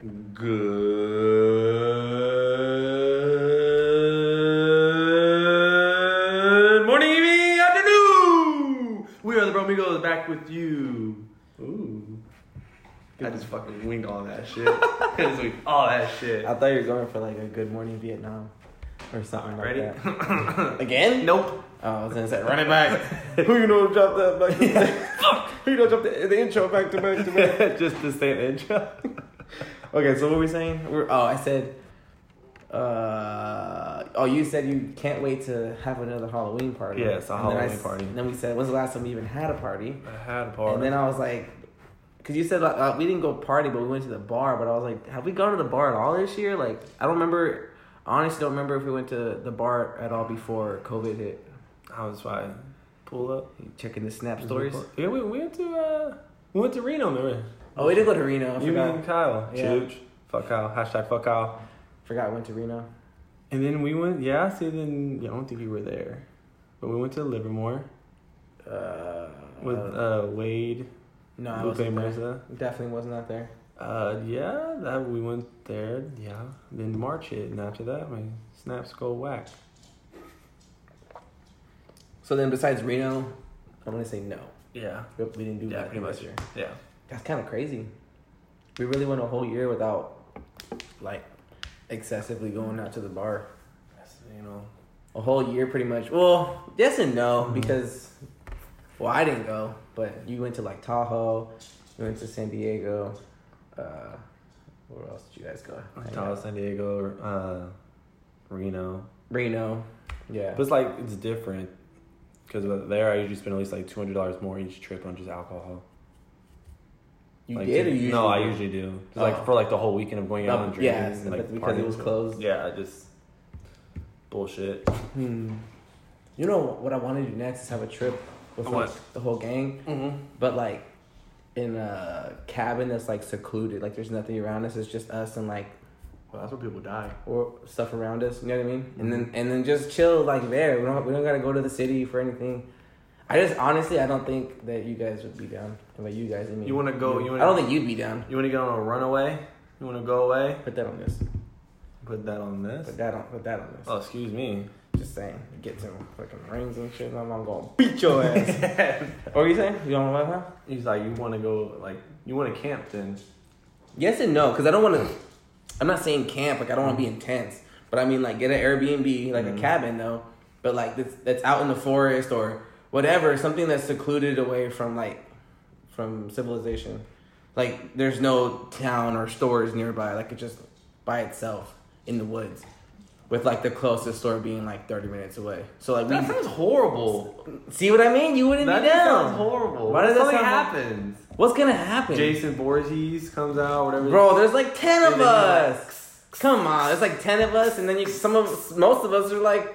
Good morning, evening, afternoon. We are the Bromigos back with you. Ooh. I just fucking winged all that shit. I just winged all that shit. I thought you were going for like a Good Morning Vietnam or something like Ready? that. Again? nope. Oh, I was gonna say, run it back. Who you know dropped that back to back? Who you know dropped the, the intro back to back to back? just to stay in the intro. Okay, so what were we saying? We're, oh, I said, uh, oh, you said you can't wait to have another Halloween party. Yes, a And then I Halloween party. And then we said, when's the last time we even had a party? I had a party. And then I was like, because you said like, uh, we didn't go party, but we went to the bar. But I was like, have we gone to the bar at all this year? Like, I don't remember. I honestly don't remember if we went to the bar at all before COVID hit. I was fine. Pull up. Checking the snap stories. Yeah, we, we went to uh, we went to Reno, remember? Oh, we did go to Reno. I You forgot. and Kyle. Yeah. Chooch. Fuck Kyle. Hashtag fuck Kyle. Forgot we went to Reno. And then we went, yeah, see, then, yeah, I don't think you were there. But we went to Livermore Uh, with uh, Wade, no, I Lupe wasn't there. Mirza. Definitely was not that there. Uh, yeah, that we went there, yeah. Then March it, and after that, my snaps go whack. So then, besides Reno, I'm gonna say no. Yeah. We we didn't do Yeah, that pretty much. this year. Yeah. That's kind of crazy. We really went a whole year without, like, excessively going out to the bar. That's, you know, A whole year, pretty much. Well, yes and no, Mhm. because, well, I didn't go, but you went to like Tahoe, you went to San Diego. Uh, where else did you guys go? Tahoe. San Diego, uh, Reno. Reno. Yeah. But it's like, it's different. Because there, I usually spend at least like $200 more each trip on just alcohol. You Like, did to- or you? No, I usually do. Oh. Like for like the whole weekend of going out Oh, and drinking. yeah, and, like, because it was closed. Yeah, just bullshit. Hmm. You know what I want to do next is have a trip with like the whole gang, Mm-hmm. but like in a cabin that's like secluded. Like there's nothing around us. It's just us and like Well, that's where people die. or stuff around us. You know what I mean? And then Mm-hmm. and then just chill like there. We don't we don't gotta go to the city for anything. I just honestly I don't think that you guys would be down. And by you guys, I mean You wanna go- you wanna- I don't think you'd be down. You want to get on a runaway? You want to go away? Put that on this. Put that on this. Put that on. Put that on this. Oh, excuse me. Just saying. Get some fucking rings and shit. I'm, I'm gonna beat your ass. what are you saying? You don't want to? He's like, you want to go like you want to camp then? Yes and no, because I don't want to. I'm not saying camp. Like I don't want to be intense, but I mean like get an Airbnb, like Mhm. a cabin though, but like that's that's out in the forest or whatever, something that's secluded away from like from civilization. Like there's no town or stores nearby. Like it's just by itself in the woods, with like the closest store being like 30 minutes away. So like That we sounds horrible. see what I mean. You wouldn't That be down. sounds horrible. Why does that sound- happens? What's gonna happen? Jason Voorhees comes out, whatever. Bro, there's like ten of And then you're like, us. Come on, there's like ten of us, and then you some of most of us are like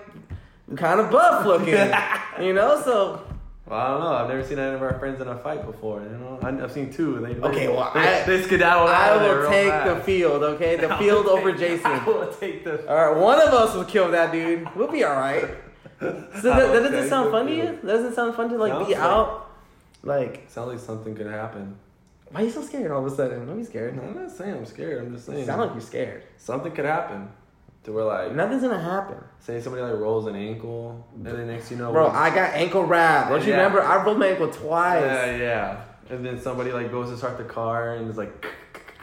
kind of buff looking, you know. So Well, I don't know. I've never seen any of our friends in a fight before. You know, I've seen two. They, Okay, well, they, I- they skedaddled I will take the field, okay? The field over take- Jason. I will take the. All right, one of us will kill that dude. We'll be all right. So that, that doesn't sound fun to you? That doesn't sound fun to like Sounds be like- out. Like, Sounds like something could happen. why are you so scared all of a sudden? Don't be scared. I'm not saying I'm scared. I'm just You saying sound like you're scared. something could happen. To where like, Nothing's gonna happen, say somebody like rolls an ankle, and then next you know, bro. I got ankle wrap. Don't you Yeah. remember? I rolled my ankle twice. yeah, yeah. And then somebody like goes to start the car and is like,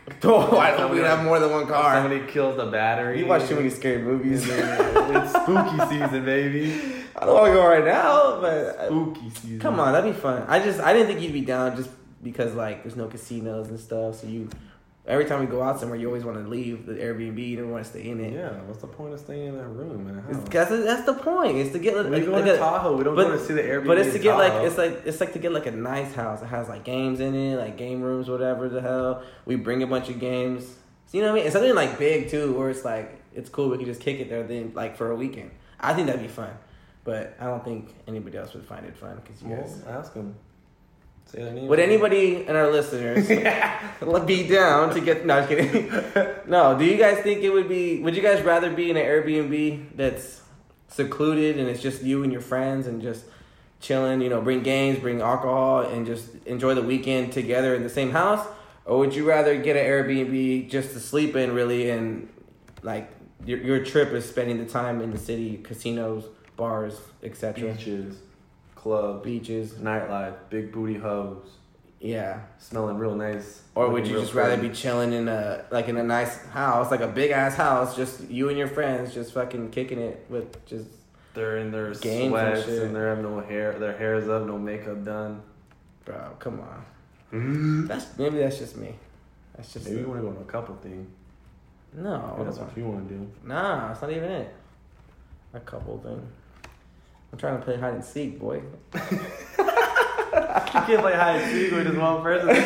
Oh, I Somebody- we have more than one car. somebody kills the battery. You watch too many scary movies. it's spooky season, baby. I don't want to go right now, but Spooky season. come on, that'd be fun. I just I didn't think you'd be down just because like there's no casinos and stuff. So you every time we go out somewhere, you always want to leave the Airbnb. You don't want to stay in it. Yeah, what's the point of staying in that room in a house? that's, that's the point. It's to get like, we go like to a- Tahoe. We don't but- go to see the Airbnb. but it's to get like it's like it's like to get like a nice house. It has like games in it, like game rooms, whatever the hell. We bring a bunch of games. So, you know what I mean? It's something like big too, where it's like it's cool. We can just kick it there then like for a weekend. I think that'd be fun, but I don't think anybody else would find it fun because you guys. Ask them. Would anybody in our listeners be down to get? No, I'm kidding. no, do you guys think it would be? Would you guys rather be in an Airbnb that's secluded and it's just you and your friends and just chilling? You know, bring games, bring alcohol, and just enjoy the weekend together in the same house, or would you rather get an Airbnb just to sleep in, really, and like your your trip is spending the time in the city, casinos, bars, etc., Beaches, clubs, beaches, nightlife, big booty hoes, yeah. smelling real nice. Or would you real just rather be chilling in a like in a nice house, like a big ass house, just you and your friends, just fucking kicking it with just They're in their Games and sweats shit. and, they have no hair. Their hair's up, no makeup done. bro, come on. Mm-hmm. That's maybe that's just me. That's just Maybe you want to go on a couple thing. no. Maybe that's what you want to do. Nah, it's not even it. A couple thing. I'm trying to play hide and seek, boy. you can't play hide and seek with just one person.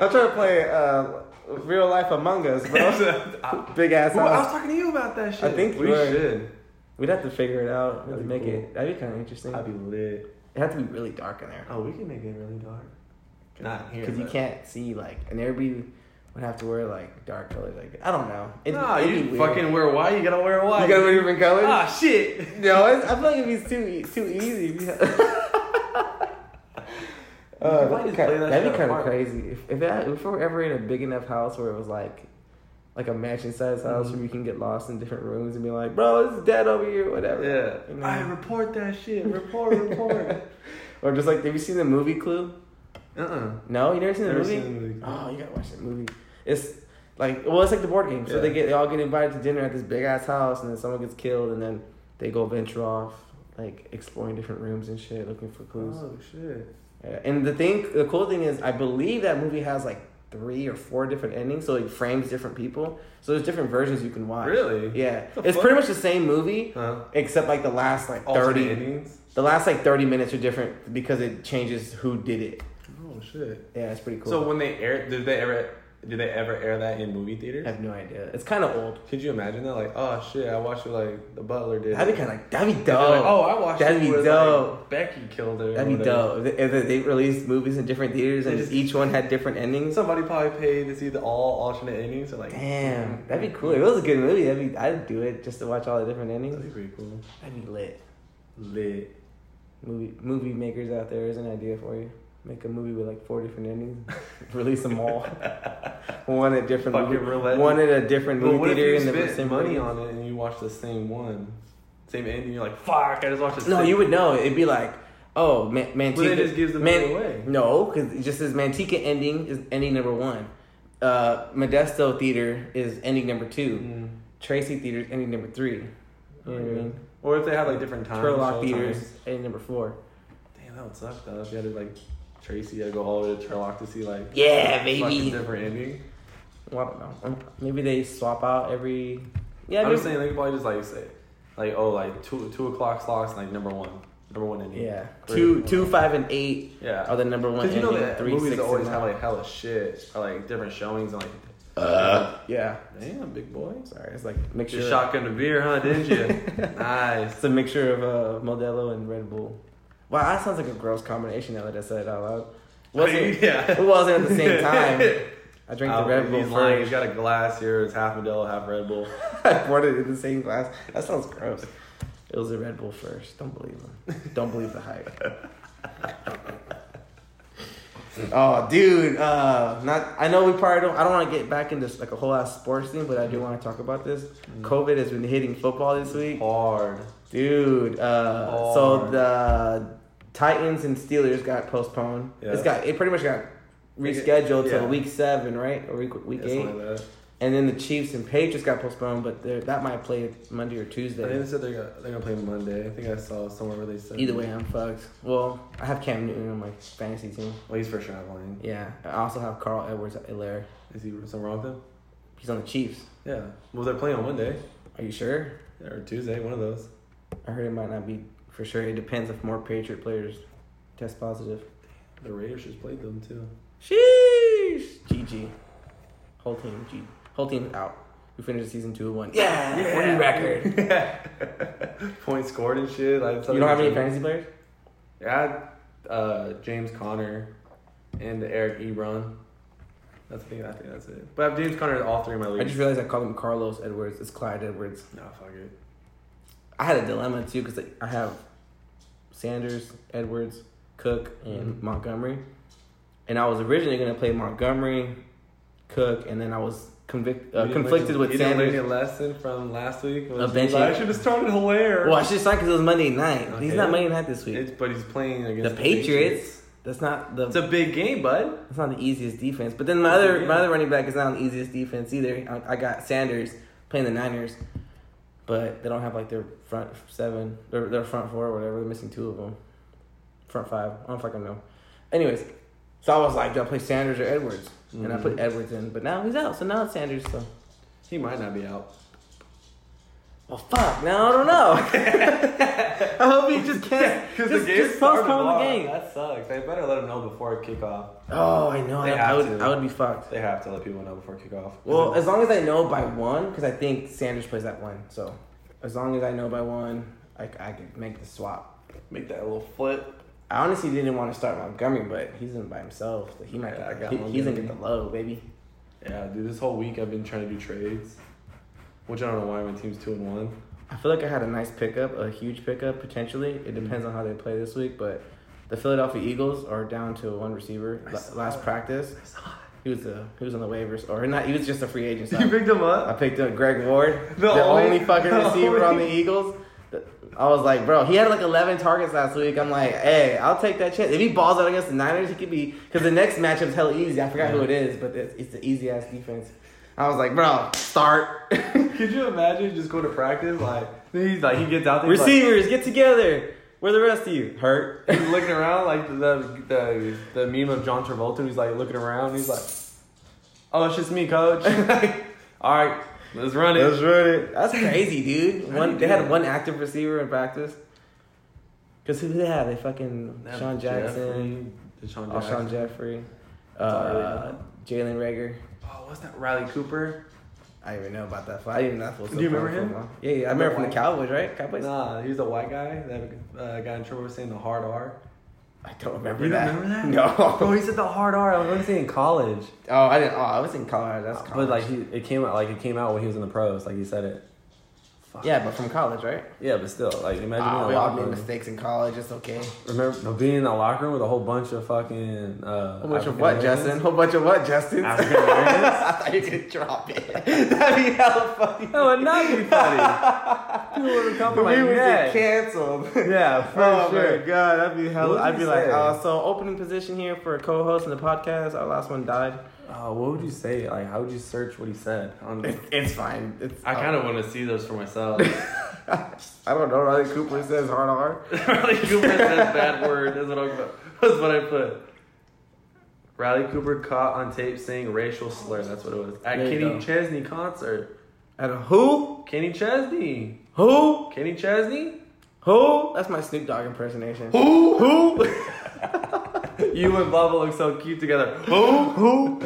I'm trying to play uh, real life Among Us, bro. Big ass Well, I was talking to you about that shit. I think we should. We'd have to figure it out. We'd That'd be make cool. it. That'd be kind of interesting. I'd be lit. It had to be really dark in there. Oh, we can make it really dark. Not here. Because you can't see like an Airbnb would have to wear like dark colors. Like I don't know. It, Nah, you fucking wear white. You gotta wear white. You gotta wear different colors. Ah, shit. no, it's, I feel like it'd be too too easy. Uh, that'd be kind, that that'd be kind of apart. crazy. If if, it, if we were ever in a big enough house where it was like, like a mansion size house Mhm. where you can get lost in different rooms and be like, bro, it's dead over here, whatever. Yeah. You know? I report that shit. Report, report. Or just like, have you seen the movie Clue? Uh-uh. No, you never seen the Never movie? seen the movie. Oh, you gotta watch that movie. It's like well, it's like the board game. So Yeah. they get they all get invited to dinner at this big ass house, and then someone gets killed, and then they go venture off, like exploring different rooms and shit, looking for clues. Oh, shit. Yeah. And the thing, the cool thing is, I believe that movie has like three or four different endings, so it frames different people. So there's different versions you can watch. Really? Yeah, it's fuck? pretty much the same movie, Huh? except like the last like Alternate thirty, endings? the last like thirty minutes are different because it changes who did it. Shit. Yeah, it's pretty cool. So when they air, did they ever, did they ever air that in movie theaters? I have no idea. It's kind of old. Could you imagine that? Like, oh shit, I watched it like the Butler did. That'd be kind of like that'd be dope. like, oh, I watched That'd it be dope. Like, Becky killed her. That'd be dope. If they, released movies in different theaters and just- each one had different endings. Somebody probably paid to see the all alternate endings. So like, Damn, mm-hmm. that'd be cool. If it was a good movie, that'd be. I'd do it just to watch all the different endings. That'd be pretty cool. That'd be lit. Lit. Movie movie makers out there is an idea for you. Make a movie with like four different endings. Release them all. one at different Fucking movie, roulette. one at a different movie if theater you and the same money on it and you watch the same one, same ending? You're like, fuck, I just watched the No, you would know. It'd be like, oh, Man- Manteca. Well, it just gives the money away. No, because it just says Manteca ending is ending number one. Uh, Modesto Theater is ending number two. Mm. Tracy Theater is ending number three. You know what I mean? Or if they had like different times. Turlock show Theaters times. ending number four. Damn, that would suck though. If you had to like Tracy, you had to go all the way to Turlock to see like Yeah, maybe different ending. Well, I don't know. Um, Maybe they swap out every. Yeah, I'm maybe- just saying they could probably just like say, like oh like two two o'clock slots like number one, number one ending. Yeah, two, two, five, and eight Yeah. are the number one. Because you know that three, movies always have like hella shit or like different showings and like. Uh, yeah. Damn, big boy. Sorry, it's like mixture. Just shotgun a beer, huh? Didn't you? nice. It's a mixture of uh, Modelo and Red Bull. Wow, that sounds like a gross combination now that I said it out loud. Wasn't, yeah. It wasn't at the same time. I drank the Red Bull he's lying. He's got a glass here. It's half Modelo, half Red Bull. I poured it in the same glass. That sounds gross. It was a Red Bull first. Don't believe him. Don't believe the hype. oh, dude. Uh, not. I know we probably don't. I don't want to get back into like a whole ass sports thing, but I do want to talk about this. Mm. COVID has been hitting football this week. Hard. Dude, uh, so the Titans and Steelers got postponed. Yeah. It's got it pretty much got rescheduled Yeah. to week seven, right, or week week Yeah, eight. like. And then the Chiefs and Patriots got postponed, but that might play Monday or I think Tuesday. they said they're gonna, they're gonna play Monday. I think I saw somewhere where they said. Either way, I'm fucked. Well, I have Cam Newton on my fantasy team. Well, he's for traveling. Yeah, I also have Carl Edwards at Helaire. Is he something wrong with him? He's on the Chiefs. Yeah. Well, they're playing on Monday Are you sure? Yeah, or Tuesday, one of those. I heard it might not be for sure. It depends if more Patriot players test positive. The Raiders just played them too. Sheesh. GG. Whole team. G. Whole team out. We finished season two and one. Yeah. Winning record. Points scored and shit. Like, You don't have any fantasy players? Yeah, uh, James Conner and Eric Ebron. That's I think I think that's it. But I have James Conner all three of my league. I just realized I called him Carlos Edwards. It's Clyde Edwards. Nah, fuck it. I had a dilemma too because I have Sanders, Edwards, Cook, and Mhm. Montgomery. and I was originally gonna play Montgomery, Cook, and then I was convict, uh, conflicted with you didn't learn Sanders. your lesson from last week. A bench- I should have started Helaire. Well, I should start because it was Monday night. He's not Monday night this week. It's, but he's playing against the against Patriots. That's not the. It's a big game, bud. It's not the easiest defense. But then my other my other running back is not on the easiest defense either. I, I got Sanders playing the Niners, but they don't have like their front seven, their their front four or whatever. They're missing two of them, front five. I don't fucking know. Anyways, so I was like, do I play Sanders or Edwards? And I put Mhm. Edwards in, but now he's out. So now it's Sanders. So He might not be out. Well, fuck. Now I don't know. I hope he just can't. Because the game just started postpone the game. That sucks. They better let him know before kickoff. Oh, I know. They I, I have would. to. I would be fucked. They have to let people know before kickoff. Well, as long as I know by one, because I think Sanders plays that one. So as long as I know by one, I, I could make the swap. make that little flip. I honestly didn't want to start Montgomery, but he's in by himself. So he might. Yeah, I get, got he, he's gonna Montgomery. get the low, baby. Yeah, dude. This whole week I've been trying to do trades, which I don't know why my team's two and one. I feel like I had a nice pickup, a huge pickup potentially. It mm-hmm. depends on how they play this week, but the Philadelphia Eagles are down to one receiver. I saw last it. practice, he was a he was on the waivers, or not. He was just a free agent. so You picked him up. I picked up Greg Ward, The the, only- only, fucking the receiver on the Eagles. I was like, bro, he had like 11 targets last week. I'm like, hey, I'll take that chance. If he balls out against the Niners, he could be because the next matchup's hella easy. I forgot who it is, but it's, it's the easy ass defense. I was like, bro, start Could you imagine just going to practice like he's like he gets out there he's like- receivers, get together. Where the rest of you? Hurt. He's looking around like the the the meme of John Travolta. He's like looking around. He's like, "Oh, it's just me, coach." All right, let's run it. Let's run it. That's crazy, dude. One, they had that? one active receiver in practice. Cause who did they have? They fucking DeSean Jackson. Jeffery, DeSean Alshon Jackson. Jeffery, uh, Jalen Reagor. Oh, what's that? Riley Cooper. I didn't even know about that. I didn't know that was Do you remember him? football. Yeah, yeah, I remember from the Cowboys, right? Cowboys. Nah, he was a white guy that uh, got in trouble for saying the hard R. I don't remember You that. remember that? No. Bro, he said the hard R. I was going to say in college, oh, I didn't. Oh, I was in college. That's college. but like he, it came out like it came out when he was in the pros. Like he said it. Fuck. yeah, but from college, right? Yeah, but still, like imagine being in we the all made room. mistakes in college. It's okay. Remember no, being in the locker room with a whole bunch of fucking. Uh, A whole bunch of what, Justin? A whole bunch of what, Justin? African I thought you could drop it. That'd be hella funny. That would not be funny. People would come for my we would neck. get canceled. Yeah, for oh sure. my god, that'd be hella. I'd be you like, say? uh, so opening position here for a co-host in the podcast. Our last one died. Oh, what would you say? Like, how would you search what he said? On It's, it's fine. It's. I kind of uh, want to see those for myself. I don't know. Riley Cooper says hard R. Riley Cooper says bad word. That's what, I'm, that's what I put. Riley Cooper caught on tape saying racial slur. That's what it was. At There Kenny. Chesney concert. At a who? Kenny Chesney. Who? Kenny Chesney? Who? That's my Snoop Dogg impersonation. Who? Who? you and Bubba look so cute together. Who? Who?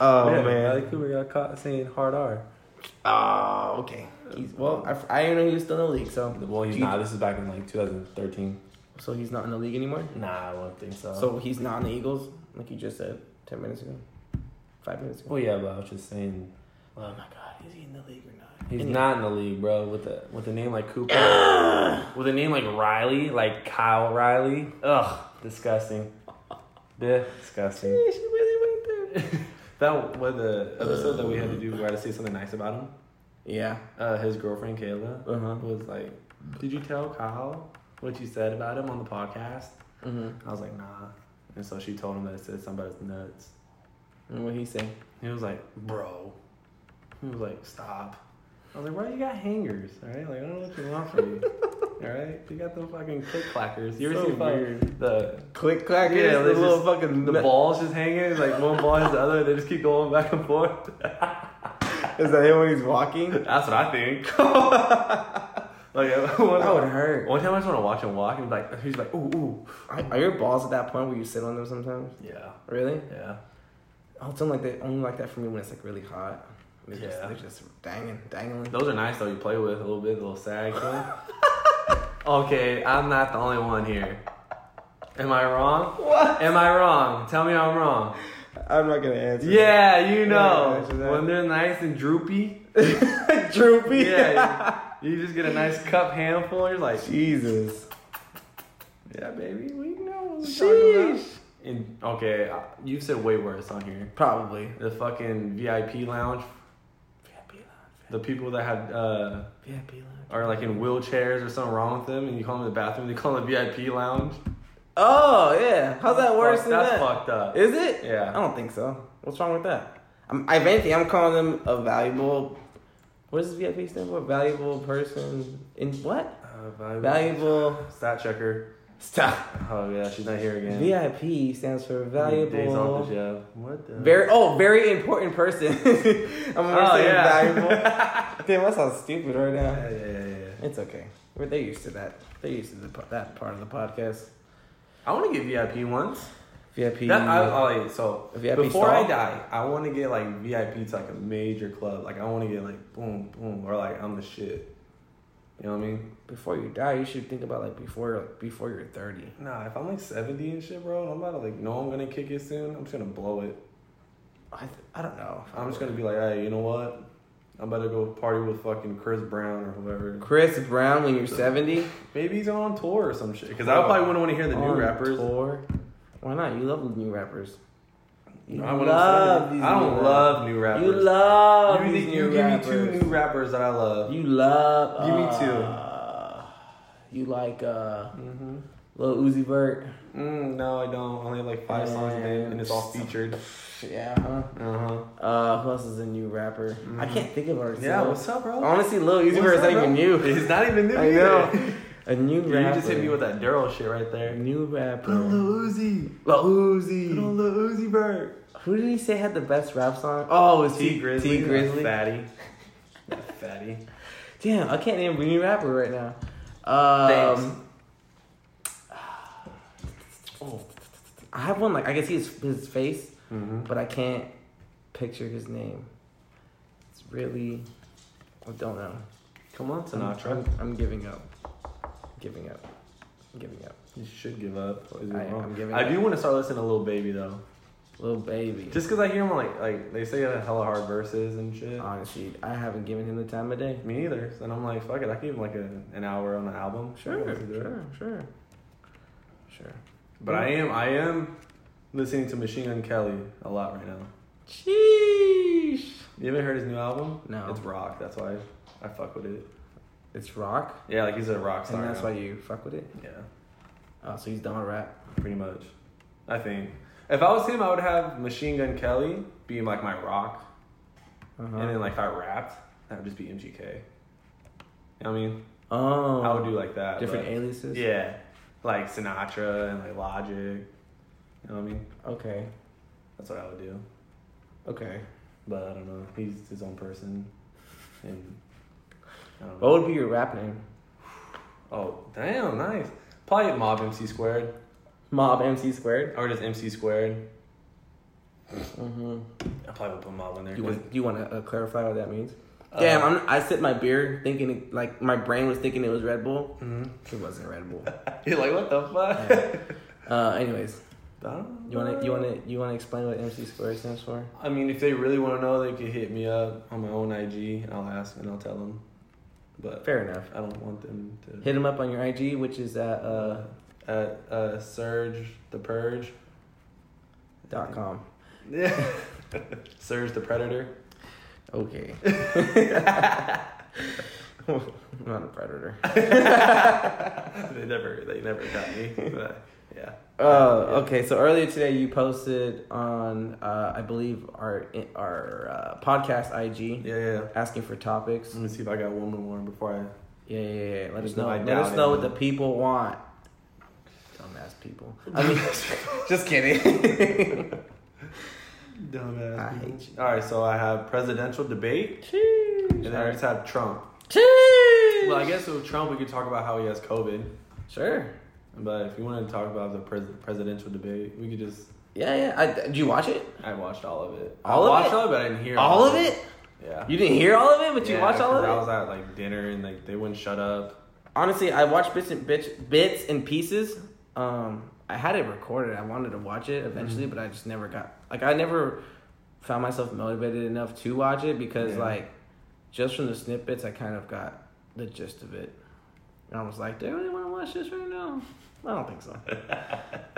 Oh Yeah, man. Riley Cooper got caught saying hard R. Oh, okay. He's, well, I, I didn't know he was still in the league, so Well, he's not. This is back in like 2013. So he's not in the league anymore. Nah, I don't think so. So he's not in the Eagles, like you just said ten minutes ago, five minutes ago. well, yeah, but I was just saying Oh my God, is he in the league? He's Anyway. not in the league, bro. With a with a name like Cooper, with a name like Riley, like Kyle Riley. Ugh, disgusting. Disgusting. Yeah, she really went there. That was the episode that we had to do. We had to say something nice about him. Yeah. Uh, his girlfriend Kayla Uh huh. was like, "Did you tell Kyle what you said about him on the podcast?" Mm-hmm. I was like, "Nah." And so she told him that it said something about his nuts. And what he say? He was like, bro. He was like, stop. I was like, bro, you got hangers, alright? Like, I don't know what you want from me. alright? You got the fucking click clackers. You ever So see fuck- weird. the Click clack. Yeah, the little just- fucking. the balls just hanging, like one ball is the other, they just keep going back and forth. Is that him when he's walking? That's what I think. like one, That would hurt. one time I just want to watch him walk and be like he's like, ooh, ooh. Are are your balls at that point where you sit on them sometimes? Yeah. Really? Yeah. Oh, it's only like they only like that for me when it's like really hot. They're just, Yeah. they're just dangling, dangling. Those are nice though. You play with a little bit, a little sag. okay, I'm not the only one here. Am I wrong? What? Am I wrong? Tell me I'm wrong. I'm not gonna answer. Yeah, you know that. when they're nice and droopy. droopy. Yeah, you, just get a nice cup handful. You're like, Jesus. yeah, baby, we know Sheesh. In okay, uh, you said way worse on here. Probably. The fucking VIP lounge. The people that have uh VIP lounge. are like in wheelchairs or something wrong with them, and you call them the bathroom. They call them the VIP lounge. Oh yeah. How's that worse Fuck, than that's that? fucked up. Is it? Yeah. I don't think so. What's wrong with that? I'm, if anything, I'm calling them a valuable. What does VIP stand for? Valuable person in what? Uh, valuable. Valuable. Stat checker. Stop. Oh yeah, she's not here again. VIP stands for valuable. Days off the valuable. job. What the? Very oh, very important person. I'm gonna Oh, say yeah. valuable. Damn, that sounds stupid right now. Yeah, yeah, yeah, yeah. It's okay. We're they're used to that. They're used to the, that part of the podcast. I want to get VIP once. VIP. That I, oh, I like so VIP before stall? I die, I want to get like VIP to like a major club. Like I want to get like boom boom or like I'm the shit. You know what I mean? before you die, you should think about like before before you're 30. Nah, if I'm like 70 and shit, bro, I'm about to like know I'm gonna kick it soon. I'm just gonna blow it. I, th- I don't know. I'm just gonna be like, hey, you know what? I'm about to go party with fucking Chris Brown or whoever. Chris Brown when you're 70. Maybe he's on tour or some shit. Because I probably wouldn't want to hear the new rappers. Tour. Why not? You love the new rappers. You I love say these that. I don't love new rappers. You love You, these new you give me two new rappers that I love. You love. Give me two. uh, You like uh, Mm-hmm. Lil Uzi Vert. Mm, no, I don't. I only have like five songs in it, and it's all featured. Yeah. Huh? Uh huh. Uh, who else is a new rapper? I can't think of her. Yeah, what's up, bro? Honestly, Lil Uzi Vert is not even new. He's not even new. I either. know. A new rapper. you just hit me with that Daryl shit right there. new rapper. Put on Lil Uzi. Lil Good Uzi. old Lil Uzi Vert. Who did he say had the best rap song? Oh, it was T Tee Grizzley. Tee Grizzley. Fatty. Fatty. Damn, I can't name a new rapper right now. Um, Thanks. oh, I have one like I can see his his face, Mm-hmm. but I can't picture his name. It's really, I don't know. Come on, I'm, Sinatra. I'm, I'm giving up. Giving up. Giving up. You should give up. What is I- wrong? I'm giving I up. do want to start listening to Lil Baby though. Lil Baby. Just because I hear him like like they say hella hard verses and shit. honestly, I haven't given him the time of day. Me either. And I'm like, fuck it. I can give him like a, an hour on an album. Sure, If he wants to do it. sure, sure, sure. But I am I am listening to Machine Gun Kelly a lot right now. Sheesh. You haven't heard his new album? No. It's rock. That's why I fuck with it. It's rock, Yeah, like he's a rock star. and that's now. why you fuck with it. Yeah, Oh, so he's done with rap. pretty much. I think if I was him, I would have Machine Gun Kelly be like my rock, Uh-huh. and then like if I rapped, that would just be MGK. You know what I mean? oh, I would do like that. different but- aliases. Yeah, like Sinatra and like Logic. You know what I mean? Okay. That's what I would do. Okay. But I don't know. He's his own person, and I. What would be your rap name? Oh, damn, nice. Probably Mob MC squared Mob MC squared. or just MC squared. Mm-hmm. I probably would put Mob in there. You want you want to uh, clarify what that means? Uh, Damn, I'm, I sipped my beer thinking it, like my brain was thinking it was Red Bull. Mhm. It wasn't Red Bull. You're like, what the fuck? Uh, anyways, you wanna you wanna you wanna explain what MC squared stands for? I mean, if they really want to know, they could hit me up on my own IG, and I'll ask and I'll tell them. But Fair enough. I don't want them to Hit him up on your IG, which is at uh, at uh, Surge the Purge. dot com. Yeah. Surge the Predator. Okay. I'm not a predator. they never, they never got me. But yeah. Uh, okay, so earlier today you posted on, uh, I believe our our uh, podcast IG Yeah, yeah. asking for topics. Let me see if I got one more before I. Yeah, yeah, yeah. Let us know. I Let us know it. what the people want. Dumbass people. I mean, just kidding. Dumbass. I people. hate you. All right, so I have presidential debate, and then I just have Trump. Cheese. Well, I guess with Trump we could talk about how he has COVID, Sure. But if you wanted to talk about the pres- presidential debate, we could just. Yeah, yeah. I, did you watch it? I watched all of it. All I of watched it? all of it, but I didn't hear All of it? Yeah. You didn't hear all of it, but you Yeah, watched all of it. I was at like dinner and like they wouldn't shut up. Honestly, I watched bits and bits, bits and pieces. Um, I had it recorded. I wanted to watch it eventually, but I just never got like I never found myself motivated enough to watch it because Yeah. like just from the snippets, I kind of got the gist of it. And I was like, do I really want watch this right now? I don't think so.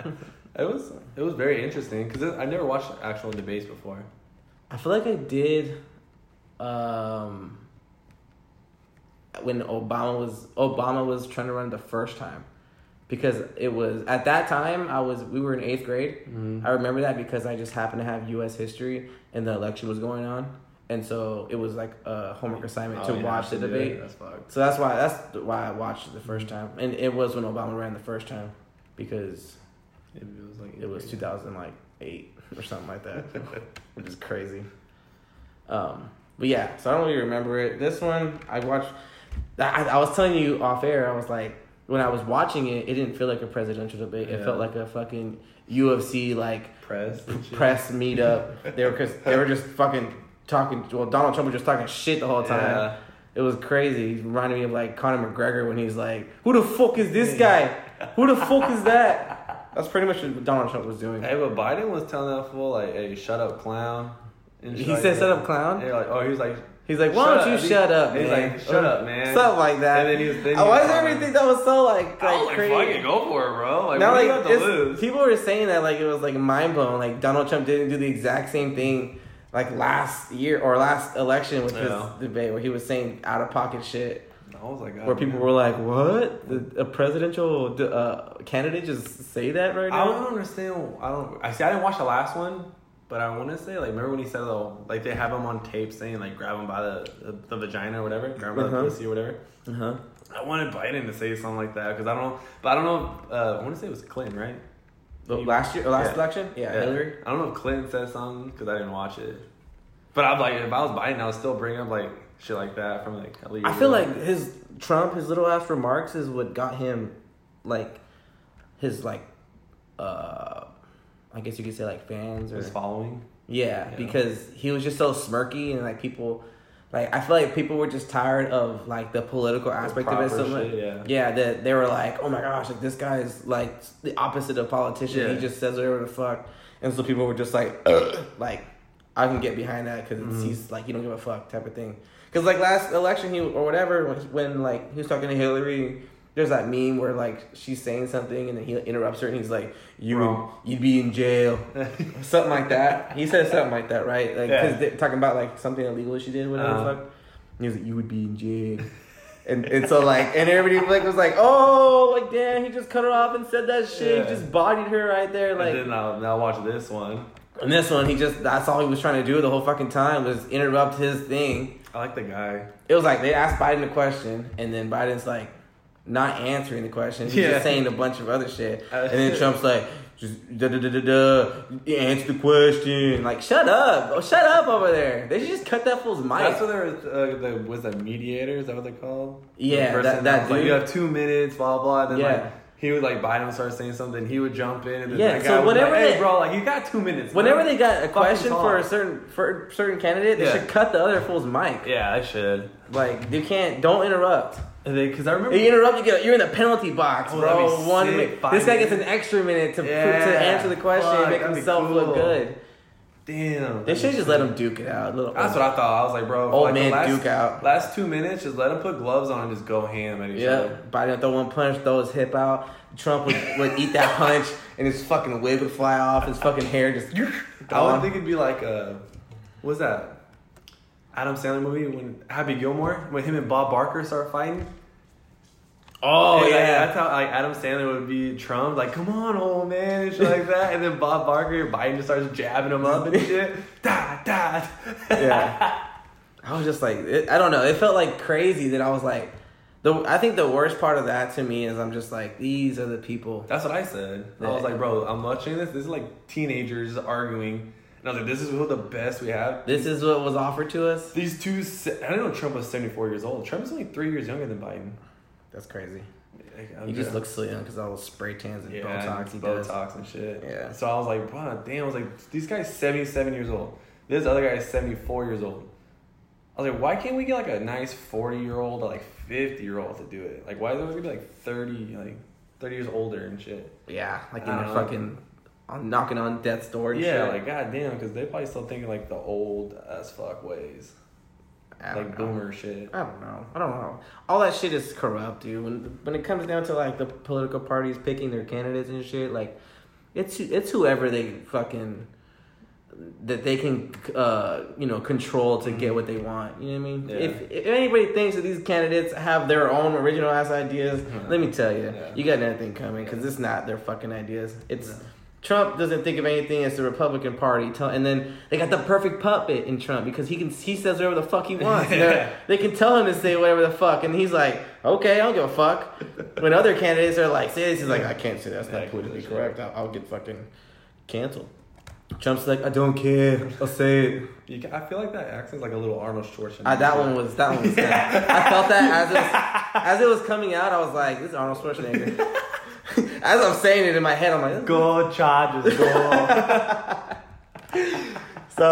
It was it was very interesting because I never watched actual debates before. I feel like I did um when Obama was Obama was trying to run the first time. Because it was at that time I was we were in eighth grade. Mm-hmm. I remember that because I just happened to have US history and the election was going on. And so it was like a homework assignment to Oh, yeah, watch the debate. it. That's fucked. So that's why that's why I watched it the first time. And it was when Obama ran the first time because It was like it was 2008 or something like that, which is crazy. Um, but yeah, so I don't really remember it. This one I watched. I, I was telling you off air. I was like, when I was watching it, it didn't feel like a presidential debate. It felt like a fucking UFC like press press meetup. They were cause they were just fucking talking. Well, Donald Trump was just talking shit the whole time. Yeah. It was crazy. He reminded me of like Conor McGregor when he's like, "Who the fuck is this guy? Who the fuck is that?" That's pretty much what Donald Trump was doing. Hey, but Biden was telling that fool like, "Hey, shut up, clown." He like said, "Shut up, clown?" And like, oh, he was like, He's like, "Why don't you shut up, He's man?" like, "Shut up, man." Something like that. And then he was. He Uh, Why is everything that was so like I like like, crazy? fucking go for it, bro. Like, now, what do you like have to lose? people were saying that like it was like mind blowing. Like Donald Trump didn't do the exact same thing like last year or last election with Yeah. his debate where he was saying out of pocket shit. I was like, where people were like, "What? The, a presidential uh, candidate just say that right now?" I don't understand. I don't. I see. I didn't watch the last one, but I want to say like, remember when he said though, like they have him on tape saying like, grab him by the the, the vagina or whatever, grab him by Uh-huh. the pussy or whatever. Uh huh. I wanted Biden to say something like that because I don't but I don't know. If, uh, I want to say it was Clinton, right? Last year, last Yeah. election, yeah, Hillary. I don't know if Clinton said something because I didn't watch it. But I'm like, if I was Biden, I would still bring up like shit like that from like. a leader. I feel like his Trump, his little ass remarks is what got him, like, his like, uh, I guess you could say like fans or his following. yeah, Yeah. because he was just so smirky and like people, like I feel like people were just tired of like the political aspect of it so much. shit, yeah. yeah, that they were like, oh my gosh, like this guy is like the opposite of politician. Yeah. He just says whatever the fuck, and so people were just like, like I can get behind that because Mhm. he's like you don't give a fuck type of thing. Because like last election, he or whatever when, he- when like he was talking to Hillary. There's that meme where like she's saying something and then he interrupts her and he's like, "You Wrong. you'd be in jail." something like that. He said something like that, right? Like, because they're talking about like something illegal she did, whatever Uh-huh. the fuck. And he was like, "You would be in jail," and and so like, and everybody like was like, "Oh, like damn, he just cut her off and said that shit. Yeah. He just bodied her right there." Like, and then I'll, now watch this one. and this one, he just that's all he was trying to do the whole fucking time was interrupt his thing. I like the guy. It was like they asked Biden a question, and then Biden's like not answering the question. He's Yeah. just saying a bunch of other shit, Uh, and then Trump's like. Just da da da da da. Answer the question. Like, shut up! Oh, shut up over there. They should just cut that fool's mic. That's what there was. Uh, the was that mediator? Is that what they're called? Yeah, The that- that was like dude. you have two minutes, blah blah. And then Yeah. like he would like Biden would start saying something, he would jump in, and then Yeah, that so guy would be whenever like, "Hey, they- bro, like you got two minutes." Whenever man." they got a question for a certain for a certain candidate, they Yeah. should cut the other fool's mic. yeah, I should. Like you can't. Don't interrupt. Because I remember. You interrupt, you get you're in the penalty box, Oh, bro. One minute. This guy gets an extra minute to Yeah. to answer the question and make himself look good. Damn. They should just let him duke it out. Little That's what I thought. I was like, bro, Old like man last, duke out. Last two minutes, just let him put gloves on and just go ham at each Yeah, other. Biden throw one punch, throw his hip out. Trump would, would eat that punch, and his fucking wig would fly off. His fucking hair just. I would think it'd be like uh what's that? Adam Sandler movie when Happy Gilmore when him and Bob Barker start fighting. Oh And, like, yeah, that's how like Adam Sandler would be Trump, like come on, old man, and shit like that. And then Bob Barker, Biden just starts jabbing him up and shit. Da da. yeah. I was just like, it, I don't know. It felt like crazy that I was like, the. I think the worst part of that to me is I'm just like, these are the people. That's what I said. I was like, bro, I'm watching this. This is like teenagers arguing, and I was like, this is who the best we have. This is what was offered to us. These two, I don't know Trump was 74 years old. Trump's only three years younger than Biden. That's crazy. Like, He just looks so young because all those spray tans and yeah, Botox he Botox does. and shit. Yeah. So I was like, wow, damn. I was like, these guys 77 years old. This other guy is 74 years old. I was like, why can't we get like a nice 40 year old or like 50 year old to do it? Like, why is it gonna be like 30, like 30 years older and shit? Yeah, like in don't fucking, on knocking on death's door. And Yeah, shit. like goddamn, because they probably still thinking like the old as fuck ways. I like boomer shit. I don't know. I don't know. All that shit is corrupt, dude. When when it comes down to like the political parties picking their candidates and shit, like it's it's whoever they fucking that they can uh you know control to get what they want. You know what I mean? Yeah. If if anybody thinks that these candidates have their own original ass ideas, let me tell you, Yeah. you got nothing coming because it's not their fucking ideas. It's. Trump doesn't think of anything as the Republican Party, tell, and then they got the perfect puppet in Trump because he can he says whatever the fuck he wants. They're- can tell him to say whatever the fuck, and he's like, okay, I don't give a fuck. When other candidates are like, say this, he's like, I can't say that. that's not politically correct. I'll, I'll get fucking canceled. Trump's like, I don't care. I'll say it. You ca I feel like that accent's like a little Arnold Schwarzenegger. That one was that one was. I felt that as it was, as it was coming out. I was like, this is Arnold Schwarzenegger. as I'm saying it in my head, I'm like, Go Chargers, go. So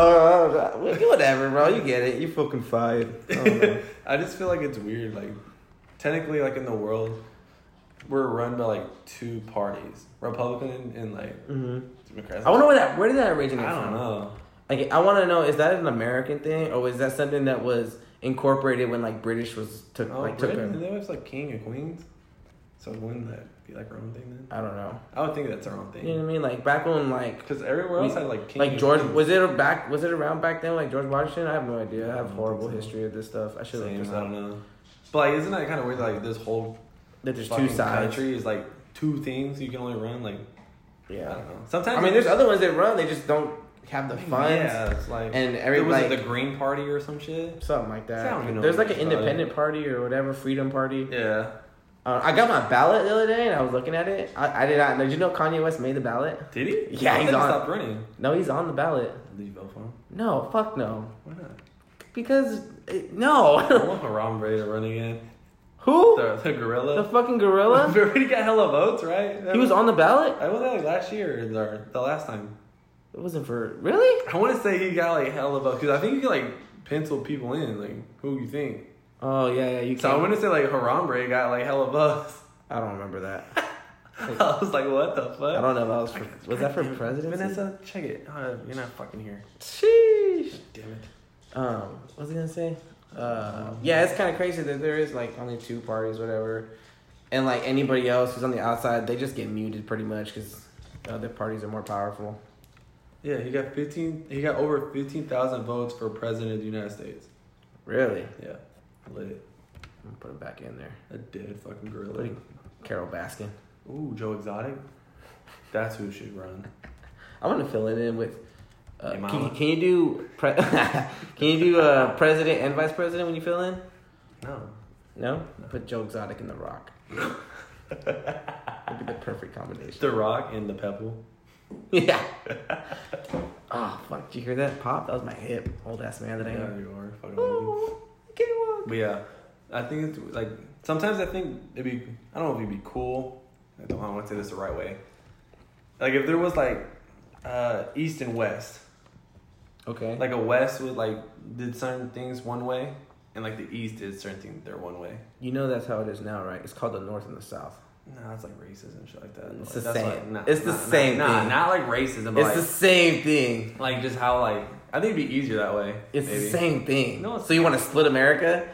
uh, whatever, bro. You get it. You fucking fired. I. I just feel like it's weird. Like, technically, like in the world, we're run by like two parties, Republican and like Mhm. Democrats. I wonder where that where did that originate I from? don't know. Like, I want to know is that an American thing or was that something that was incorporated when like British was took Oh, like took Britain, a, they was like king and queens. So wouldn't that be like our own thing then? I don't know. I would think that's our own thing. You know what I mean? Like back when like Because everywhere else We- had like king. like George was it a back was it around back then like George Washington? I have no idea. I have don't horrible so. history of this stuff. I should this I don't know. But like, isn't that kind of weird? Like this whole That there's two sides. country is like two things you can only run. Like Yeah. I don't know. Sometimes I mean, there's other ones that run. They just don't have the funds Yeah, it's like and every was like it the Green Party or some shit. something like don't that. There's like an about it. independent party or whatever, freedom party. Yeah. Uh, I got my ballot the other day and I was looking at it. I, I did not. Did you know Kanye West made the ballot? Did he? Yeah, he's he on- Stop running. No, he's on the ballot. Did you vote for him? No, fuck no. Why not? Because it, I no. want Harambe to run again. Who? The, the The gorilla. fucking gorilla? Already got hella votes, right? He was on the ballot. I was like last year or the last time. It wasn't for really. I want to say he got like hella votes because I think you can like pencil people in, like who you think. Oh yeah, yeah. You So I can't. want to say like Harambe got like hella votes. I don't remember that. I was like, what the fuck? I don't know if that was for. Was that for presidency? Vanessa, check it. Uh, you're not fucking here. Sheesh. Damn it. Um, what was I gonna say? Uh, yeah, it's kind of crazy that there is like only two parties, whatever, and like anybody else who's on the outside, they just get muted pretty much because the other parties are more powerful. Yeah, he got fifteen. He got over fifteen thousand votes for president of the United States. Really? Yeah, lit. I'm put it back in there. A dead fucking gorilla. Carole Baskin. Ooh, Joe Exotic. That's who should run. I'm gonna fill it in with. Uh, Your can, you, can you do pre- can you do uh, president and vice president when you fill in? No. No. Put Joe Exotic in the Rock. That'd be the perfect combination. The Rock and the Pebble. Yeah. oh fuck! Did you hear that pop? That was my hip. Old ass man that I Yeah, am. you are fucking. Can't walk. But yeah, I think it's like sometimes I think it'd be I don't know if it'd be cool. I don't, I don't want to say this the right way. Like if there was like uh, East and West, Okay. like a West would like did certain things one way, and like the East did certain things their one way. you know that's how it is now, right? It's called the North and the South. No, it's like racism and shit like that. It's Like, the same. Like, nah, It's the nah, same Nah, thing. not like racism, but It's like, the same thing. like just how like I think it'd be easier that way. It's maybe. the same thing. No, so you want to split America?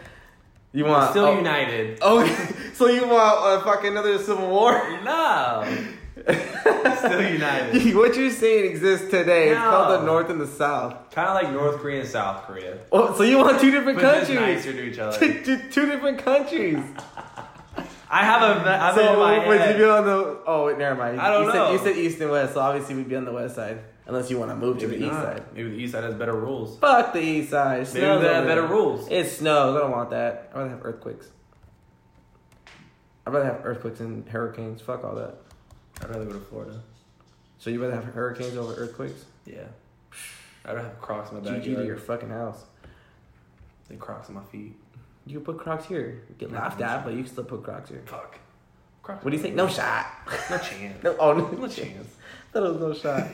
You We're want still oh, united. Oh, so you want uh, fucking another civil war? No, still united. what you're saying exists today. It's called the North and the South. Kind of like North Korea and South Korea. Oh, so you want two different But just countries? nicer to each other. Two, two- two different countries. I have a. I so in my would you head. be on the? Oh, wait, never mind. I don't you know. Said, you said east and west, so obviously we'd be on the west side, unless you want to move to Maybe the east not. side. Maybe the east side has better rules. Fuck the east side. Maybe snows they over have better there. rules. It snows. I don't want that. I'd rather have earthquakes. I'd rather have earthquakes and hurricanes. Fuck all that. I'd rather go to Florida. So you rather have hurricanes over earthquakes? Yeah. I'd rather have Crocs in my GG to your backyard fucking house. than Crocs on my feet. You can put Crocs here. You get No, laughed no at, shot. but you can still put Crocs here. Fuck. Crocs. What do you think? No shot. No chance. No, oh, no, No chance. That was no shot.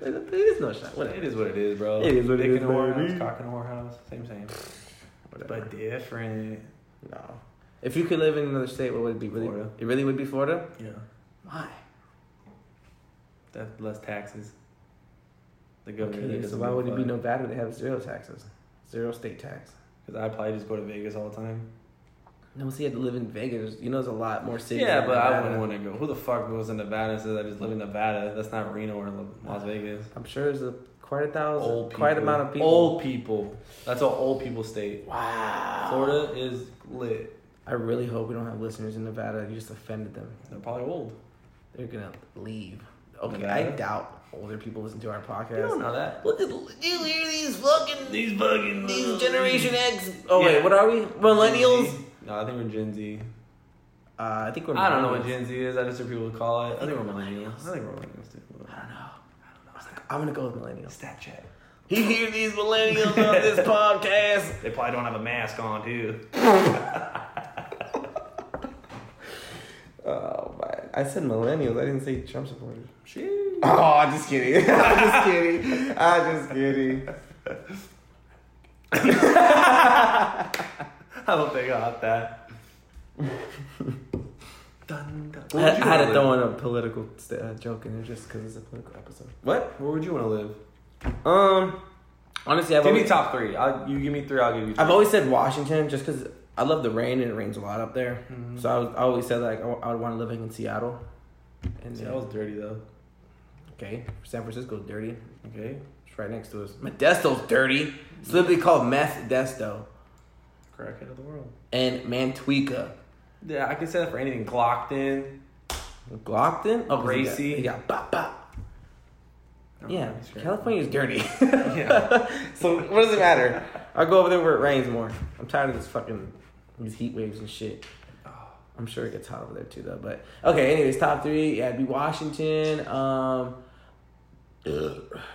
It is no shot. Whatever. It is what it is, bro. It is what it Dick is, in a whorehouse, cock in a whorehouse. Same, same. Whatever. But different. No. If you could live in another state, what would it be? Really? Florida. It really would be Florida. Yeah. Why? That's less taxes. The governor. Okay, so why would it be Nevada? They have zero taxes, zero state tax. Because I probably just go to Vegas all the time. No, see, you had to live in Vegas. You know, there's a lot more cities. Yeah, but I wouldn't want to go. Who the fuck goes to Nevada and says I just live in Nevada? That's not Reno or Las Vegas. I'm sure there's a quite a thousand, Old quite people. amount of people. Old people. That's an old people state. Wow. Florida is lit. I really hope we don't have listeners in Nevada. You just offended them. They're probably old. They're gonna leave. Okay, I doubt older people listen to our podcast. You don't know that. Look at you hear these fucking These fucking these Generation X. Oh Yeah. wait, what are we? Millennials. No, I think we're Gen Z. Uh, I think we're. I don't know what. Gen Z is. I just hear people call it. I think we're millennials. I think we're millennials too. I don't know. I don't know. I'm gonna go with millennials. Snapchat. You hear these millennials on this podcast? They probably don't have a mask on too. Oh man, I said millennials. I didn't say Trump supporters. Sheesh. Oh, I'm just kidding. I'm just kidding. I'm just kidding. I don't think I got that. dun, dun. I, Where would I you had to wanna throw in a political st- uh, joke in there just because it's a political episode. What? Where would you want to live? Um, honestly, I've give me top three. I'll, you give me three. I'll give you. Three. I've always said Washington just because I love the rain and it rains a lot up there. Mhm. So I, was, I always said like I, I would want to live in Seattle. And See, then, dirty though. okay, San Francisco's dirty. Okay. It's right next to us. Modesto's dirty. It's literally called Meth Desto. Crackhead of the world. And Mantuica. Yeah, I can say that for anything. Glockton. Glockton? Oh, 'cause he got- Gracie. He got bop bop. Yeah, Oh, California's dirty. Yeah. so what does it matter? I'll go over there where it rains more. I'm tired of this fucking these heat waves and shit. Oh. I'm sure it gets hot over there too though. But okay, anyways, top three. Yeah, it'd be Washington. Um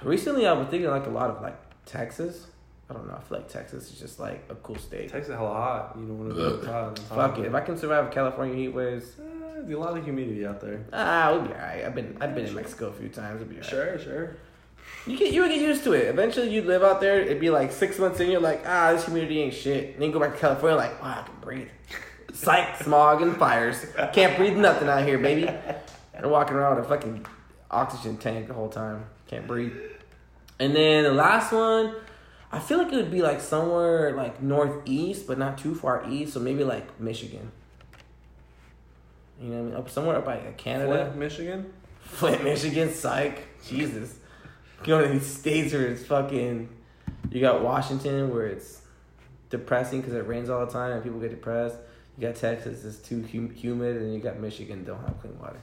recently I've been thinking like a lot of like Texas. I don't know, I feel like Texas is just like a cool state. Texas is hella hot. You don't want to be hot. Fuck it. If I can survive California heat waves, Uh, there's a lot of humidity out there. ah, we'll be alright. I've been I've been in Mexico a few times. It'll be alright. Sure, sure. You get you would get used to it. Eventually, you'd live out there. It'd be like six months in. You're like, ah, this humidity ain't shit. And then you go back to California, like, wow, I can breathe. Psych, smog, and fires. Can't breathe nothing out here, baby. They're walking around with a fucking oxygen tank the whole time. Can't breathe. And then the last one, I feel like it would be like somewhere like northeast, but not too far east. So maybe like Michigan. You know what I mean? Up somewhere up by Canada. Flint, Michigan. Flint, Michigan, psych. Jesus. Go to these states where it's fucking. You got Washington where it's depressing because it rains all the time and people get depressed. You got Texas, it's too hum- humid, and you got Michigan, don't have clean water.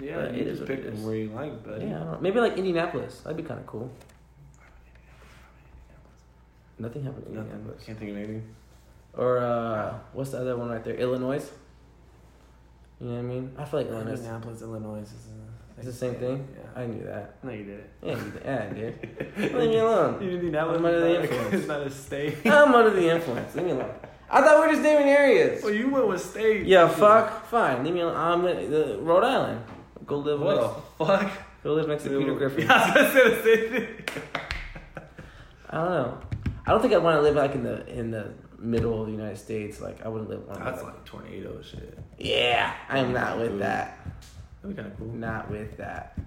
Yeah, But you it is pick it is. where you like, but Yeah, I don't know. maybe like Indianapolis. That'd be kind of cool. Nothing happened in Nothing. Indianapolis. Can't think of anything. Or uh, what's the other one right there? Illinois. You know what I mean? I feel like Illinois. Indianapolis, Illinois is It's the same thing. Yeah. I knew that. No, you did it. Yeah, you did. Yeah, I did. Leave me alone. Indianapolis I'm under the is not- influence. It's not a state. I'm under the influence. Leave me alone. I thought we were just naming areas. well, you went with state. Yeah, fuck. Fine. Leave me alone. I'm in the Rhode Island. Go live What next. the fuck? Go live next to Peter Griffin. Yeah, I was gonna say the same thing. I don't know. I don't think I'd want to live like in the in the middle of the United States. Like I wouldn't live. Want That's like tornado shit. yeah, I'm not with that. That'd be kind of cool. Not with that.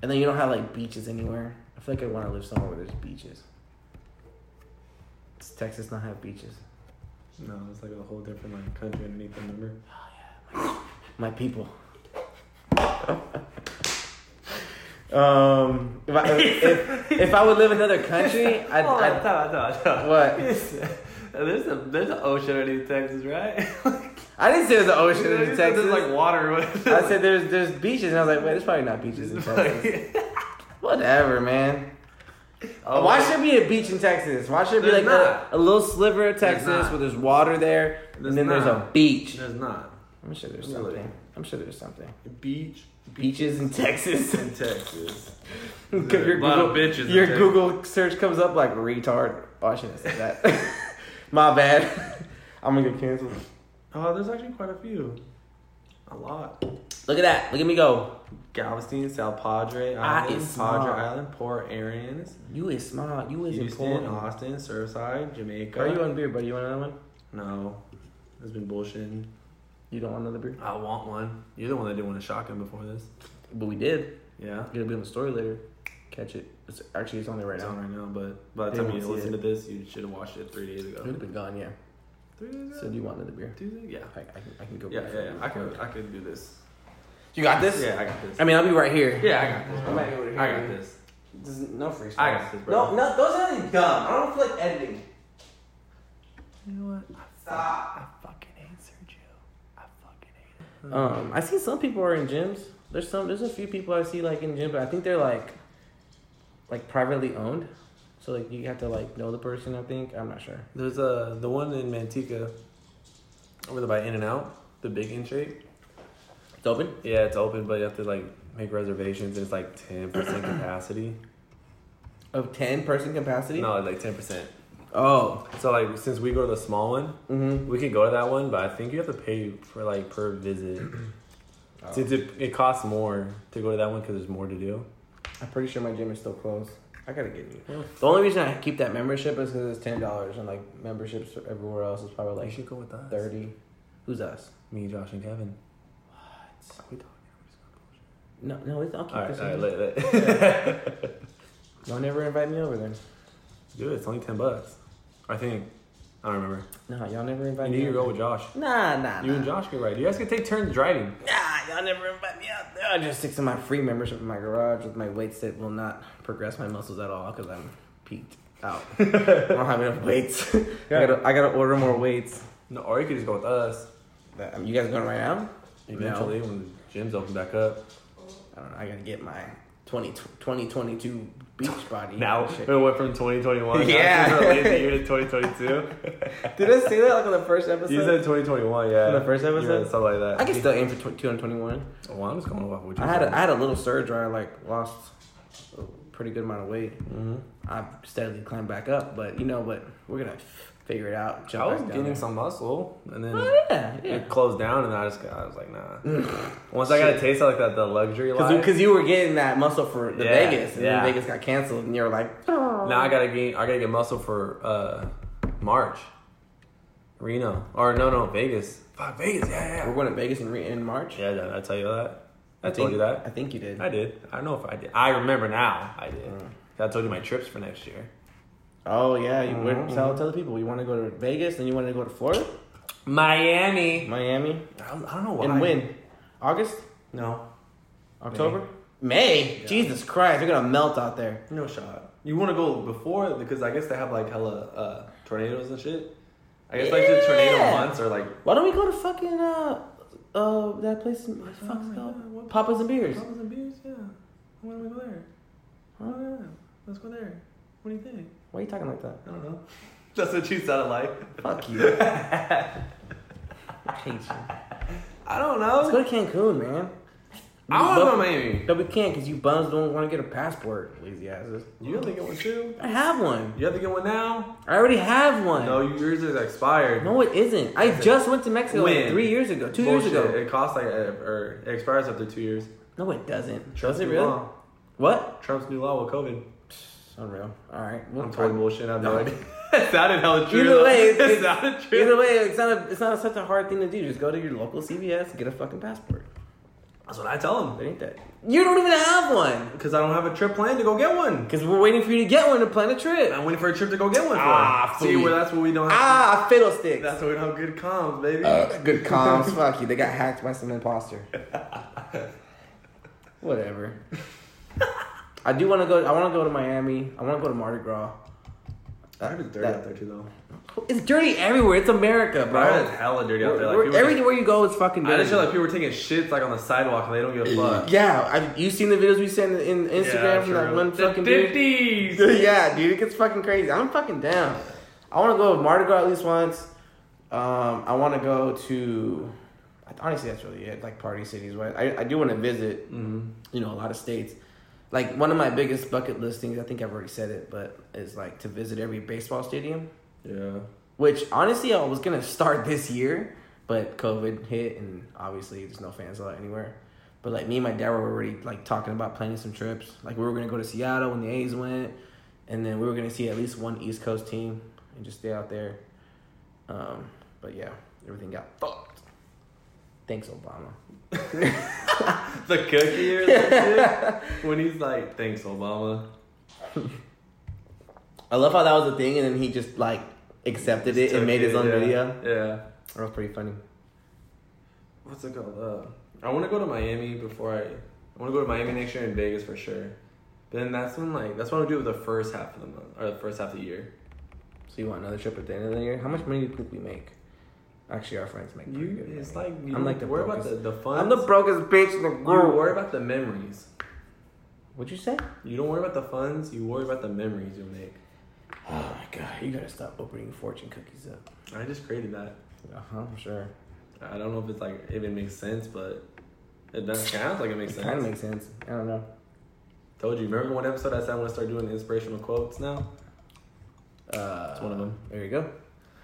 And then you don't have like beaches anywhere. I feel like I want to live somewhere where there's beaches. Does Texas not have beaches? No, it's like a whole different like country underneath the number. Oh yeah. My people. um, if I, if, if I would live in another country, I'd, Hold on, I'd time, time, time. What? There's a there's an ocean underneath Texas, right? I didn't say there's an ocean in There's Texas. like water. I said there's there's beaches, and I was like, wait, there's probably not beaches in Texas. Whatever, man. Oh, Why should be a beach in Texas? Why should it be like a, a little sliver of Texas not. where there's water there, There's and then there's a beach? There's not I'm sure there's something. I'm sure there's something. beach Beaches in Texas. in Texas. your a lot of Google, your. Google search comes up like retard. Oh, I shouldn't said that. My bad. I'm gonna get canceled. Oh, there's actually quite a few. A lot. Look at that. Look at me go. Galveston, South Padre Island, it's Padre small. Island, Port Aransas, You is smart. You is Houston, important. Austin, Surfside, Jamaica. Are you on beer, buddy? You want another one? No, it's been bullshitting. You don't want another beer? I want one. You're the one that didn't want a shotgun before this. But we did. Yeah. It'll be on the story later. Catch it. It's actually it's on there right It's now. on right now, but by the They time you listen it. to this, you should have watched it three days ago. It would have been gone, yeah. Three days ago. So do you want another beer? Tuesday? Yeah. I, I, can, I can go. Yeah, yeah, yeah. I could, I could do this. You got this? Yeah, I got this. I mean, I'll be right here. yeah, I got this. I might be able to hear I got you. this. This is no free I got this, bro. No, no, those are dumb. I don't feel like editing. You know what? Stop. I fucking hate Sergio. I fucking hate him. Um, I see some people are in gyms. There's some. There's a few people I see like in gym, but I think they're like, like privately owned. So like you have to like know the person. I think I'm not sure. There's a the one in Manteca over there by In and Out, the big in shape. It's open. Yeah, it's open, but you have to like make reservations. And it's like ten percent capacity. Of ten person capacity. No, like ten percent. Oh. So like since we go to the small one, Mm-hmm. we could go to that one, but I think you have to pay for like per visit. Oh. Since it, it costs more to go to that one because there's more to do. I'm pretty sure my gym is still closed. I gotta get you. The only reason I keep that membership is because it's ten dollars, and like memberships everywhere else is probably Like, you should go with us. thirty. Who's us? Me, Josh, and Kevin. What? are We talking. No, no, it's, I'll keep All right, this. all right, let, let. Y'all never invite me over then. Dude, it's only ten bucks. I think. I don't remember. Nah, y'all never invite me. You me. need to go with Josh. Nah, nah, You nah. and Josh can ride. You guys can take turns driving. Nah, y'all never invite me out there. I just stick to my free membership in my garage with my weights that will not progress my muscles at all because I'm peaked out. I don't have enough weights. I, gotta, I gotta order more weights. No, or you could just go with us. Um, you guys going right now? Eventually, when the gyms open back up. I don't know. I gotta get my 20, 2022 beach body. Now Shit. it went from 2021. Yeah. Now it's a lazy year to 2022. Did I say that like on the first episode? you said 2021, yeah. In the first episode? read something like that. I can still aim for tw 221. Well, I'm just going off what you I had a, had a little surge where I like lost a pretty good amount of weight. Mhm. I've steadily climbed back up, but you know what? We're gonna figure it out. Jump I was getting there. some muscle, and then Oh yeah, yeah. it closed down, and I just got, I was like, nah. Once I got a taste of like that, the luxury life. Because you were getting that muscle for the Yeah, Vegas, and yeah. then Vegas got canceled, and you were like, Now I gotta gain. I gotta get muscle for uh March. Reno or no no Vegas. Fuck Vegas. Yeah we're going to Vegas in, in March. Yeah, did I tell you that? I, think, told you that. I think you did. I did. I don't know if I did. I remember now. I did. Mm. I told you my trips for next year. Oh yeah, you where, Mhm, tell tell the people you want to go to Vegas, then you want to go to Florida, Miami. Miami, I don't, I don't know why. and when? August, No. October, May. Yeah. Jesus Christ, you're gonna melt out there. No shot. You want to go before because I guess they have like hella uh, tornadoes and shit. I guess like the tornado Yeah. months are like. Why don't we go to fucking uh uh that place? In, what the fuck's it Oh, called? yeah, what- Papa's and Beers. Papas and beers, yeah. Why don't we go there? Oh yeah, let's go there. What do you think? Why are you talking like that? I don't know. That's what you sounded like. Fuck you. I hate you. I don't Let's know. go to Cancun, man. I want to go to Miami. No, we can't because you bums don't want to get a passport, lazy asses. You have to get one too. I have one. You have to get one now. I already have one. No, yours is expired. No, it isn't. I just went to Mexico like three years ago, two Bullshit. years ago. It costs like, uh, or it expires after two years. No, it doesn't. Trump's Does it new really? law. What? Trump's new law with COVID. It's unreal. All right. We'll I'm totally bullshit. I have no idea. it sounded hella true. Either way, it it's- sounded true. Either way, it's not a, it's not such a hard thing to do. Just go to your local CVS and get a fucking passport. That's what I tell them. them. ain't that. You don't even have one Because I don't have a trip planned to go get one. because we're waiting for you to get one to plan a trip. I'm waiting for a trip to go get one for. Ah, See, where that's what we don't have. Ah, fiddlesticks. That's why we don't have good comms, baby. Uh, good comms. Fuck you. They got hacked by some imposter. Whatever. I do want to go. I want to go to Miami. I want to go to Mardi Gras. Miami's dirty that- out there too, though. It's dirty everywhere. It's America, bro. Bro, it's hella dirty out there. Like, We're- everywhere you go, it's fucking dirty. I just feel like people were taking shits like on the sidewalk and they don't give a fuck. yeah, I, you seen the videos we sent in Instagram from that one The fucking fifties. yeah, dude, it gets fucking crazy. I'm fucking down. I want to go to Mardi Gras at least once. Um, I want to go to. Honestly, that's really it. Like party cities, right? I I do want to visit. Mm-hmm. You know, a lot of states. Like one of my biggest bucket listings, I think I've already said it, but is like to visit every baseball stadium. Yeah. Which honestly, I was gonna start this year, but COVID hit, and obviously there's no fans allowed anywhere. But like me and my dad were already like talking about planning some trips. Like we were gonna go to Seattle when the A's went, and then we were gonna see at least one East Coast team and just stay out there. Um, but yeah, everything got fucked. Thanks, Obama. The cookie or something. when he's like, thanks, Obama. I love how that was a thing, and then he just like accepted it and Took made his own yeah. video. Yeah. That was pretty funny. What's it called? Uh, I want to go to Miami before I. I want to go to Miami next year and Vegas for sure. But then that's when like that's what I do with the first half of the month or the first half of the year. So you want another trip at the end of the year? How much money do you think we make? Actually, our friends make. pretty You, good it's money. like you I'm like the worry about the brokest. the fun. I'm the brokest bitch in the You worry about the memories. What'd you say? You don't worry about the funds. You worry about the memories you'll make. Oh my god, you gotta stop opening fortune cookies up. I just created that. Uh huh, I'm sure. I don't know if it's like if it makes sense, but it does sounds like it makes It sense. kind of makes sense. I don't know. Told you. Remember one episode I said I want to start doing inspirational quotes now? Uh, That's one of them. There you go.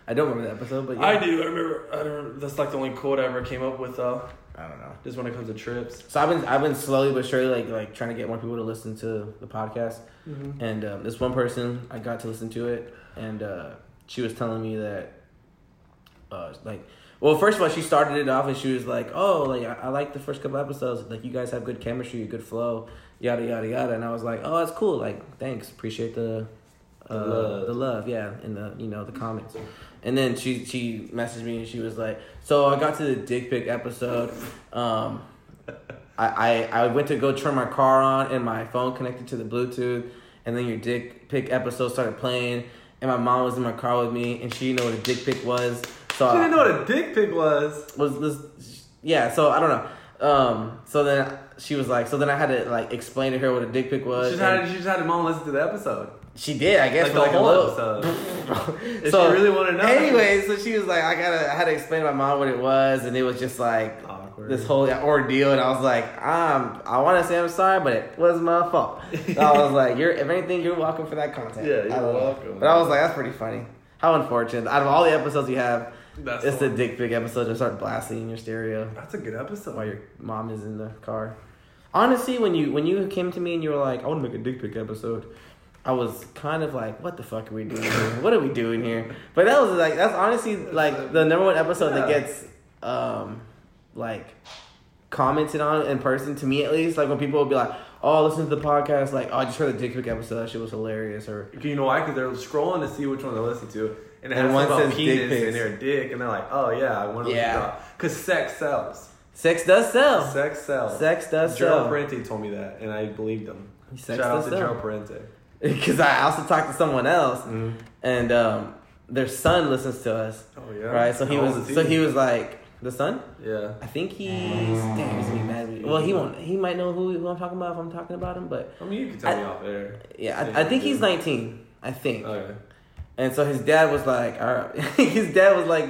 I don't remember the episode, but yeah. I do. I remember. I don't. That's like the only quote I ever came up with. though. I don't know. just when it comes to trips. So I've been I've been slowly but surely like like trying to get more people to listen to the podcast. Mm-hmm. And um, this one person, I got to listen to it, and uh, she was telling me that, uh, like, well, first of all, she started it off, and she was like, "Oh, like I, I like the first couple episodes. Like, you guys have good chemistry, good flow, yada yada yada." And I was like, "Oh, that's cool. Like, thanks, appreciate the, uh, The love. the love, yeah, and the you know the comments." And then she she messaged me, and she was like, "So I got to the dick pic episode." Um, I, I, I went to go turn my car on and my phone connected to the Bluetooth, and then your dick pic episode started playing, and my mom was in my car with me, and she didn't know what a dick pic was. So She didn't I, know what a dick pic was. was this, yeah. So I don't know. Um, so then she was like, so then I had to like explain to her what a dick pic was. She just, had, she just had her mom listen to the episode. She did, I guess, Like for the like a little. episode. If so she really wanna know. Anyway, so she was like, I gotta, I had to explain to my mom what it was, and it was just like Awkward. this whole ordeal, and I was like, um, I want to say I'm sorry, but it was my fault. So I was like, you're, if anything, you're welcome for that content. Yeah, you're I don't know. But I was like, that's pretty funny. How unfortunate. Out of all the episodes you have, That's it's the the dick pic episode to start blasting in your stereo That's a good episode. while your mom is in the car. Honestly, when you when you came to me and you were like, I want to make a dick pic episode, I was kind of like, what the fuck are we doing here? What are we doing here? But that was like that's honestly like the number one episode that gets um like commented on in person to me at least. Like when people would be like, Oh, listen to the podcast, like, oh I just heard the dick pic episode, that shit was hilarious or You know why? Because they're scrolling to see which one to listen to, and it has one one about says dick penis pics. and their dick, and they're like, "Oh yeah, I want to Yeah. Because sex sells. Sex does sell. Sex sells. Sex does Gerald sell. Parente told me that, and I believed him. Sex Shout out to sell. Gerald Parente. Because I also talked to someone else and um their son listens to us. Oh yeah. Right, so he How was is so he was like the son. Yeah. I think he's damn. He's gonna be mad at me. Well, he won't. He might know who, who I'm talking about if I'm talking about him. But I mean, you can tell I- me off air. yeah, I, I think he's 19. I think. Okay. And so his dad was like, all right. his dad was like,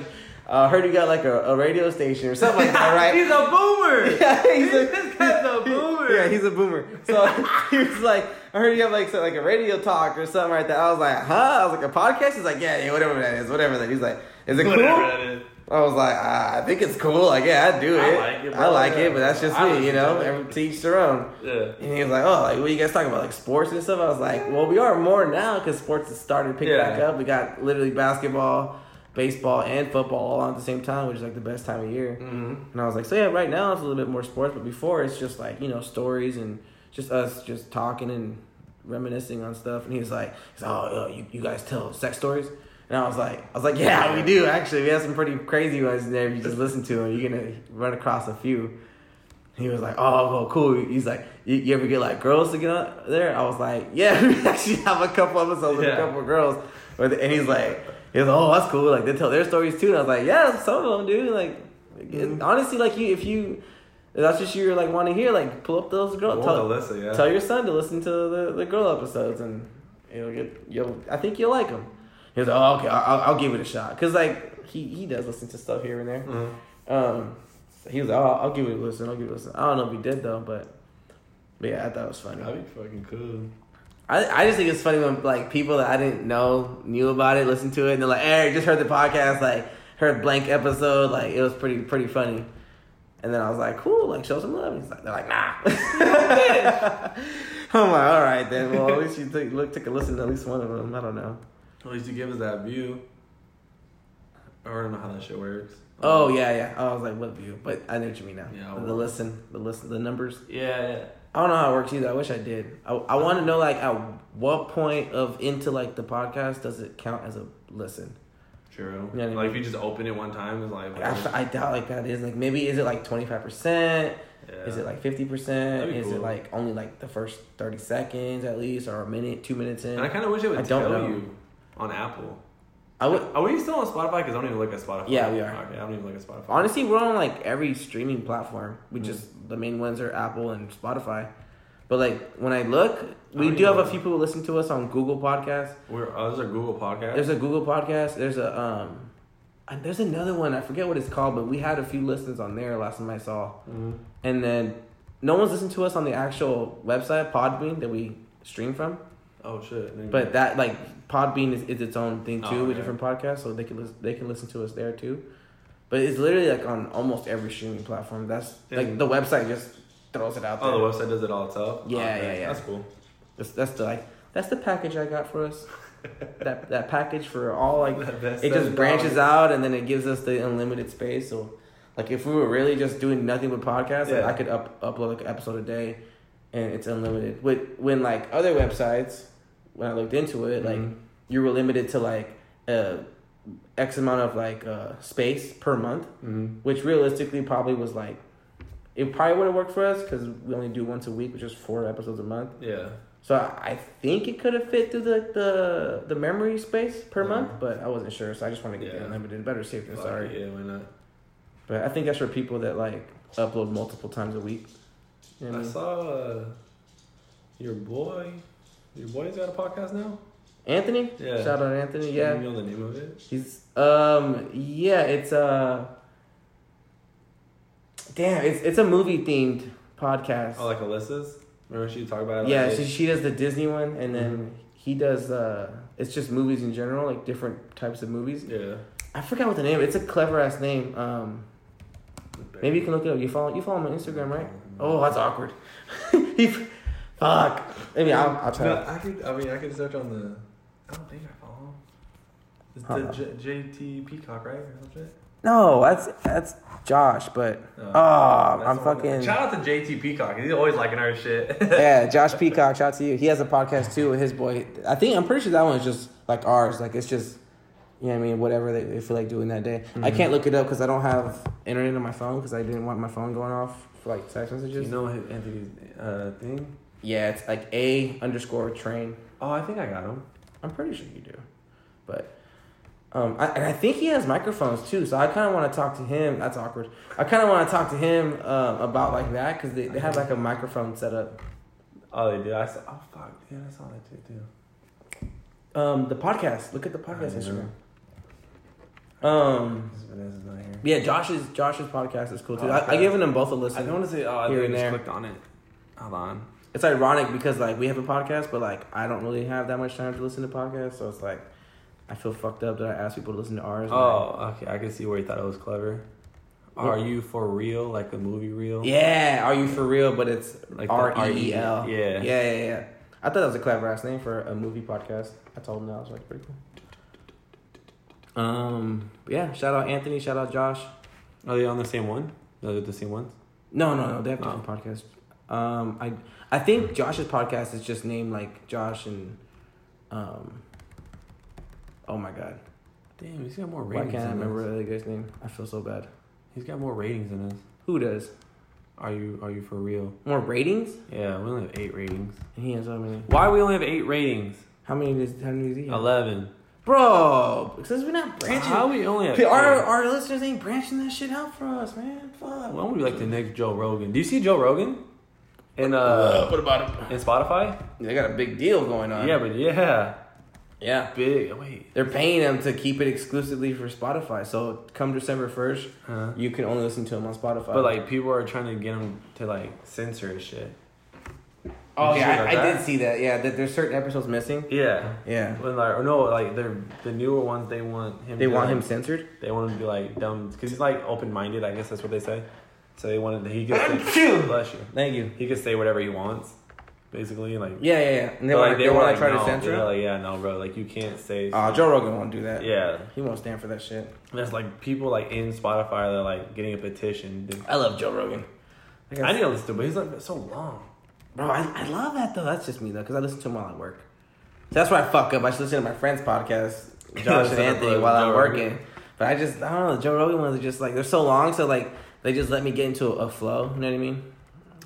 uh, heard you got like a, a radio station or something like that, right? he's a boomer. yeah, he's a, This guy's a boomer. Yeah, he's a boomer. So he was like, I heard you have like so, like a radio talk or something like that. I was like, huh? I was like, a podcast? He's like, yeah, yeah, whatever that is, whatever that. He's like, is it cool? That is. I was like, ah, I think it's cool. Like, yeah, I'd do it. I like it. I like Yeah. it, but that's just I me, you know. Every to each their own. Yeah. And he was like, oh, like what you guys talking about, like sports and stuff? I was like, well, we are more now because sports has started to pick Yeah. back up. We got literally basketball, baseball, and football all on at the same time, which is like the best time of year. Mm-hmm. And I was like, so yeah, right now it's a little bit more sports, but before it's just like you know stories and just us just talking and reminiscing on stuff. And he was like, oh, you, you guys tell sex stories. And I was like, I was like, yeah, we do actually. We have some pretty crazy ones in there. If you just listen to them, you're gonna run across a few. He was like, oh, well, cool. He's like, you, you ever get like girls to get up there? I was like, yeah, we actually have a couple episodes with a couple of girls. And he's like, he's like, oh, that's cool. Like they tell their stories too. And I was like, yeah, some of them do. Like, Mhm. honestly, like you, if you, if that's what you're like want to hear, like pull up those girls. Tell, Alyssa, yeah. tell your son to listen to the, the girl episodes, and it'll get you'll. I think you'll like them. He was like, oh, okay, I'll, I'll give it a shot, cause like he he does listen to stuff here and there. Mhm. Um, so he was like, oh, I'll give it a listen. I'll give it a listen. I don't know if he did though, but, but yeah, I thought it was funny. That'd be fucking cool. I, I just think it's funny when like people that I didn't know knew about it, listened to it, and they're like, "Eric, just heard the podcast, like heard blank episode, like it was pretty pretty funny." And then I was like, "Cool, like show some love." And he's like, "They're like, nah." I'm like, "All right then. Well, at least you took look took a listen to at least one of them. I don't know." At least you give us that view. I don't know how that shit works. Oh yeah, yeah. I was like, "What view?" But I know what you mean now. Yeah, the listen, the listen, the numbers. Yeah, yeah. I don't know how it works either. I wish I did. I, I want to know like at what point of into like the podcast does it count as a listen? True. Yeah, I mean- like if you just open it one time, it's like. I, I doubt like that is like maybe is it like twenty five percent? Is it like fifty percent? Is it like only like the first thirty seconds at least, or a minute, two minutes in? And I kind of wish it would I don't tell know. you on Apple. I would Are we still on Spotify? Because I don't even look at Spotify. Yeah, we are. Okay, I don't even look at Spotify. honestly we're on like every streaming platform. We Mm. just the main ones are Apple and Spotify. But like when I look, we don't do have a few people listen to us on Google Podcasts. We're oh, there's a Google podcast. There's a Google Podcast. There's a um, and there's another one. I forget what it's called, but we had a few listens on there last time I saw. Mhm. And then no one's listened to us on the actual website Podbean that we stream from. Oh shit! But that like Podbean is, is its own thing too Oh, with different podcasts, so they can lis- they can listen to us there too. But it's literally like on almost every streaming platform. That's like the website just throws it out there. oh, the website does it all itself. Yeah, Okay, yeah, yeah. That's cool. That's, that's the like that's the package I got for us. that that package for all like it just branches out and then it gives us the unlimited space. So like if we were really just doing nothing but podcasts, like, I could up upload like an episode a day, and it's unlimited. With when like other websites, when I looked into it, like Mhm. you were limited to like uh x amount of like uh space per month, Mhm. which realistically probably was like it probably would have worked for us because we only do once a week, which is four episodes a month. Yeah. So I I think it could have fit through the the, the memory space per Yeah. month, but I wasn't sure, so I just wanted to get the Yeah. unlimited. Better safe than sorry. Yeah, why not? But I think that's for people that like upload multiple times a week. You know I I mean? saw uh, your boy. Your boy's got a podcast now. Anthony, Yeah. shout out Anthony. You Yeah, know the name of it? he's um yeah, it's uh damn, it's it's a movie themed podcast. Oh, like Alyssa's. Remember she talked about it? yeah, like, she she does the Disney one, and then Mhm. he does uh it's just movies in general, like different types of movies. Yeah. I forgot what the name. It's a clever ass name. Um, maybe you can look it up. You follow you follow him on Instagram, right? Oh, that's awkward. he, fuck. Maybe I'll I'll try. No, I could. I mean, I could search on the. I don't think I follow him. It's the. J- JT Peacock, right? Or some shit? No, that's that's Josh, but oh, That's I'm the one- fucking Shout out to JT Peacock. He's always liking our shit. yeah. Josh Peacock, shout out to you. He has a podcast too with his boy. I think I'm pretty sure that one's just like ours. Like it's just. You know what I mean? Whatever they, they feel like doing that day. I Mhm. can't look it up because I don't have internet on my phone because I didn't want my phone going off for like text messages. you know Anthony's uh, thing? Yeah, it's like a underscore train. Oh, I think I got him. I'm pretty sure you do, but um, I, and I think he has microphones too. So I kind of want to talk to him. That's awkward. I kind of want to talk to him um, about like that because they, they have like a microphone set up. Oh, they did. I saw. Oh fuck. Yeah, I saw that shit too. Um, the podcast. Look at the podcast Instagram. Um, yeah, Josh's Josh's podcast is cool too. Oh, I, I given them both a listen. I don't want to say. Oh, I Here and just there. clicked on it. Hold on. It's ironic because like we have a podcast, but like I don't really have that much time to listen to podcasts, so it's like I feel fucked up that I ask people to listen to ours. Oh, okay. I can see where you thought it was clever. Are you for real? Like the movie real? Yeah, are you for real? But it's Like R E E L. Yeah. yeah, yeah, yeah. I thought that was a clever ass name for a movie podcast. I told him that I was like pretty cool. Um, yeah. Shout out Anthony. Shout out Josh. Are they on the same one? Are they the same ones? No, no, no. They have Oh. different podcasts. Um, I I think Josh's podcast is just named like Josh and um. Oh my god! Damn, he's got more Why ratings. can't I remember the guy's name? I feel so bad. He's got more ratings than us. Who does Are you Are you for real? more ratings? Yeah, we only have eight ratings. And he has how many? Why we only have eight ratings? How many does how many does he have? Eleven. Bro, since we're not branching, How we only have our our listeners ain't branching that shit out for us, man. Fuck. Why don't we be like the next Joe Rogan? Do you see Joe Rogan? In uh, what about it? in Spotify? They got a big deal going on. Yeah, but yeah, yeah. big. Wait, They're paying them to keep it exclusively for Spotify. So come December first, huh? you can only listen to them on Spotify. But like people are trying to get him to like censor his shit. oh you sure yeah, I, I did see that. Yeah, that there's certain episodes missing. Yeah. Yeah, When like, or no, like they're the newer ones. They want him. they to, want like, him censored. They want him to be like dumb because he's like open minded. I guess that's what they say. So they wanted he could bless you. Thank you. He could say whatever he wants, basically. Like Yeah, yeah, yeah. And they want like, they were want to like, try no. to censor They're like, yeah, no, bro. Like you can't say. Uh, Joe Rogan won't do that. yeah, he won't stand for that shit. there's like people like in Spotify. that are like getting a petition. I love Joe Rogan. Like I need to listen to, but he's like so long. Bro, I, I love that though. That's just me though, because I listen to him while I work. So that's why I fuck up. I should listen to my friend's podcast Josh and to Anthony while I'm working. But I just I don't know. The Joe Rogan ones are just like they're so long, so like they just let me get into a, a flow. You know what I mean?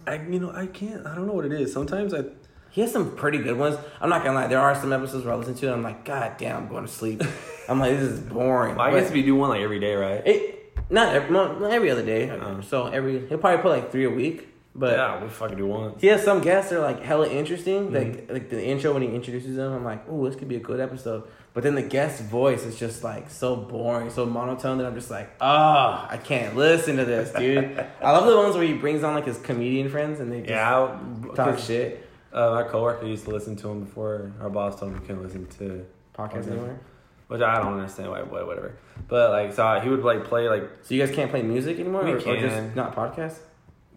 I you know I can't. I don't know what it is. Sometimes I He has some pretty good ones. I'm not gonna lie. There are some episodes where I listen to it. I'm like, God damn, I'm going to sleep. I'm like, this is boring. I But guess we do one like every day, right? it not every, not every other day. Uh-huh. So every he'll probably put like three a week. But yeah, we fucking do one. he has some guests that are like hella interesting. Mm-hmm. Like like the intro when he introduces them, I'm like, oh, this could be a good episode. But then the guest's voice is just like so boring, so monotone that I'm just like, ah, I can't listen to this, dude. I love the ones where he brings on like his comedian friends and they just Yeah, talk shit. Uh, my coworker used to listen to him before our boss told him he couldn't listen to, podcasts anymore. which I don't understand why, why- whatever. But like, so he would like play like, So you guys can't play music anymore, We or, or just not podcasts?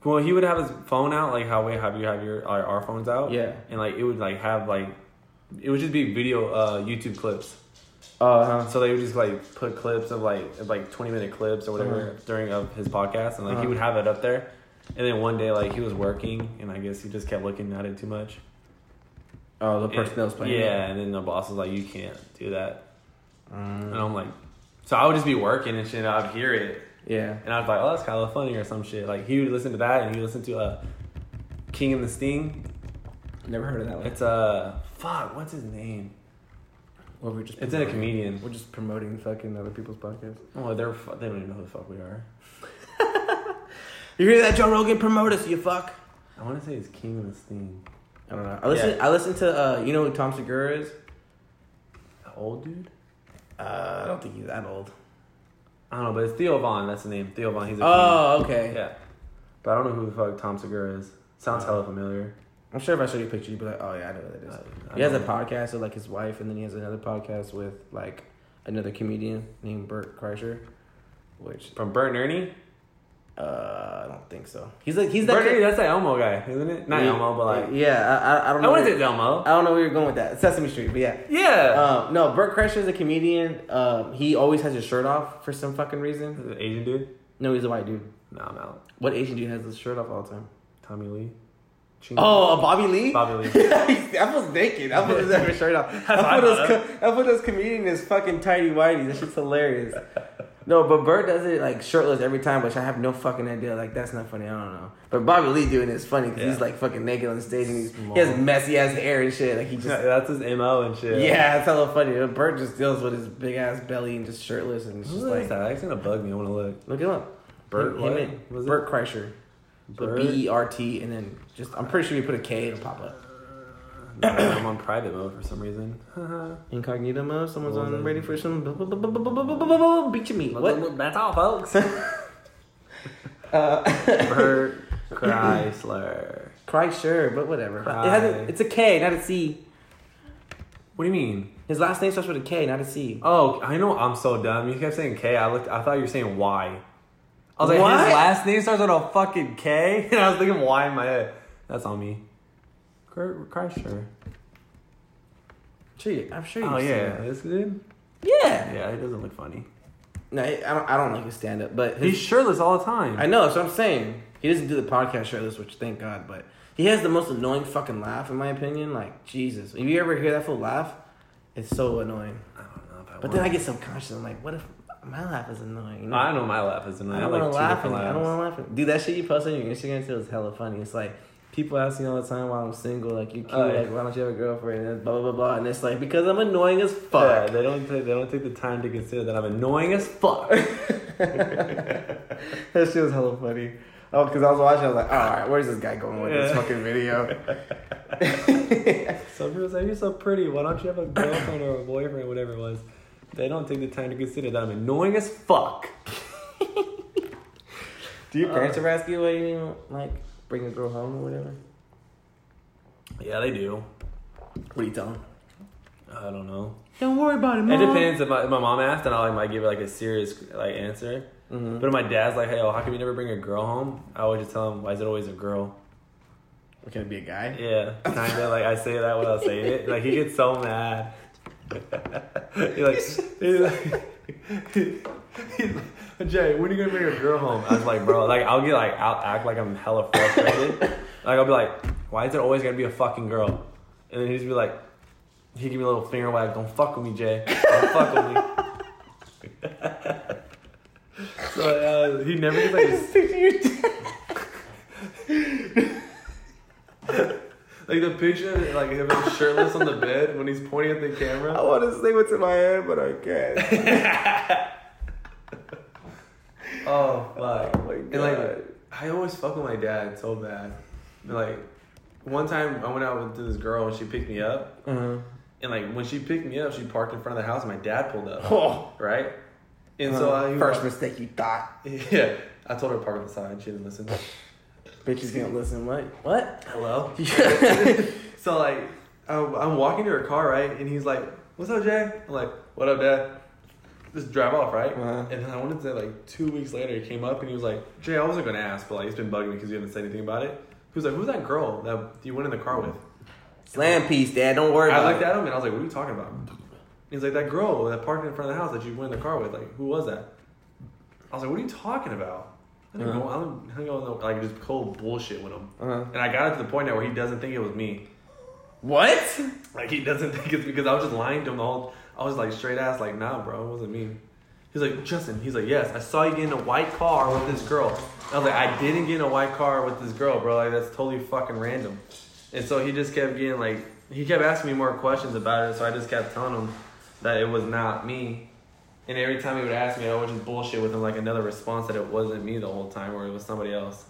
well, he would have his phone out like how we have you have your our, our phones out, Yeah. and like it would like have like, it would just be video uh YouTube clips. Uh-huh. So they would just like put clips of like of, like twenty minute clips or whatever Uh-huh. during of his podcast, and like he Uh-huh. would have it up there. And then one day, like he was working, and I guess he just kept looking at it too much. oh, the person that was playing. Yeah, and then the boss was like, "You can't do that," it. and Mm, I'm like, so I would just be working and shit, and I'd hear it, yeah. and I was like, "Oh, that's kind of funny" or some shit. Like he would listen to that, and he would listen to uh, King and the Sting. Never heard of that one. It's uh, fuck, what's his name? Or we're just It's in a comedian. We're just promoting fucking other people's podcasts. Oh, they're fu- they don't even know who the fuck we are. You hear that, Joe Rogan? Promote us, you fuck. I want to say it's King of the Sting. I don't know. I listen. I listen to. Uh, you know who Tom Segura is? The old dude. Uh, I don't think he's that old. I don't know, but it's Theo Von. That's the name. Theo Von. He's a Oh, okay. yeah. But I don't know who the fuck Tom Segura is. Sounds hella familiar. I'm sure if I show you a picture, you'd be like, "Oh yeah, I know who that is." I- I he has a know. podcast with like his wife, and then he has another podcast with like another comedian named Bert Kreischer, which from Bert and Ernie. uh, I don't think so. He's like he's that. Bert kid- that's that Elmo guy, isn't it? Not Elmo, but like yeah, I, I, I don't I know. to where- Elmo. I don't know where you're going with that. Sesame Street, but yeah. Yeah. Um, no, Bert Kreischer is a comedian. Um, he always has his shirt off for some fucking reason. the Asian dude. No, he's a white dude. No, I'm out. What Asian dude has his shirt off all the time? Tommy Lee. Ching- Oh, uh, Bobby Lee. Bobby Lee. I was naked. I put his shirt off. I I put his, thought put his comedian his fucking tidy whitey. That shit's hilarious. No, but Bert does it like shirtless every time, which I have no fucking idea. Like that's not funny. I don't know. But Bobby Lee doing it is funny because he's like fucking naked on the stage and he's, Small. he has messy ass hair and shit. Like he just Yeah, that's his mo and shit. yeah, it's hella funny. Bert just deals with his big ass belly and just shirtless and it's just is like that? That's gonna bug me. I want to look. look him up. Bert him, what? him Was? Bert Kreischer. So Bert? B E R T and then just I'm pretty sure you put a K it'll pop up. No, I'm on private mode for some reason. Incognito mode. Someone's What was on ready for some beat you meat. What? That's all, folks. Uh, Bert Chrysler. Kreischer, but whatever. It hasn't. It's a K, not a C. What do you mean? His last name starts with a K, not a C. Oh, I know. I'm so dumb. You kept saying K. I looked. I thought you were saying Y. I was like, What? his last name starts with a fucking K, and I was thinking why in my head. That's on me. Kurt Chrysler. Sure, you- I'm sure you. Oh yeah, this dude. Yeah. Yeah, he doesn't look funny. No, I don't. I don't like his stand up, but his, He's shirtless all the time. I know. That's what I'm saying. He doesn't do the podcast shirtless, which thank God. But he has the most annoying fucking laugh, in my opinion. Like Jesus, if you ever hear that full laugh, it's so annoying. I don't know if I But then I get subconscious. I'm like, what if my laugh is annoying? I know my laugh is annoying. I, don't like want two to laugh. different I don't want to laugh. Dude, that shit you post on your Instagram too is hella funny. It's like people ask me all the time while I'm single, like you cute, Oh, yeah. like why don't you have a girlfriend? And blah blah blah blah. And it's like because I'm annoying as Yeah, fuck. they don't take they don't take the time to consider that I'm annoying as fuck. that shit was hella funny. Oh, because I was watching, I was like, oh, all right, where's this guy going with this fucking video? Some people say you're so pretty. Why don't you have a girlfriend or a boyfriend, whatever it was? They don't take the time to consider that I'm annoying as fuck. Do your parents ever ask you why you didn't like bring a girl home or whatever? Yeah, they do. What do you tell them? I don't know. Don't worry about it, Mom. It depends. If my, if my mom asked, then I like, might give her like a serious like answer. Mm-hmm. But if my dad's like, "Hey, oh, how come you never bring a girl home?" I always just tell him, "Why is it always a girl?" Can it be a guy? Yeah, kind of like I say that without saying it. Like he gets so mad. he like, he's like, Jay, when are you gonna bring your girl home? I was like, bro, like I'll get like I'll act like I'm hella frustrated. like I'll be like, why is it always gonna be a fucking girl? And then he's be like, he give me a little finger wag. Don't fuck with me, Jay. Don't fuck with me. so uh, he never gets like like the picture like him shirtless on the bed when he's pointing at the camera. I want to say what's in my head, but I can't. Oh fuck. Oh my And like I always fuck with my dad so bad. Like one time I went out with this girl and she picked me up. Uh-huh. And like when she picked me up, she parked in front of the house. and My dad pulled up, Oh. right? And so I he first mistake you thought. Yeah, I told her to park on the side. She didn't listen. Bitches gonna listen. What? What? Hello. so like, I'm I'm walking to her car, right? And he's like, "What's up, Jay?" I'm like, "What up, Dad?" Just drive off, right? Uh-huh. And then I wanted to say like two weeks later, he came up and he was like, "Jay, I wasn't gonna ask, but like, it's been bugging me because you haven't said anything about it." He was like, "Who's that girl that you went in the car with?" Slam piece, Dad. Don't worry I looked it. at him and I was like, "What are you talking about?" He's like, "That girl that parked in front of the house that you went in the car with. Like, who was that?" I was like, "What are you talking about?" I didn't Uh-huh. go. I don't, I don't go no, like just cold bullshit with him. Uh-huh. And I got it to the point now where he doesn't think it was me. What? Like he doesn't think it's because I was just lying to him the whole. I was like straight ass, like, "Nah, bro, it wasn't me." He's like, "Justin." He's like, "Yes, I saw you get in a white car with this girl." I was like, "I didn't get in a white car with this girl, bro. Like that's totally fucking random." And so he just kept getting like he kept asking me more questions about it. So I just kept telling him that it was not me. And every time he would ask me, I would just bullshit with him like another response that it wasn't me the whole time, or it was somebody else.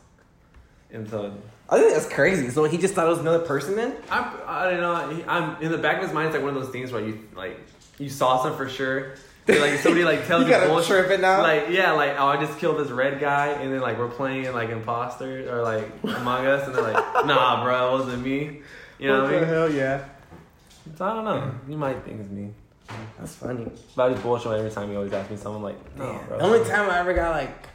And so I think that's crazy. So he just thought it was another person then? I, I don't know. I'm in the back of his mind. It's like one of those things where you like you saw some for sure. And, like somebody like tells You you, bullshit. trip it now? Like yeah, like oh I just killed this red guy, and then like we're playing like imposter or like Among Us, and they're like nah, bro, it wasn't me. You know what, I mean? hell, yeah. So I don't know. You might think it's me, That's funny. but I just bullshit every time you always ask me something. I'm like no, bro. The only time I ever got like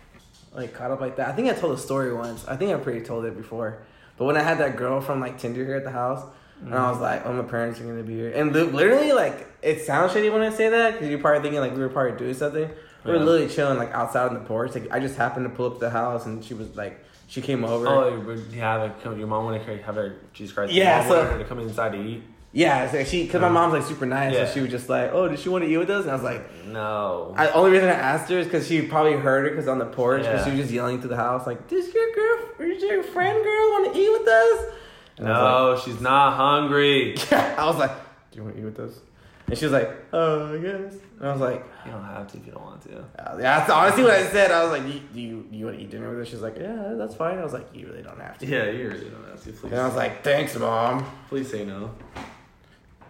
like caught up like that, I think I told a story once. I think I pretty told it before. But when I had that girl from like Tinder here at the house, and I was mm. like, "Oh, my parents are gonna be here," and literally like it sounds shitty when I say that because you're probably thinking like we were probably doing something. We were Yeah. literally chilling like outside on the porch. Like I just happened to pull up to the house, and she was like, she came over. Oh, you have a, your mom want to have her Jesus Christ. Yeah, so- her to come inside to eat. Yeah, it's like she because my mom's like super nice, Yeah. so she was just like, "Oh, did she want to eat with us?" And I was like, No. I, only reason I asked her is because she probably heard it because on the porch, because Yeah. she was just yelling through the house like, "Does your girl, or does your friend girl want to eat with us?" And no, she's not hungry. I was like, "Do you want to eat with us?" And she was like, "Oh, I guess." And I was like, You don't have to if you don't want to. uh, "Yeah, that's honestly what I said." I was like, "Do you, do you, do you want to eat dinner with us?" She's like, "Yeah, that's fine." I was like, "You really don't have to." Yeah, you really don't have to. Please, And I was like, "Thanks, mom." please say no.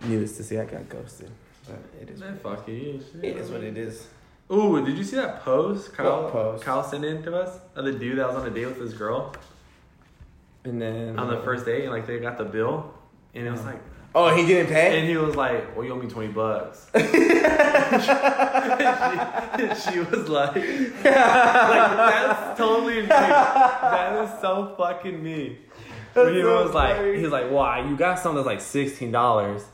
Needless to say, I got ghosted, but it is. Man, fuck you. It is what it is. Ooh, did you see that post Kyle What post? Kyle sent in to us of the dude that was on a date with this girl And then on the first date and like they got the bill and it was like Oh, he didn't pay. and he was like, "Well, you owe me twenty bucks." and she, she was like, "Like that's totally me. That is so fucking me." But he so was like, he's like, "Why? You got something that's like sixteen dollars."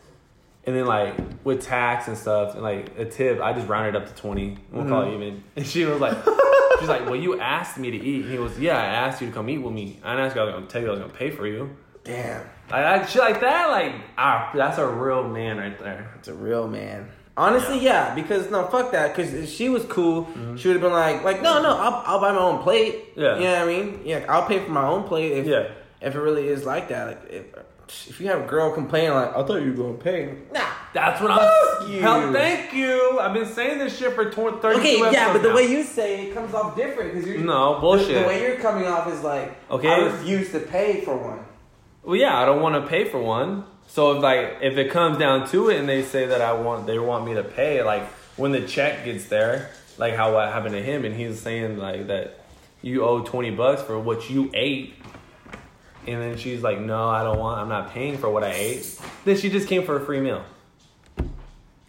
And then like with tax and stuff and like a tip, I just rounded up to twenty. We'll call it even. And she was like, she's like, well, you asked me to eat. And he was, yeah, I asked you to come eat with me. I didn't ask you, I was gonna tell you I was gonna pay for you. Damn, Like, like shit like that, like ah, that's a real man right there. it's a real man. Honestly, yeah, because no, fuck that. Because she was cool, Mm-hmm. she would have been like, like, no, no, I'll, I'll buy my own plate. Yeah. you know what I mean. Yeah, I'll pay for my own plate if Yeah. if it really is like that. Like, if if you have a girl complaining like, I thought you were gonna pay. Nah. That's what Fuck I'm. you. Hell, thank you. I've been saying this shit for 20, 32 Okay, yeah, episodes but the now. way you say it comes off different because you're No, The, bullshit. the way you're coming off is like, Okay. I refuse to pay for one. Well, yeah, I don't want to pay for one. So if like if it comes down to it, and they say that I want, they want me to pay, like when the check gets there, like how what happened to him, and he's saying like that you owe twenty bucks for what you ate, and then she's like, no, I don't want, I'm not paying for what I ate. Then she just came for a free meal.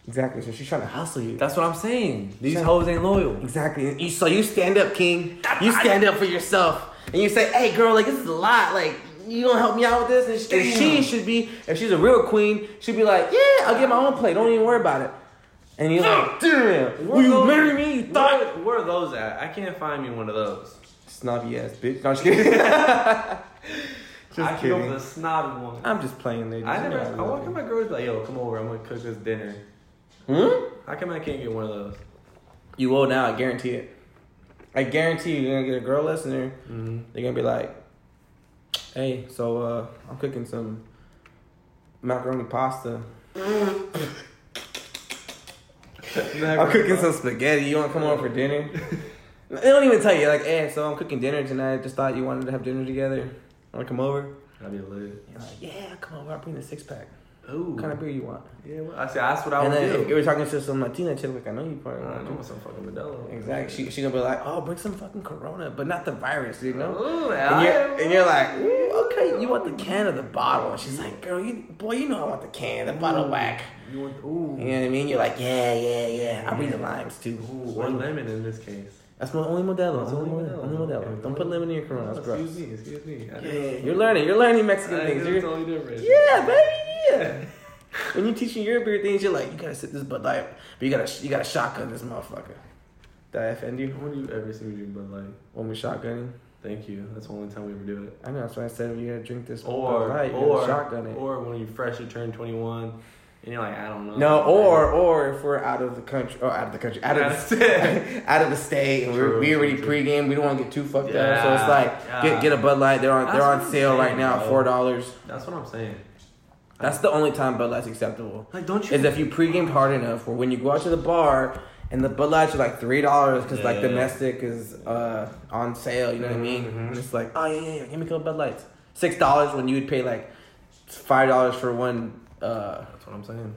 Exactly. So she's trying to hustle you. That's what I'm saying. These Sure. hoes ain't loyal. Exactly. You, so you stand up, King. You stand up for yourself, and you say, "Hey, girl, like this is a lot. Like you gonna help me out with this?" And she, and she should be, if she's a real queen, she'd be like, "Yeah, I'll get my own plate. Don't even worry about it." And you're like, "Damn, will you those- marry me? You thought?" Where, where are those at? I can't find me one of those. Snobby ass bitch. No, I'm just kidding. Just I should go kidding. for the snobby one. I'm just playing, ladies. I You never. know I walk in my girl's like, yo, come over. I'm gonna cook this dinner. Hmm? How come I can't get one of those? You will now. I guarantee it. I guarantee you, you're gonna get a girl listener. Mm-hmm. They're gonna be like, "Hey, so uh, I'm cooking some macaroni pasta. I'm cooking some spaghetti. You want to come over for dinner?" they don't even tell you like, "Hey, so I'm cooking dinner tonight. Just thought you wanted to have dinner together. Want to come over?" That'd be lit. You're like, "Yeah, come over. I'll bring the six pack. Ooh. What kind of beer you want?" Yeah, well, I see. That's what I and would then do. if you were talking to some Latina chick, like I know you probably I want know some fucking Modelo. Exactly. She she gonna be like, "Oh, bring some fucking Corona, but not the virus, you know." Ooh, And you're, and you're like, "Ooh, okay, you want the can or the bottle? And she's like, girl, you, boy, you know I want the can, the bottle whack. You want? Ooh. You know what I mean? You're like, yeah, yeah, yeah. I bring the limes too. Ooh, or lemon in this case. That's my only Modelo. It's only Only Modelo. Only Modelo. Okay. Don't put lemon in your Corona. That's gross. Excuse me. Excuse me. I Yeah, you're learning. You're learning Mexican think things. You're, totally different. yeah, baby. Yeah. when you're teaching your beer things, you're like, you gotta sip this Bud Light, but you gotta you gotta shotgun this motherfucker. Did I offend you When do you ever see me drink Bud Light? when we shotgunning? Thank you. That's the only time we ever do it. I know. That's why I said you gotta drink this Or Bud Light. Or shotgun it. or when you freshly turn 21 and you're like, I don't know. No, or or if we're out of the country, or out of the country, out of the state, out of the state, and we're, we already true, pregame. We don't want to get too fucked up, so it's like yeah. get get a Bud Light. They're on That's they're on sale right now, bro. four dollars. That's what I'm saying. That's the only time Bud Light's acceptable. Like, don't you? Is if you pregame hard enough, or when you go out to the bar and the Bud Lights are like three dollars because like Yeah. domestic is uh on sale. You know what I mean? Mhm. And it's like, oh yeah, yeah, yeah, give me a couple Bud Lights. Six dollars when you would pay like five dollars for one uh That's what I'm saying.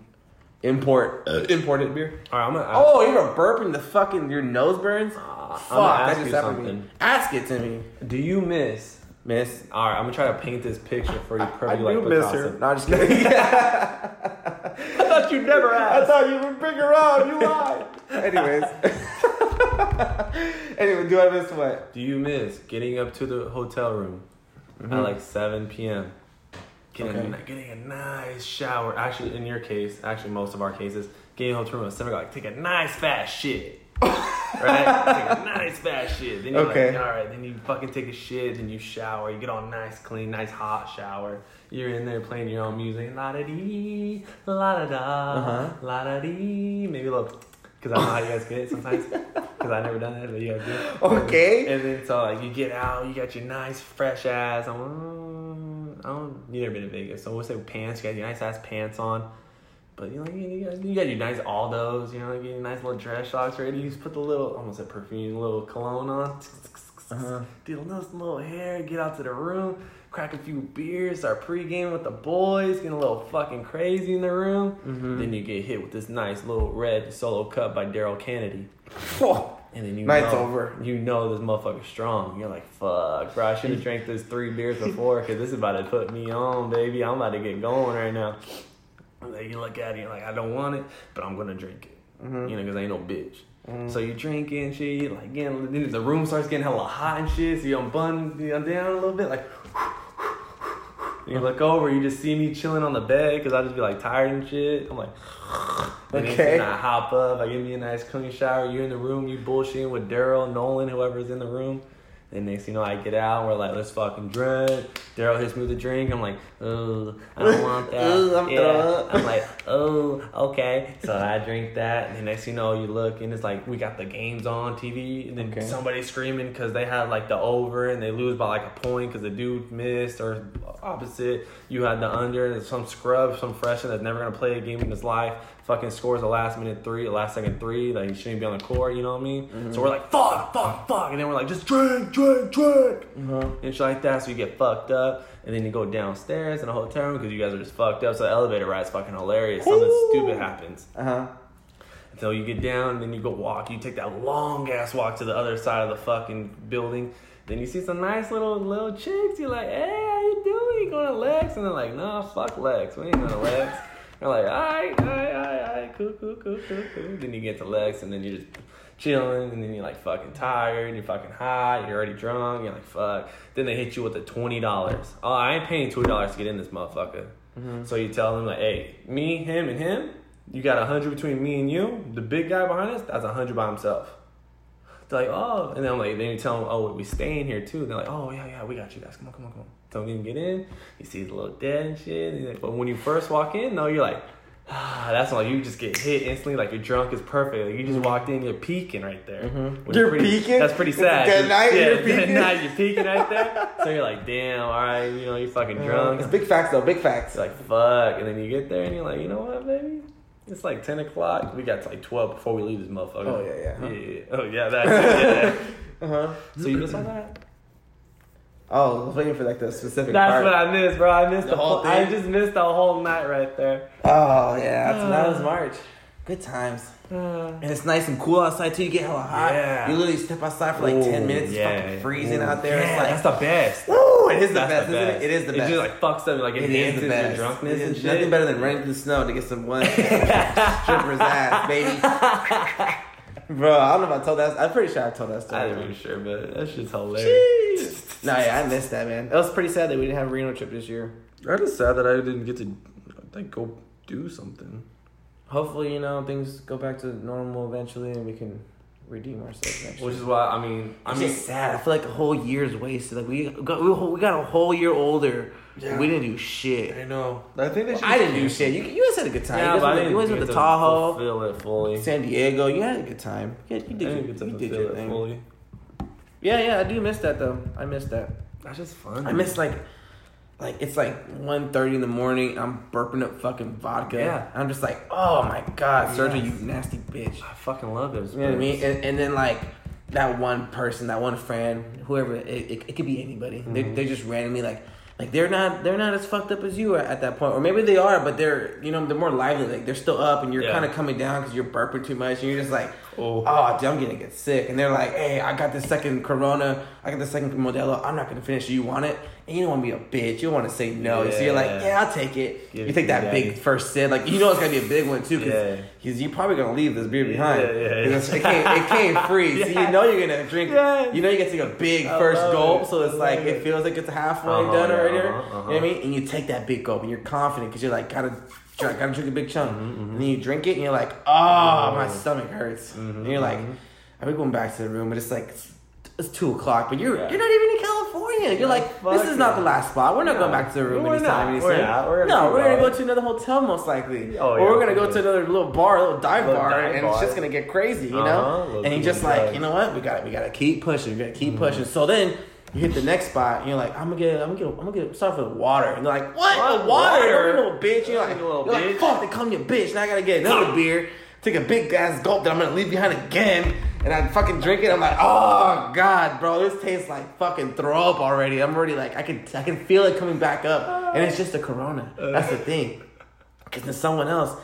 import imported beer. All right, I'm gonna. Oh, you have a burp in the fucking your nose burns. Uh, Fuck, that ask just you happened to me. something. Ask it to me, Do you miss? Miss. All right, I'm gonna try to paint this picture for you. I, I Perfectly do like miss Picasso. her. No, I'm just kidding. I thought you never asked. I thought you would bring her on. You lied. Anyways. anyway, do I miss what? Do you miss getting up to the hotel room at like 7 p.m. Getting, Okay. a, getting a nice shower. Actually, in your case, actually most of our cases, getting a hotel room at 7 o'clock, take a nice fat shit. right? Take a nice fast shit. Then you're Okay. like, all right. Then you fucking take a shit. Then you shower. You get all nice, clean, nice hot shower. You're in there playing your own music. La da dee, la da da, Uh-huh. la da dee. Maybe a little, because I know how you guys get it sometimes. Because I never done that, but you guys do. Okay. And then so like you get out, you got your nice fresh ass. I'm, mm, I don't. You never been to Vegas, so we'll say pants. You got your nice ass pants on. But you know, you, got, you got your nice Aldos. You know, you your nice little dress socks ready. You just put the little, almost a perfume, little cologne on. Uh-huh. Do a nice little hair. Get out to the room. Crack a few beers. Start pregame with the boys. Getting a little fucking crazy in the room. Mhm. Then you get hit with this nice little red solo cup by Daryl Kennedy. And then you Night's know, over. You know this motherfucker's strong. You're like, fuck, bro. I should have drank this three beers before because this is about to put me on, baby. I'm about to get going right now. And then you look at it, you're like, I don't want it, but I'm gonna drink it. Mhm. You know, because I ain't no bitch. Mhm. So you drink it shit, you like getting, then the room starts getting hella hot and shit. So you unbun you down a little bit, like. And you look over, you just see me chilling on the bed because I just be like tired and shit. I'm like, then Okay. thing I hop up, I give me a nice clean shower. You're in the room, you bullshitting with Daryl, Nolan, whoever's in the room. Then next thing you know, I get out, we're like, let's fucking drink. Daryl hits me with a drink. I'm like, oh, I don't want that. Ugh, I'm yeah. I'm like, oh, okay. So I drink that, and then next you know, you look, and it's like we got the games on TV, and then Okay. somebody's screaming because they had like the over, and they lose by like a point because the dude missed, or opposite, you had the under, and some scrub, some freshman that's never gonna play a game in his life, fucking scores a last minute three, a last second three, like he shouldn't be on the court, you know what I mean? Mm-hmm. So we're like, fuck, fuck, fuck, and then we're like, just drink, drink, drink Uh-huh. and shit like that. So you get fucked up, and then you go downstairs in a hotel room because you guys are just fucked up. So the elevator ride's fucking hilarious. Something stupid happens Uh-huh. until you get down, and then you go walk. You take that long ass walk to the other side of the fucking building. Then you see some nice little little chicks. You're like, hey, how you doing? You going to Lex? And they're like, nah, fuck Lex. We ain't going to Lex. They're like, all right, all right, all right, cool, cool, cool, cool, cool. Then you get to Lex, and then you're just chilling, and then you're like fucking tired, and you're fucking hot, you're already drunk, you're like, fuck. Then they hit you with the $20. Oh, I ain't paying $20 to get in this motherfucker. Mm-hmm. So you tell them, like, hey, me, him, and him, you got a 100 between me and you. The big guy behind us, that's a 100 by himself. They're like, oh, and then I'm like, then you tell them, oh, we staying here too. And they're like, oh yeah, yeah, we got you guys. Come on, come on, come on. Don't even get in. You see the little dead and shit. Like, but when you first walk in, no, you're like, ah, that's like you just get hit instantly. Like your drunk is perfect. Like you just walked in, you're peeking right there. Mhm. Is You're pretty- peeking? That's pretty sad. good night, Yeah, you're good peeking? night, you're peeking right there. So you're like, damn, all right, you know, you're fucking drunk. It's big facts though. Big facts. It's like fuck, and then you get there and you're like, you know what, baby? It's like ten o'clock. We got to like twelve before we leave this motherfucker. Oh, yeah, yeah. yeah. yeah. Oh yeah, that. Yeah. Uh huh. so you just all that? Oh, I was waiting for like the specific That's part. what I missed, bro. I missed The the, whole whole. I just missed the whole night right there. Oh yeah, that's, that was March. Good times. Uh, And it's nice and cool outside too. You get hella hot. Yeah. You literally step outside for like ten Ooh, minutes. It's yeah. fucking freezing Ooh, out there. Yeah, it's like that's the best. Woo! It is the That's best, isn't it? It is the It best. just like fucks up, like it, It is enhances the your best. drunkenness and is shit. nothing better than running through the snow to get some one stripper's ass, baby. Bro, I don't know if I told that. I'm pretty sure I told that story. I'm not even sure, but that shit's hilarious. no, yeah, I missed that, man. It was pretty sad that we didn't have a Reno trip this year. I'm just sad that I didn't get to like go do something. Hopefully, you know, things go back to normal eventually, and we can redeem ourselves next Which year. is why I mean, I'm just sad. I feel like a whole year's wasted. Like we got we, we got a whole year older. Yeah. We didn't do shit. I know. I think they Well. I didn't do shit. You, you guys had a good time. Yeah, you but I guys went, didn't you guys went get to to Tahoe, fulfill it fully. San Diego. You had a good time. Yeah, you I did, didn't your, get to you did your it thing. fully. Yeah, yeah, I do miss that though. I miss that. That's just fun. I miss like, like it's like 1.30 in the morning. I'm burping up fucking vodka. Yeah. I'm just like, oh my god, Sergio, Yes. you nasty bitch. I fucking love those. You know what I mean? And, and then like that one person, that one friend, whoever it, it, it could be anybody. They Mhm. they just randomly like like they're not they're not as fucked up as you are at that point, or maybe they are, but they're you know they're more lively. Like they're still up, and you're Yeah. kind of coming down because you're burping too much, and you're just like, Oh. oh, dude, I'm gonna get sick. And they're like, hey, I got the second Corona, I got the second Modelo. I'm not gonna finish. You want it? And you don't want to be a bitch. You don't want to say no. So you're like, Yeah. yeah, I'll take it. Give you take to that daddy. big first sip, like you know it's gonna be a big one too, Yeah. because you're probably gonna leave this beer behind. Yeah, yeah, it's- It came, it came free, so you know you're gonna drink. Yeah. You know you get to take a big I first gulp, it. so it's like it it. feels like it's halfway Uh-huh, done yeah, already. uh-huh, You know uh-huh. what I mean? And you take that big gulp, and you're confident because you're like gotta. Try, gotta drink a big chunk, Mm-hmm, and then you drink it, and you're like, "Oh, my stomach hurts." Mhm, And you're like. "I'm going back to the room," but it's like it's, it's two o'clock, but you're Yeah. you're not even in California. You're like, "This is not the last spot. We're not going back to the room We're anytime not. We're not. We're gonna no, we're gonna go to another hotel most likely, Oh, or yeah, we're gonna go to another little bar, a little dive Little bar, dive and it's just gonna get crazy, you Uh-huh, know. little And you just like, drugs. you know what? We got to we got to keep pushing. We got to keep Mm-hmm. pushing. So then. You hit the next spot, and you're like, I'm gonna get, I'm gonna get, I'm gonna get, start the water. And they're like, what? What? Water? Water? Little bitch. You're like, You little you're like, fuck, they call me a bitch. Now I gotta get another beer, take a big ass gulp that I'm gonna leave behind again, and I fucking drink it. I'm like, oh god, bro, this tastes like fucking throw up already. I'm already like, I can, I can feel it coming back up, and it's just a Corona. That's the thing. Because then someone else,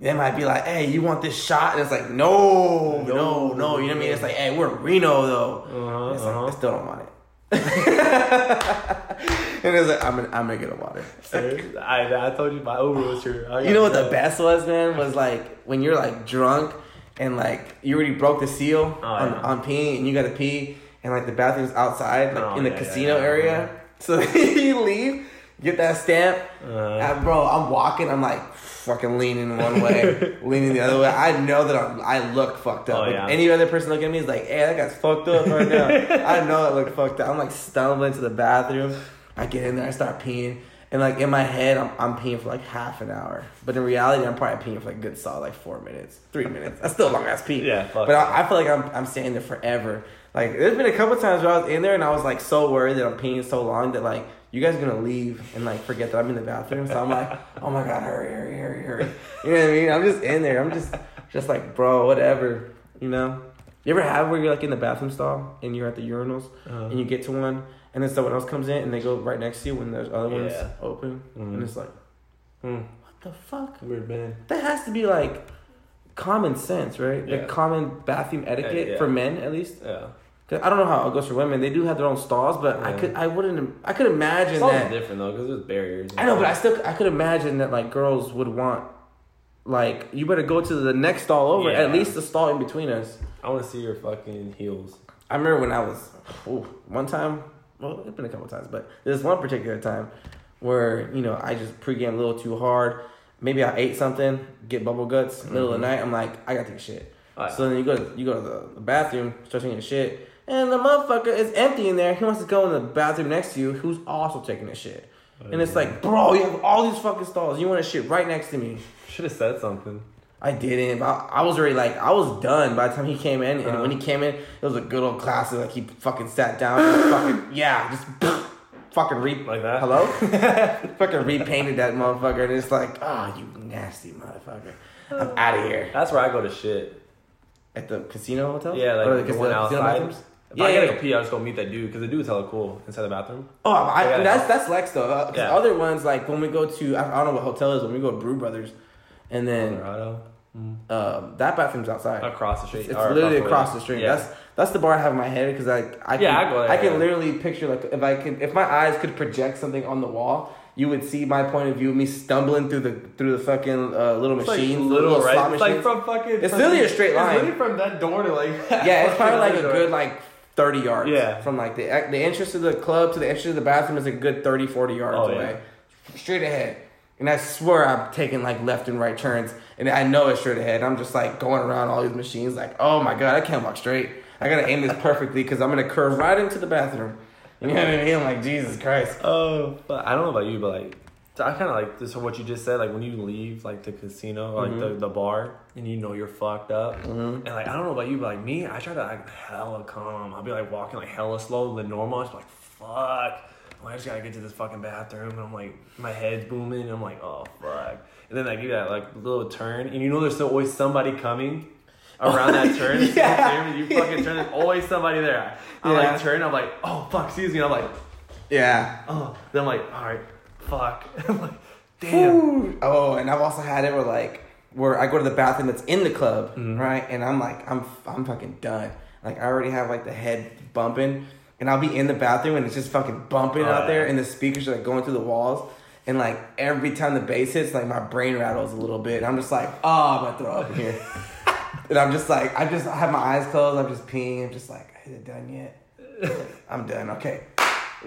they might be like, hey, you want this shot? And it's like, no, no, no. You know what I mean? It's like, hey, we're Reno though. Uh-huh, It's like, uh-huh. I still don't want it. and it's like, I'm gonna, I'm gonna get a water. I, I told you my Uber was. I You know what the best was, man? Was like when you're like drunk and like you already broke the seal Oh, on, yeah. on peeing and you gotta pee and like the bathroom's outside, like Oh, in the yeah, casino yeah, area. So you leave, get that stamp, Uh, and bro, I'm walking, I'm like fucking leaning one way, leaning the other way. I know that I'm, I look fucked up. Oh, Like. Any other person looking at me is like, hey, that guy's fucked up right now. I know I look fucked up. I'm like stumbling to the bathroom. I get in there, I start peeing. And like in my head, I'm, I'm peeing for like half an hour. But in reality, I'm probably peeing for like a good solid like four minutes, three minutes. That's still a long ass pee. Yeah, fuck But I, I feel like I'm, I'm staying there forever. Like there's been a couple times where I was in there and I was like so worried that I'm peeing so long that like you guys are gonna leave and like forget that I'm in the bathroom. So I'm like, oh my god, hurry, hurry, hurry, hurry. You know what I mean? I'm just in there. I'm just just like, bro, whatever. You know? You ever have where you're like in the bathroom stall and you're at the urinals Uh-huh. and you get to one and then someone else comes in and they go right next to you when there's other ones Yeah. open Mhm. and it's like, hmm, what the fuck? weird man. That has to be like common sense, right? Yeah. Like common bathroom etiquette yeah. for men at least. Yeah. 'Cause I don't know how it goes for women. They do have their own stalls, but I could I wouldn't I could imagine It's all that. different though, because there's barriers. I know, but I still I could imagine that like girls would want like you better go to the next stall over, Yeah. at least the stall in between us. I want to see your fucking heels. I remember when I was ooh, one time. Well, it's been a couple times, but there's one particular time where you know I just pregame a little too hard. Maybe I ate something, get bubble guts, middle of the mm-hmm. night. I'm like, I gotta take a shit. Alright. So then you go to, you go to the, the bathroom, start taking a shit, and the motherfucker is empty in there. He wants to go in the bathroom next to you, who's also taking a shit. And it's oh, like, bro, you have all these fucking stalls. You want to shit right next to me. Should have said something. I didn't. But I, I was already like, I was done by the time he came in. And Uh-huh. when he came in, it was a good old classic. Like he fucking sat down, fucking yeah, just fucking re Like that? Hello, fucking repainted that motherfucker, and it's like, oh, you nasty motherfucker. I'm out of here. That's where I go to shit. At the casino hotel? Yeah, like Or the, casino- one outside. bathrooms? If Yeah, I gotta yeah. go pee, I just go meet that dude because the dude's hella cool inside the bathroom. Oh, I, Yeah. that's that's Lex though. Uh, Yeah. Other ones like when we go to I, I don't know what hotel it is when we go to Brew Brothers, and then Colorado. Um, that bathroom's outside. Across the street. It's, it's literally across the street. Yeah. That's that's the bar I have in my head because I I can, Yeah, I go there, I can yeah. literally picture like if I can if my eyes could project something on the wall, you would see my point of view, me stumbling through the through the fucking uh, little It's like machines, little, right? slot It's like from fucking. It's from- literally a straight line. It's literally from that door to like. yeah, it's probably like a door. good like 30 yards. Yeah. From like the the entrance to the club to the entrance to the bathroom is a good 30, 40 yards Oh, yeah. away. Straight ahead. And I swear I'm taking like left and right turns and I know it's straight ahead. I'm just like going around all these machines like, oh my god, I can't walk straight. I gotta aim this perfectly because I'm gonna curve right into the bathroom. You know what I mean? I'm like, Jesus Christ. Oh, but I don't know about you, but like, I kind of like this. What you just said, like when you leave like the casino, or, like Mm-hmm. the, the bar, and you know you're fucked up, and like I don't know about you, but like me, I try to like hella calm. I'll be like walking like hella slow than normal. I'm just like fuck. I just gotta get to this fucking bathroom, and I'm like my head's booming, and I'm like oh fuck. And then I do that like little turn, and you know there's still always somebody coming. Around that turn, Yeah. you fucking turn. There's always somebody there. I Yeah. like turn. I'm like, oh fuck, excuse me. I'm like, Yeah. oh, then I'm like, all right, fuck. I'm like, damn. Ooh. Oh, and I've also had it where like where I go to the bathroom that's in the club, Mm-hmm. right? And I'm like, I'm I'm fucking done. Like I already have like the head bumping, and I'll be in the bathroom and it's just fucking bumping Oh, out there, yeah. and the speakers are like going through the walls. And like every time the bass hits, like my brain rattles a little bit. And I'm just like, oh, I'm gonna throw up in here. and I'm just like, I just I have my eyes closed. I'm just peeing. I'm just like, is it done yet? I'm done. Okay.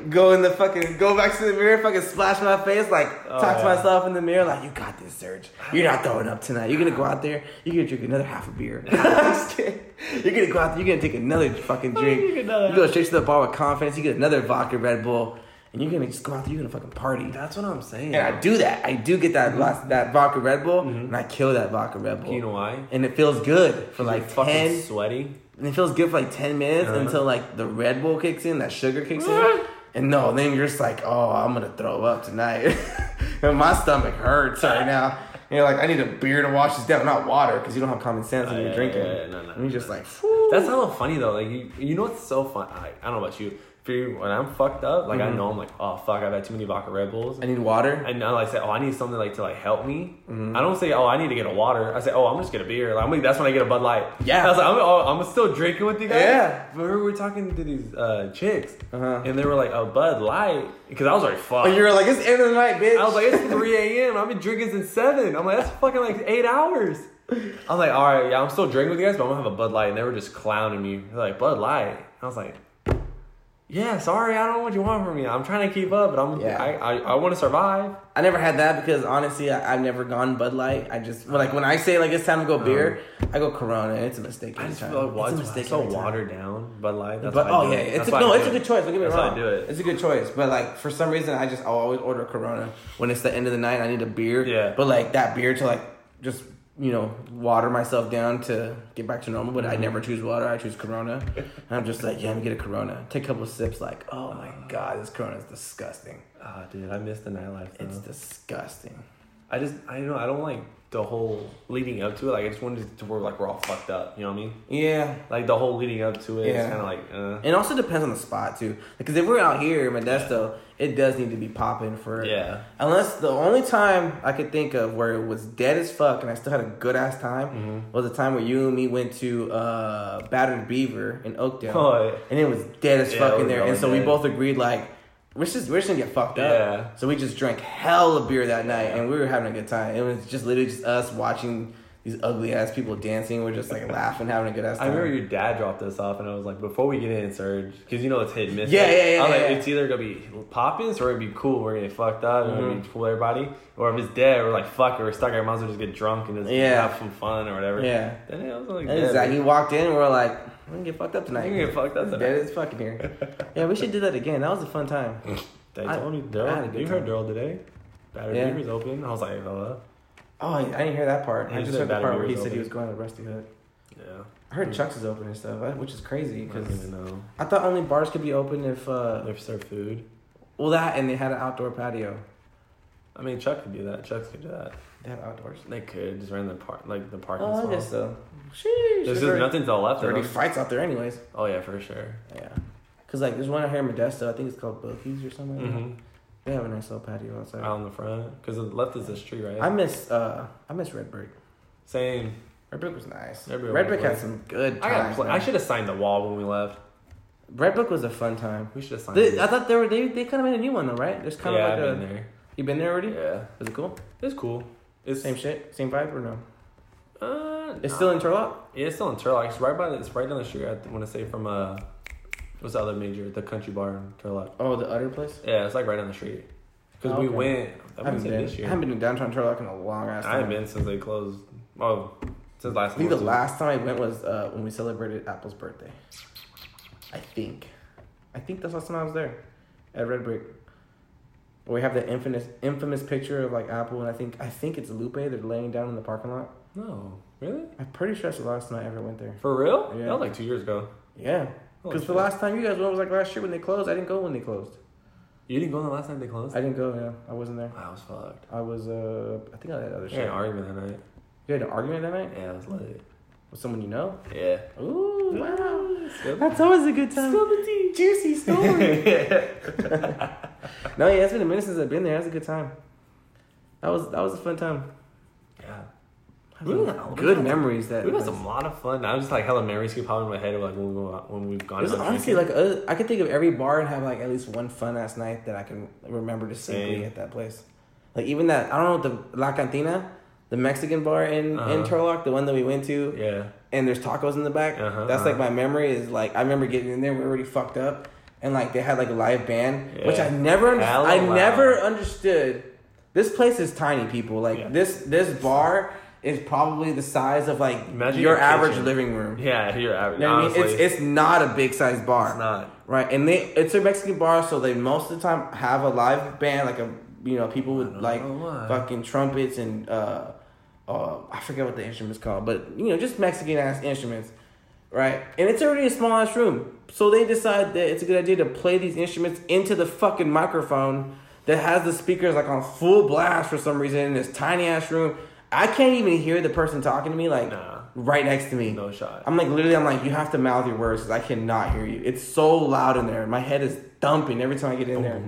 Go in the fucking, go back to the mirror, fucking splash my face, like Oh, talk to myself in the mirror, like, you got this, Serge. You're not throwing up tonight. You're gonna go out there, you're gonna drink another half a beer. I'm just kidding. You're gonna go out there, you're gonna take another fucking drink. You get another You go straight to the bar with confidence, you get another vodka Red Bull, and you're gonna just go out there, you're gonna fucking party. That's what I'm saying. And I do that. I do get that last, that vodka Red Bull, and I kill that vodka Red Bull. You know why? And it feels good for like fucking 10, sweaty. and it feels good for like 10 minutes Uh-huh. until like the Red Bull kicks in, that sugar kicks in. And no, then you're just like, oh, I'm gonna throw up tonight. and my stomach hurts right now. And you're like, I need a beer to wash this down, not water, because you don't have common sense when Oh, you're yeah, drinking. yeah, yeah, no, no, and you're just like, Phew. That's hella funny though. Like you, you know what's so fun? I, I don't know about you. You, when I'm fucked up, like I know I'm like, oh fuck, I've had too many vodka Red Bulls. I need water. And now I say, oh, I need something like to like help me. I don't say, oh, I need to get a water. I say, oh, I'm just get a beer. Like, I'm like, that's when I get a Bud Light. Yeah. I was like, I'm, oh, I'm still drinking with you guys. Yeah. But we were talking to these uh, chicks, Uh-huh. and they were like, a Bud Light, because I was like, fuck. And you're like, it's end of the night, bitch. I was like, it's 3 a.m. I've been drinking since 7. I'm like, that's fucking like eight hours. I was like, all right, yeah, I'm still drinking with you guys, but I'm gonna have a Bud Light. And they were just clowning me. They're like, Bud Light. I was like, yeah, sorry, I don't know what you want from me. I'm trying to keep up, but I'm, Yeah. I, I, I want to survive. I never had that because honestly, I, I've never gone Bud Light. I just like when I say like it's time to go beer, uh-huh. I go Corona. It's a mistake. I just time. feel like well, it's a mistake so watered down Bud Light. That's but oh yeah, it. it's a, no, it's do a good choice. Don't get me That's wrong. I do it. It's a good choice. But like for some reason, I just I'll always order Corona when it's the end of the night. I need a beer. Yeah. But like that beer to like just you know water myself down to get back to normal. But I Mm-hmm. never choose water. I choose Corona. and I'm just like yeah, let me get a Corona. Take a couple of sips. Like oh my god, this Corona is disgusting. Ah, dude, I miss the nightlife. Though. It's disgusting. I just, I don't know, I don't like the whole leading up to it. Like, I just wanted to where like we're all fucked up. You know what I mean? Yeah. Like the whole leading up to it is Yeah. kind of like, uh, It also depends on the spot too. Because if we're out here in Modesto, it does need to be popping for. yeah. Unless the only time I could think of where it was dead as fuck and I still had a good ass time Mm-hmm. was the time where you and me went to uh, Battered Beaver in Oakdale. Oh, yeah. And it was dead as Yeah, fuck in there. And so we both agreed like we're just we're just gonna get fucked up. Yeah. So we just drank hell of beer that night and we were having a good time. It was just literally just us watching these ugly ass people dancing. We're just like laughing, having a good ass time. I remember your dad dropped us off, and I was like, before we get in, Serge, because you know it's hit and miss. Yeah, yeah, yeah, I'm like, yeah. it's either gonna be popping, or it'll be cool. We're gonna get fucked up, and we're gonna be mm-hmm. cool everybody, or if it's dead, we're like, fuck it, we're stuck. Our moms will just get drunk and just Yeah. have some fun or whatever. Yeah. Then it was like, yeah, exactly. He walked in, and we're like, we're gonna get fucked up tonight. We're gonna get fucked up tonight. Dead as fucking here. yeah, we should do that again. That was a fun time. They I- told me, I had a Daryl, you heard. Daryl today. Battered Yeah. Beaver's open. I was like, hello. Oh, I didn't hear that part. I just heard the part where he Beaver's said he was going to Rusty Hood. Yeah. I heard Chuck's is open and stuff, uh, which is crazy I because don't even know. I thought only bars could be open if, uh, They serve food. well, that and they had an outdoor patio. I mean, Chuck could do that. Chuck could do that. They had outdoors. They could just run the park, like the parking Oh, I stall. guess so. Sheesh. There's There's just already, nothing's all left. there's of already fights out there, anyways. Oh yeah, for sure. Yeah. Cause like there's one out here in Modesto. I think it's called Bookies or something. Like that. Mm-hmm. They have a nice little patio outside. Out on the front, because the left is the street, right? I miss uh I miss Red Brick. Same. Red Brick was nice. Red Brick Red Brick had some good I times. Pl- I should have signed the wall when we left. Red Brick was a fun time. We should have signed. They. I thought they were they they kind of made a new one though, right? There's kind yeah, of I've like been a. there. You been there already? Yeah, Is it cool? it's cool. It's Same shit, same vibe or no? Uh, It's nah. still in Turlock. Yeah, it's still in Turlock. It's right by. The, it's right down the street. I want to say from uh, what's the other major? The Country Bar in Turlock. Oh, the utter place. Yeah, it's like right down the street. Because Oh, we okay. went. I I haven't been. this year. I haven't been in downtown Turlock in a long ass time. I haven't been since they closed. Oh, since last. I think the time. last time I went was uh, when we celebrated Apple's birthday. I think. I think that's the last time I was there at Red Brick. We have the infamous infamous picture of like Apple, and I think I think it's Lupe. They're laying down in the parking lot. No, really? I'm pretty sure that's the last time I ever went there. For real? Yeah. That was like two years ago. Yeah, because the last time you guys went was like last year when they closed. I didn't go when they closed. You didn't go the last time they closed. I didn't go. Yeah, I wasn't there. I was fucked. I was. Uh, I think I had other Yeah, shit. an argument that night. You had an argument that night Yeah, it was lit. with someone you know. Yeah. Ooh, wow. Spill That's always a good time. the tea. Juicy story. no, yeah, it's been a minute since I've been there. That was a good time. That was that was a fun time. yeah. Had We some got- we good got- memories that. We've had some lot of fun. I was just like hella memories keep popping in my head of like when, we, when we've gone There's out honestly drinking. like uh, I could think of every bar and have like at least one fun ass night that I can remember distinctly Same. at that place. Like even that I don't know the La Cantina, the Mexican bar in in Uh-huh. Turlock, the one that we went to, Yeah. and there's tacos in the back. Uh-huh, That's like uh-huh. my memory is like I remember getting in there. We were already fucked up, and like they had like a live band, which Yeah. I never under- Hella I loud. never understood. This place is tiny, people. Like Yeah. this this bar is probably the size of like Imagine your your average living room. Yeah, you're average. You know I mean? It's it's not a big size bar. It's not. Right, and they it's a Mexican bar, so they most of the time have a live band, like a you know people with like fucking trumpets and uh, uh, I forget what the instrument's called, but you know just Mexican ass instruments, right? And it's already a small ass room, so they decide that it's a good idea to play these instruments into the fucking microphone that has the speakers like on full blast for some reason in this tiny ass room. I can't even hear the person talking to me like Nah. right next to me. No shot. I'm like literally, I'm like, you have to mouth your words because I cannot hear you. It's so loud in there. My head is thumping every time I get in there.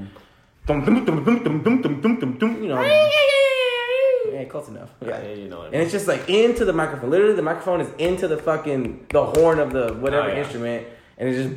Dum, dum, dum, dum, dum, dum, dum, dum, dum, dum, You know. Yeah, close enough. yeah, Yeah. you know what I And it's just like into the microphone. Literally, the microphone is into the fucking the horn of the whatever Oh, yeah. instrument, and it's just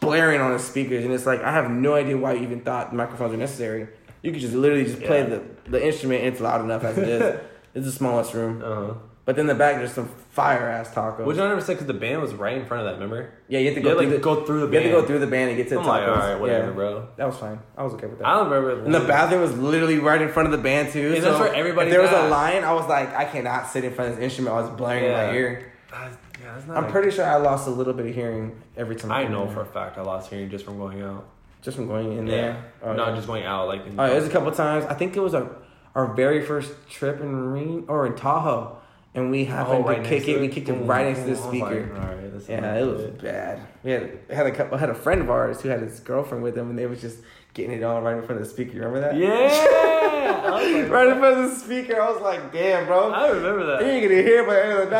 blaring on the speakers. And it's like I have no idea why you even thought microphones were necessary. You could just literally just play Yeah. the the instrument. And it's loud enough as it is. it's the smallest room. Uh-huh. But then the back there's some fire ass tacos. Which I never said because the band was right in front of that. Remember? Yeah, you have to go had, through like, the go through the You have to go through the band and get to the I'm tacos. like, all right, whatever, yeah. bro. That was fine. I was okay with that. I don't remember. and the bathroom was literally right in front of the band too. And so that's where everybody's If there was at. a line, I was like, I cannot sit in front of this instrument. I was blaring in my ear. That's- yeah, that's not I'm like- pretty sure I lost a little bit of hearing every time. I came know for a fact I lost hearing just from going out. just from going in there. Oh, no, yeah. just going out like. In Oh, it was a couple times. I think it was our our very first trip in Marine or in Tahoe, and we oh, happened Oh, right to kick it. We kicked it right next to the oh, like, speaker. all right, Yeah, it was good. bad. We had had a couple, had a friend of ours who had his girlfriend with him, and they was just getting it on right in front of the speaker. You Remember that? Yeah, like, right in front of the speaker. I was like, "Damn, bro, I remember that. you ain't gonna hear it by the end of the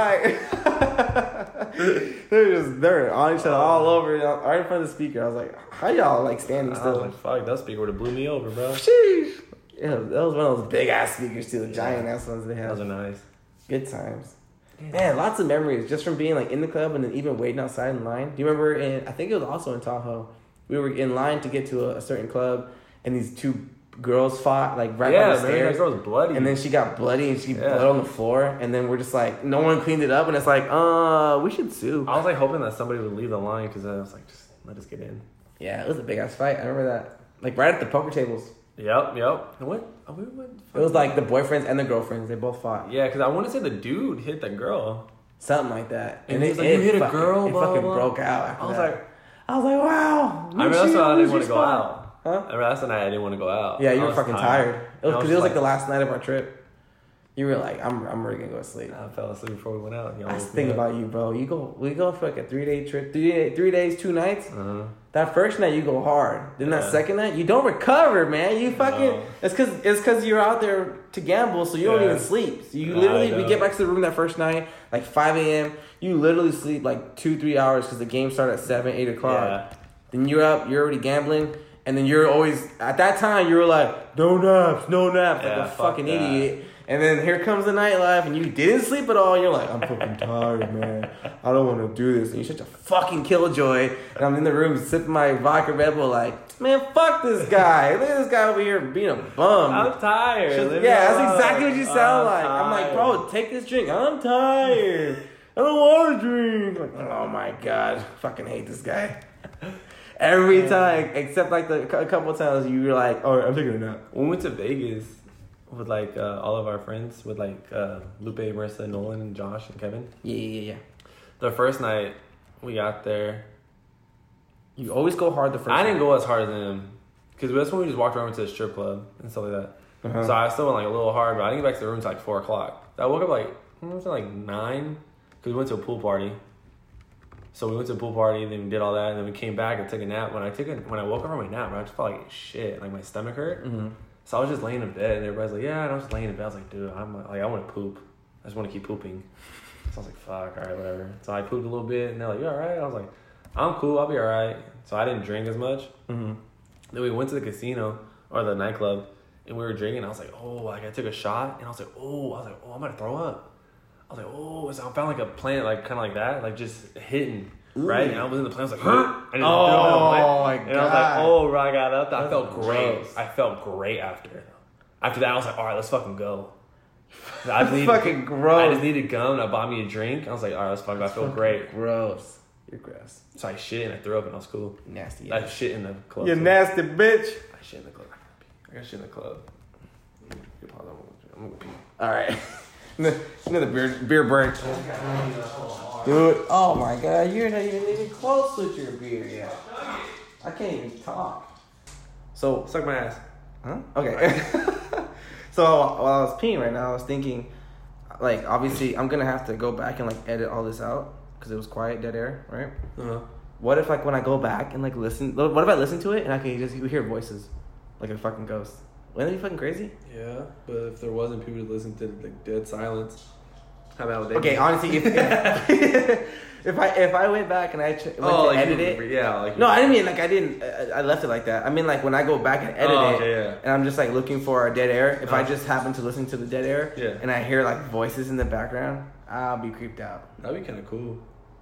night." they're just they're on each other all oh. over, you know, right in front of the speaker. I was like, "How y'all like standing I was still?" like, fuck, that speaker would have blew me over, bro. Sheesh. Yeah, that was one of those big ass speakers too, the giant ass ones they had. Those are nice. Good times. Man, lots of memories just from being like in the club and then even waiting outside in line. Do you remember? In I think it was also in Tahoe. We were in line to get to a, a certain club, and these two girls fought like right yeah, by the man, that stairs. girl was bloody. And then she got bloody and she Yeah. bled on the floor. And then we're just like, no one cleaned it up. And it's like, uh, we should sue. I was like hoping that somebody would leave the line because I was like, just let us get in. Yeah, it was a big ass fight. I remember that. Like right at the poker tables. Yep, yep. And what? We went. It was like the boyfriends and the girlfriends. They both fought. Yeah, because I want to say the dude hit the girl. Something like that. And he was like, "You hit a girl, It blah, fucking blah." broke out. After I was that. like, I was like, wow. I mean, that's Lucia, why I didn't want to go out. Huh? I mean, that's the night I didn't want to go out. Yeah, you I were fucking tired. It was I because it was like the last night of our trip. You were like, I'm, I'm really gonna go to sleep. I fell asleep before we went out. You know, That's the woke thing me up. about you, bro. You go, we go for like a three day trip, three day, three days, two nights. Uh-huh. That first night you go hard. Then that second night you don't recover, man. You fucking. No. It's cause it's cause you're out there to gamble, so you don't even sleep. So you I literally, we get back to the room that first night, like five a.m. You literally sleep like two, three hours because the game started at seven, eight o'clock. Yeah. Then you're up, you're already gambling, and then you're always at that time you were like, no naps, no naps, like a fuck fucking that. idiot. And then here comes the nightlife, and you didn't sleep at all. And you're like, I'm fucking tired, man. I don't want to do this. And you're such a fucking killjoy. And I'm in the room sipping my vodka Red Bull, like, man, fuck this guy. Look at this guy over here being a bum. I'm tired. Yeah, that's exactly what you sound I'm like. I'm like, bro, take this drink. I'm tired. I don't want to drink. Like, oh my god, fucking hate this guy. Every time, except like the a couple times, you were like, "Oh, I'm taking a nap." When we went to Vegas with like uh, all of our friends, with like uh, Lupe, Marissa, Nolan, and Josh and Kevin. Yeah, yeah, yeah. The first night we got there, You always go hard the first. I didn't go as hard as them because that's when we just walked around to the strip club and stuff like that. Uh-huh. So I still went like a little hard, but I didn't get back to the room until like four o'clock. I woke up like what was like nine because we went to a pool party. So we went to a pool party, then we did all that, and then we came back and took a nap. When I took a, when I woke up from my nap, I just felt like shit, like my stomach hurt. Mhm. So I was just laying in bed, and everybody's like, "Yeah," and I was just laying in bed. I was like, "Dude, I'm like, I want to poop. I just want to keep pooping." So I was like, "Fuck, all right, whatever." So I pooped a little bit, and they're like, "You all right?" I was like, "I'm cool. I'll be all right." So I didn't drink as much. Mhm. Then we went to the casino or the nightclub, and we were drinking. I was like, "Oh," like I took a shot, and I was like, "Oh," I was like, "Oh, I'm gonna throw up." I was like, "Oh," so I found like a plant, like kind of like that, like just hitting. Right, and I was in the plane. I was like, "Huh?" I just Oh, threw up in my And I was like, God. "Oh," I got up. I felt great. gross. I felt great after. After that, I was like, "All right, let's fucking go." I just needed, fucking gross. I just needed gum, and I bought me a drink. I was like, "All right, let's fucking." go. I feel great. Gross. You're gross. So I shit and I threw up, and I was cool. Nasty. I shit in the club. You too. nasty bitch. I shit in the club. I got shit in the club. I'm gonna- I'm gonna pee. All right. Another beer beer break. Dude, oh my god, you're not even even close with your beer yet. I can't even talk. So, Suck my ass. huh? Okay. so while I was peeing right now, I was thinking, like, obviously, I'm gonna have to go back and like edit all this out because it was quiet, dead air, right? Uh-huh. What if like when I go back and like listen? What if I listen to it and I can just hear voices, like a fucking ghost? Wouldn't that be fucking crazy? Yeah, but if there wasn't people to listen to like dead silence, how about Okay, honestly, if, if if I if I went back and I ch- went oh, like edit you- it, Yeah, like no, I didn't mean like I didn't. I I left it like that. I mean like when I go back and edit Oh, it, yeah. and I'm just like looking for a dead air. If I Uh. just happen to listen to the dead air, Yeah. and I hear like voices in the background, I'll be creeped out. that'd be kind of cool.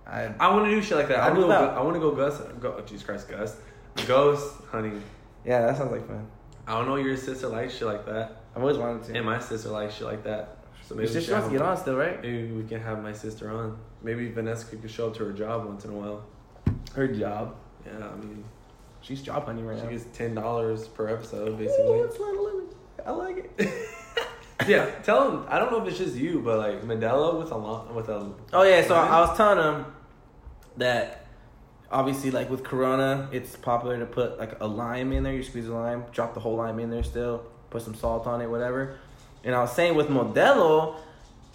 I I want to do shit like that. I want to go. I want to go Gus. Go, oh, Jesus Christ, Gus. Ghost honey. yeah, that sounds like fun. I don't know. Your sister likes shit like that, I've always wanted to. and my sister likes shit like that. So maybe we sister wants to get on still, right? Maybe we can have my sister on. Maybe Vanessa could show up to her job once in a while. Her job. Yeah, I mean, She's job hunting right she now. She gets ten dollars per episode, Ooh, basically. that's not a limit. I like it. yeah, tell him. I don't know if it's just you, but like Modelo with a lo- with a. Oh yeah, so lemon? I was telling him that obviously like with Corona, it's popular to put like a lime in there. You squeeze a lime, drop the whole lime in there still, put some salt on it, whatever. And I was saying with Modelo,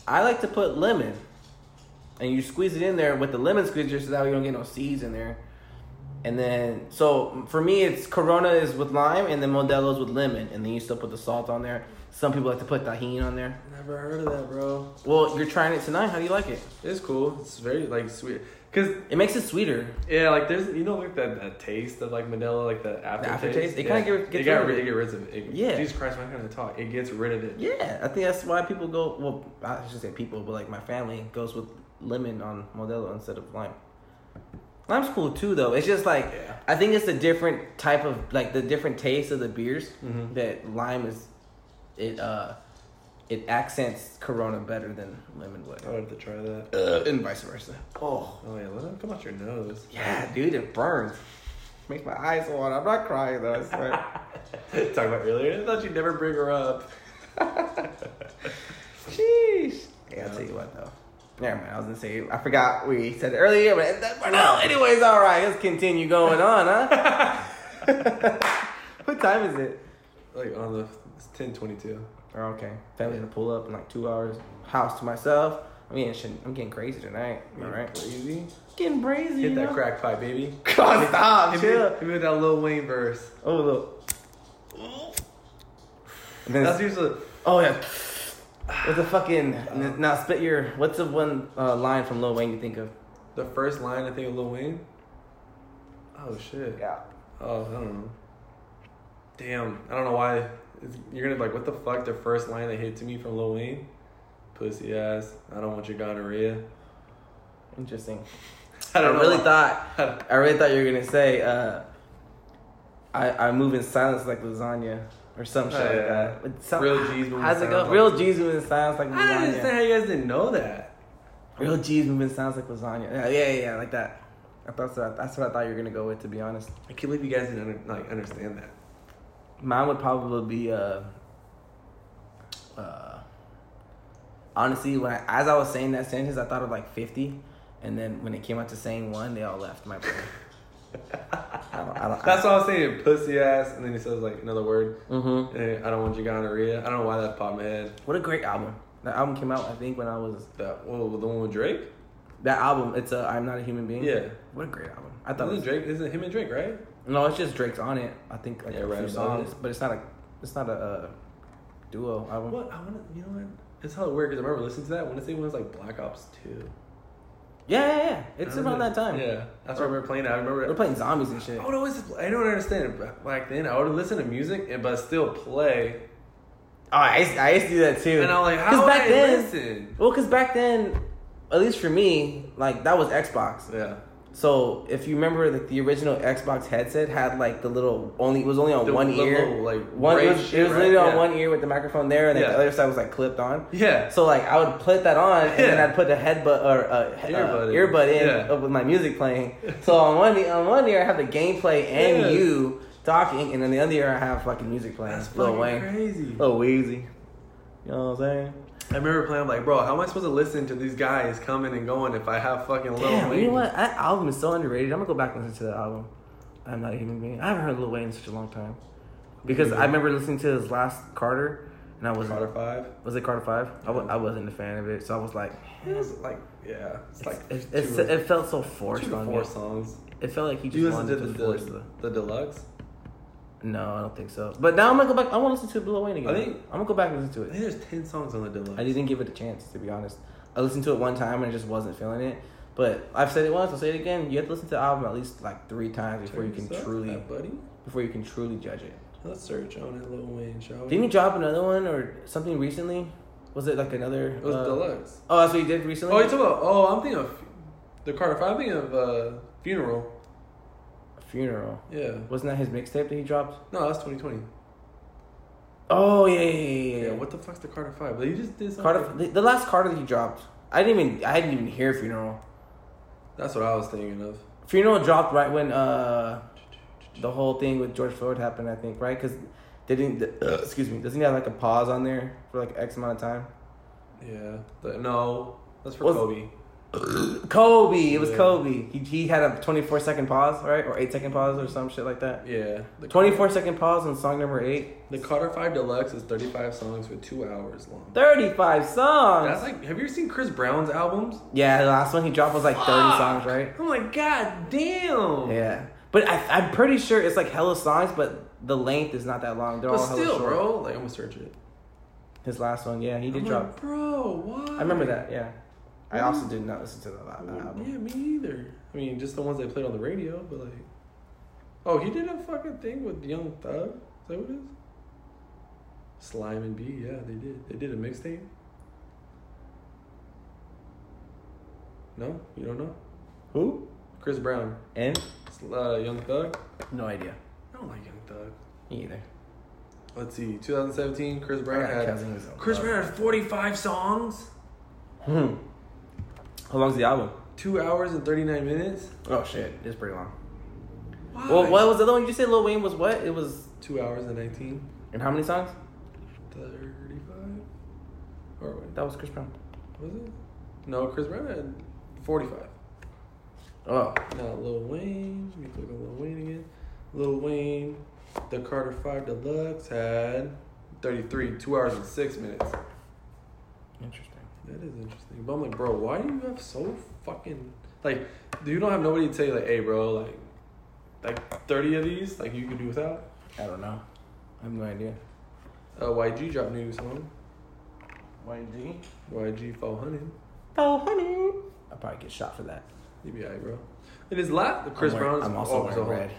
I like to put lemon, and you squeeze it in there with the lemon squeezer so that way you don't get no seeds in there. And then so for me, it's Corona is with lime, and then Modelo's with lemon, and then you still put the salt on there. Some people like to put Tajín on there. Never heard of that, bro. Well, you're trying it tonight. How do you like it? It's cool. It's very like sweet. Cause It makes it sweeter. yeah, like there's you know like that, that taste of like Modelo, like the aftertaste. aftertaste? It yeah. kinda get- gets it got rid of it. it get rid of it. Yeah. Jesus Christ, why can't I talk? It gets rid of it. Yeah, I think that's why people go. Well, I should say people, but like my family goes with lemon on Modelo instead of lime. Lime's cool too, though. It's just like Yeah. I think it's a different type of like the different taste of the beers Mhm. that lime is. It uh, it accents Corona better than lemon would, I would have to try that. Uh, and vice versa. Oh Oh yeah, let it come out your nose. yeah, dude, it burns. Makes my eyes water. I'm not crying though. I swear. Talk about earlier. I thought you'd never bring her up. Jeez. Yeah, I'll tell you what though. Never mind. I was gonna say I forgot we said it earlier, but end that part out. Anyways, all right. Let's continue going on, huh? what time is it? Like on the it's ten twenty two. Oh, okay. Family's gonna pull up in like two hours. House to myself. I'm getting shit, I'm getting crazy tonight. All right. Crazy. Getting crazy. Hit that know? crack pipe, baby. God, stop. Hit me, Chill. hit me with that Lil Wayne verse. Oh look. That's usually oh yeah. What's the fucking now? Spit your. What's the one uh, line from Lil Wayne you think of? the first line. I think of Lil Wayne. Oh shit. Yeah. Oh, I don't know. Damn, I don't know why. You're gonna be like, what the fuck? The first line that hit to me from Lil Wayne, pussy ass. I don't want your gonorrhea. Interesting. I I, don't know really why. thought. I really thought you were gonna say. Uh, I I move in silence like lasagna or some shit Oh, like yeah. that. Some, Real G's move in How's it go? like- Real G's move in silence like I don't understand lasagna. how you guys didn't know that. Real G's move in silence like lasagna. Yeah, yeah, yeah, yeah, like that. I thought so. That's what I thought you were gonna go with. To be honest, I can't believe you guys didn't under, like understand that. Mine would probably be uh. Uh, honestly, when I, as I was saying that sentence, I thought of like fifty, and then when it came out to saying one, they all left my brain. I don't. I don't. That's what I was saying, pussy ass, and then he says like another word. Mm-hmm. Eh, I don't want your gonorrhea. I don't know why that popped my head. What a great album. That album came out, I think, when I was That well, the one with Drake. that album. It's a I'm not a human being. Yeah, What a great album. I thought. It was, Drake? Isn't him and Drake right? No, it's just Drake's on it. I think like Yeah, a right few songs, but it's not a it's not a uh, duo album. What I want to, you know what? It's how weird because I remember listening to that. I want to say it was like Black Ops Two. Yeah, yeah, yeah. It's around that time. Yeah, that's what I remember playing. I remember. We're playing zombies and shit. I would always. I don't understand it back then. I would listen to music, and but still play. Oh, I used, I used to do that too. And I'm like, how back I then, listen? well, because back then, at least for me, like that was Xbox. Yeah. So if you remember, like the original Xbox headset had like the little only it was only on The- one the ear. little, like, one it was, shit, it was right? literally on Yeah. one ear with the microphone there, and then Yeah. the other side was like clipped on. Yeah. So like I would put that on, and then I'd put a headbutt or he- uh, Earbud in. earbud in Yeah. uh, with my music playing. So on one on one ear I have the gameplay and you talking, and then the other ear I have fucking music playing. That's Lil Wayne, crazy. Lil Weezy. You know what I'm saying? I remember playing. I'm like, bro, how am I supposed to listen to these guys coming and going if I have fucking Lil Damn, Wayne? you know what? That album is so underrated. I'm gonna go back and listen to that album. I'm not a human being. I haven't heard Lil Wayne in such a long time. Because I remember listening to his last Carter, and I was Carter Five. was it Carter Five? I w- I wasn't a fan of it, so I was like, It was like, yeah, it's like it, it's, it felt so forced four me. songs. It felt like he just listen to wanted the, to force the. the deluxe? No, I don't think so. But now I'm gonna go back. I want to listen to Lil Wayne again. I think- I'm gonna go back and listen to it. I think there's ten songs on the deluxe. I didn't give it a chance to be honest. I listened to it one time and I just wasn't feeling it. But I've said it once. I'll say it again. You have to listen to the album at least like three times before you can Check this out, truly buddy. before you can truly judge it. Let's search on it, Lil Wayne, shall we? Didn't he drop another one or something recently? Was it like another? It was uh, deluxe. Oh, that's what he did recently. Oh, you talking about? Oh, I'm thinking of the Carter Five. I'm thinking of uh, Funeral. Funeral. Yeah. Wasn't that his mixtape that he dropped? No, that's 2020. Oh yeah, yeah, yeah, yeah. Yeah. What the fuck's the Carter Five? But he just did something. Carter? The, the last Carter that he dropped. I didn't even. I didn't even hear Funeral. That's what I was thinking of. Funeral dropped right when uh the whole thing with George Floyd happened. I think right because they didn't uh, excuse me doesn't he have like a pause on there for like X amount of time? Yeah. The, no, that's for Was- Kobe. Kobe, it was Yeah. Kobe. He he had a twenty four second pause, right, or eight second pause, or some shit like that. Yeah. The Twenty four second pause on song number eight. The Carter Five Deluxe is 35 songs for two hours long. Thirty five songs. That's like, have you ever seen Chris Brown's albums? yeah, the last one he dropped was like thirty songs, right? I'm like, god damn. Yeah, but I, I'm pretty sure it's like hella songs, but the length is not that long. They're But all hella still, short. bro, like I'm gonna search it. His last one, yeah, he did I'm drop. like, bro, what? I remember that. Yeah, I also did not listen to the la- Yeah, album. me either. I mean, just the ones they played on the radio, but like, oh, he did a fucking thing with Young Thug. Is that what it is? Slime and B, yeah, they did. They did a mixtape. No, you don't know. Who? Chris Brown. And Uh, Young Thug. no idea. I don't like Young Thug. Me either. Let's see. 2017. Chris Brown had. Chris Brown had 45 songs. Hmm. How long's the album? Two hours and 39 minutes. Oh shit, it's pretty long. Why? Well, what was the other one you said? Lil Wayne was what? It was. Two hours and 19. And how many songs? 35. Or wait, That was Chris Brown. was it? No, Chris Brown had 45. Oh, Now Lil Wayne. Let me click on Lil Wayne again. Lil Wayne, the Carter Five Deluxe had 33. Two hours and six minutes. interesting. That is interesting. But I'm like, bro, why do you have so fucking like? Do you don't have nobody to tell you like, hey, bro, like, like 30 of these, like you could do without? I don't know. I have no idea. Uh, YG dropped new song. YG. YG 400. Oh, honey. I'll probably get shot for that. You be alright, bro. And his last, Chris wearing- Brown's. I'm also oh, so red.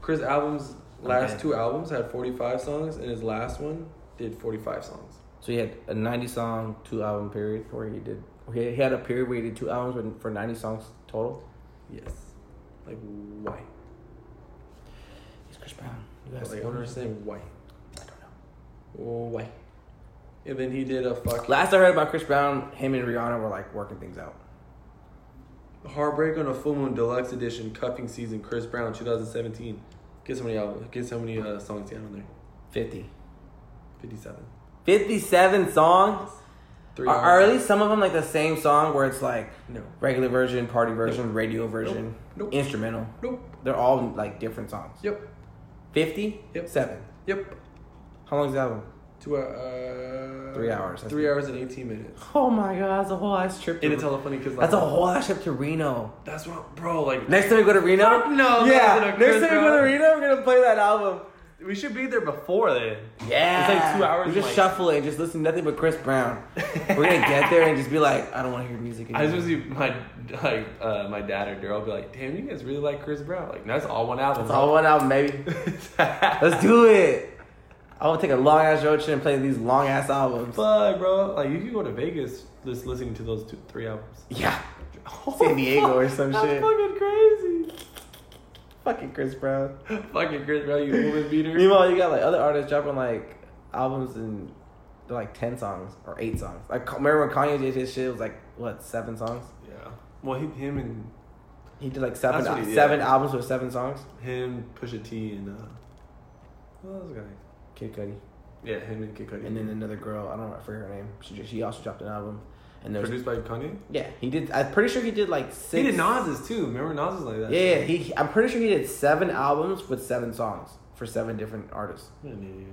Chris albums last red. two albums had 45 songs, and his last one did 45 songs. So he had a 90 song, two album period where he did. He he had a period where he did two albums for 90 songs total. Yes. Like why? He's Chris Brown. You Like, guys I don't understand why. I don't know. Why? And then he did a fuck. Last I heard about Chris Brown, him and Rihanna were like working things out. Heartbreak on a Full Moon Deluxe Edition Cuffing Season Chris Brown 2017. Guess how many albums? Guess how many uh, songs he had on there? 50. 57. 57 songs? Three Are, are at least some of them like the same song where it's like No. regular version, party version, radio version, Nope. instrumental? Nope. They're all like different songs. Yep. 50? Yep. Seven. Yep. How long's the album? Two uh, Three hours. Three hours and 18 minutes. Oh my god, that's a whole ass trip. To, And it's hella funny because that's a whole ass trip to Reno. That's what, bro. Like Next time we go to Reno? No, Yeah. Next time we go to Reno, we're gonna play that album. We should be there before then. Yeah. It's like two hours We just like- shuffle it and just listen to nothing but Chris Brown. we're gonna get there and just be like, I don't want to hear music anymore. I just want to see my like uh, my dad or Daryl be like, "Damn, you guys really like Chris Brown? Like that's all one album." It's all one album, baby. Let's do it. I will take a long ass road trip and play these long ass albums. Fuck, bro. Like you could go to Vegas just listening to those two, three albums. Yeah. San Diego or some shit. That's shit. fucking crazy. Fucking Chris Brown. fucking Chris Brown, you woman beater. Meanwhile, you got like other artists dropping like albums and they're like ten songs or eight songs. Like remember when Kanye did his shit? It was like what seven songs? Yeah. Well, he, him and He did like seven That's what did. seven albums with seven songs. him, Pusha T, and uh, what was the guy? Kid Cudi, Yeah, him and Kid Cudi. and then another girl. I don't know. I forget her name. She just, she also dropped an album. And there's produced by Kanye. yeah, he did. I'm pretty sure he did like six. He did Nas's too. Remember Nas was like that. Yeah, yeah, he. I'm pretty sure he did seven albums with seven songs for seven different artists. What an idiot.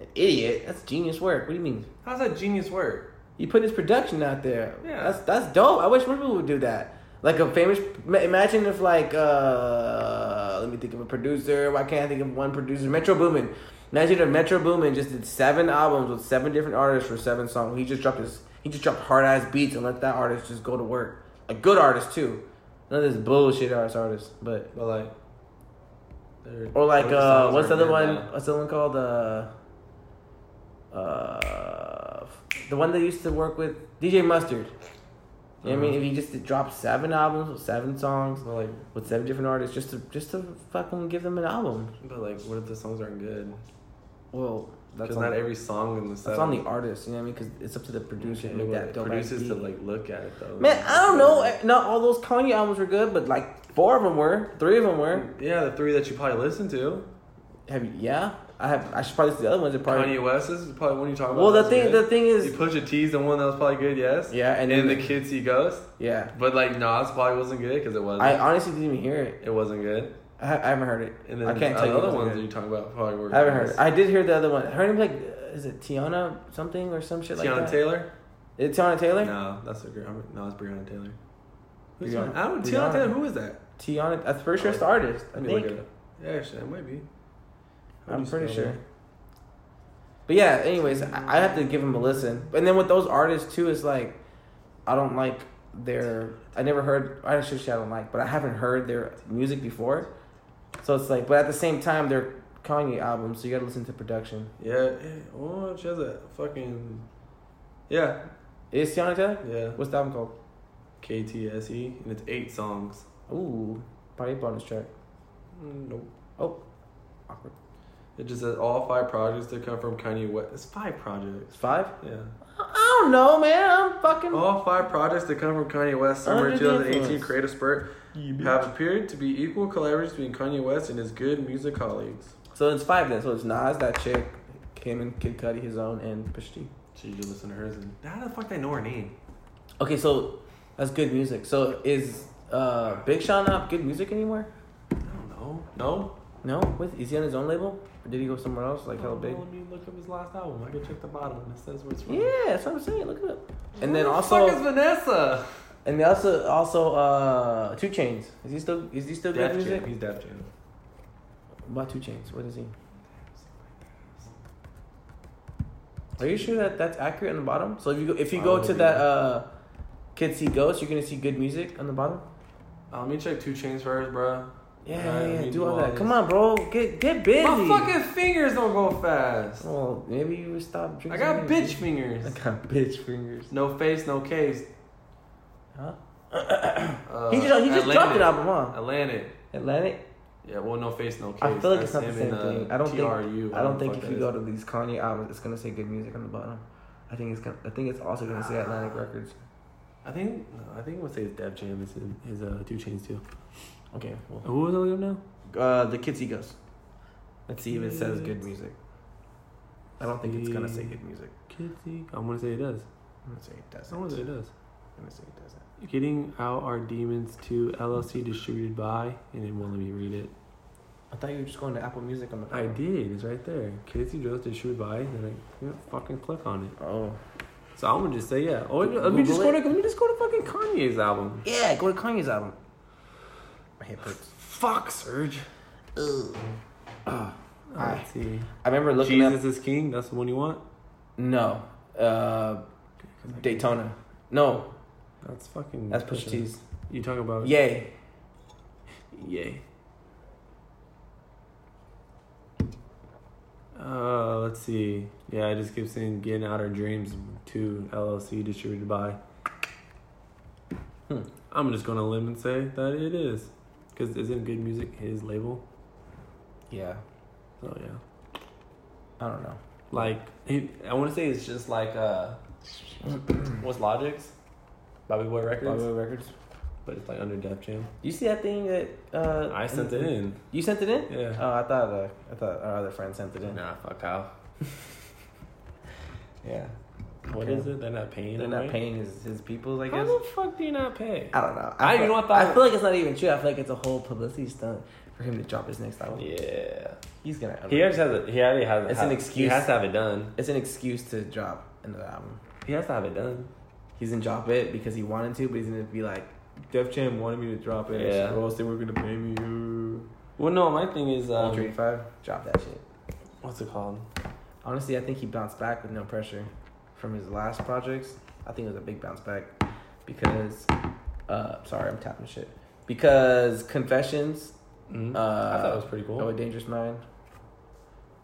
An idiot. That's genius work. What do you mean? How's that genius work? He put his production out there. Yeah. That's that's dope. I wish more people would do that. Like a famous. Imagine if like uh, let me think of a producer. Why can't I think of one producer? Metro Boomin. Imagine if Metro Boomin just did seven albums with seven different artists for seven songs. He just dropped his. He just dropped hard ass beats and let that artist just go to work. A good artist too. None of this bullshit ass artist, but But like, or like uh, what's the other one? now. What's the one called? Uh, uh, the one that used to work with DJ Mustard. You know what I mean? Uh-huh. If he just drop seven albums with seven songs But like, with seven different artists, just to just to fucking give them an album. but like, what if the songs aren't good? Well, that's not every song in the that's seven. on the artist. You know what I mean? Because it's up to the producer to make that dope producers to like look at it though. Man, I don't know. eh, Not all those Kanye albums were good, but like four of them were. Three of them were. Yeah, the three that you probably listen to. Have you? Yeah, I have. I should probably see the other ones. Probably. Kanye West is probably one you talking about. well, the thing, good. the thing is, You Pusha T's the one that was probably good, yes. yeah, and And, then the Kids See Ghost, yeah. but like Nas probably wasn't good because it wasn't. I honestly didn't even hear it. it wasn't good. I, I haven't heard it. And then I can't the tell you. other it was ones that you're talking about probably were. I haven't heard it. I did hear the other one. Her name like is it Teyana something or some shit like Teyana that? Taylor. Is it Teyana Taylor? No, that's a girl. No, it's Breonna Taylor. Who's Breonna- I don't. Teyana Taylor. Who is that? Teyana. I'm pretty sure the oh, artist. I Let me look think. it. Yeah, actually, it might be. How I'm pretty sure. that? But yeah, anyways, I, have to give him a listen. And then with those artists too, it's like I don't like their. I never heard. I should say I don't like, but I haven't heard their music before. So it's like, but at the same time, they're Kanye albums, so you gotta listen to production. Yeah. yeah. Oh, she has a fucking. Yeah. Is Teyana Taylor? Yeah. What's the album called? KTSE, E, and it's eight songs. Ooh, probably bonus track. Mm, Nope. Oh, awkward. It just says all five projects that come from Kanye West. It's five projects. Five. Yeah. I don't know, man. I'm fucking. All five projects that come from Kanye West summer 2018 influence. creative spurt have appeared to be equal collaborations between Kanye West and his good music colleagues. So it's five then. So it's Nas, that chick, Kim and Kid Cudi, his own, and Pusha T. So you just listen to hers and how the fuck they know her name? Okay, so that's good music. So is uh Big Sean not good music anymore? I don't know. No. No, with is he on his own label, or did he go somewhere else like hella Oh, big? Let me look up his last album. I can check the bottom and it says where it's from. Yeah, that's what I'm saying. Look it up. And Who then the also, fuck is Vanessa? And they also also uh 2 Chainz. Is he still is he still good Def music? He's Def Jam. What about 2 Chainz? What is he? Are you sure that that's accurate on the bottom? So if you go if you go wanna that there. uh Kids See Ghosts, you're gonna see good music on the bottom. Uh, let me check 2 Chainz first, bro. Yeah, Alright, yeah, yeah. me Do all all that. this. Come on, bro. Get get busy. My fucking fingers don't go fast. Well, maybe you would stop drinking. I got bitch fingers. I got bitch fingers. No face, no case. Huh? Uh, he just he just dropped an album, huh? Atlantic. Atlantic. Yeah, well, no face, no case. I feel like it's That's not the same and, uh, thing. I don't think. I don't think if you go to these Kanye albums, it's gonna say good music on the bottom. I think it's gonna. I think it's also gonna say Atlantic Records. I think no, I think would say Def Jam is his, his uh, 2 Chainz too. Okay. Well, Who was looking now? uh, the Kids Egos. Let's see if it says good music. I don't think it's gonna say good music. Kitsy. I'm gonna say it does. I'm gonna say it doesn't. I'm gonna say it does. I'm gonna say it doesn't. Getting out our demons to LLC distributed by, and it won't let me read it. I thought you were just going to Apple Music on the. I did. It's right there. Kitsy Joe's distributed by, and I know, fucking click on it. Oh. So I'm gonna just say yeah. Oh, let me just Google go to let me just go to fucking Kanye's album. Yeah, go to Kanye's album. My hip hurts. Fuck, Serge. Ugh. Ah. I- Let's see. I remember looking Jesus up. is King. That's the one you want. No. Uh, Daytona. No, That's fucking. that's Pusha T's. You talking about? Yay. Yay. Uh, let's see. Yeah, I just keep saying getting out our dreams to LLC distributed by. Hmm. I'm just gonna limb and say that it is, because isn't good music his label? Yeah. So yeah, I don't know. like he, I want to say it's just like uh, what's Logic's, Bobby Boy Records, Bobby Boy Records. but it's like under Def Jam. You see that thing that uh I sent it in. You sent it in? Yeah. Oh, I thought uh, I thought our other friend sent it in. Nah, fuck how. Yeah. What Okay. is it? They're not paying. They're not right? ping his his people, I How the fuck do you not pay? I don't know. I- feel, you know what, I feel like it's not even true. I feel like it's a whole publicity stunt for him to drop his next album. Yeah. He's gonna. He already has it. He already has. It's an excuse. He has to have it done. It's an excuse to drop another album. He has to have it done. He's gonna drop it because he wanted to, but he's gonna be like, Def Jam wanted me to drop it, Yeah. or else they were gonna pay me. Well, no, my thing is, um, Ultra 85, drop that shit. what's it called? Honestly, I think he bounced back with no pressure from his last projects. I think it was a big bounce back because, uh, sorry, I'm tapping shit. Because Confessions, Mhm. uh, I thought it was pretty cool. Oh, a Dangerous Mind,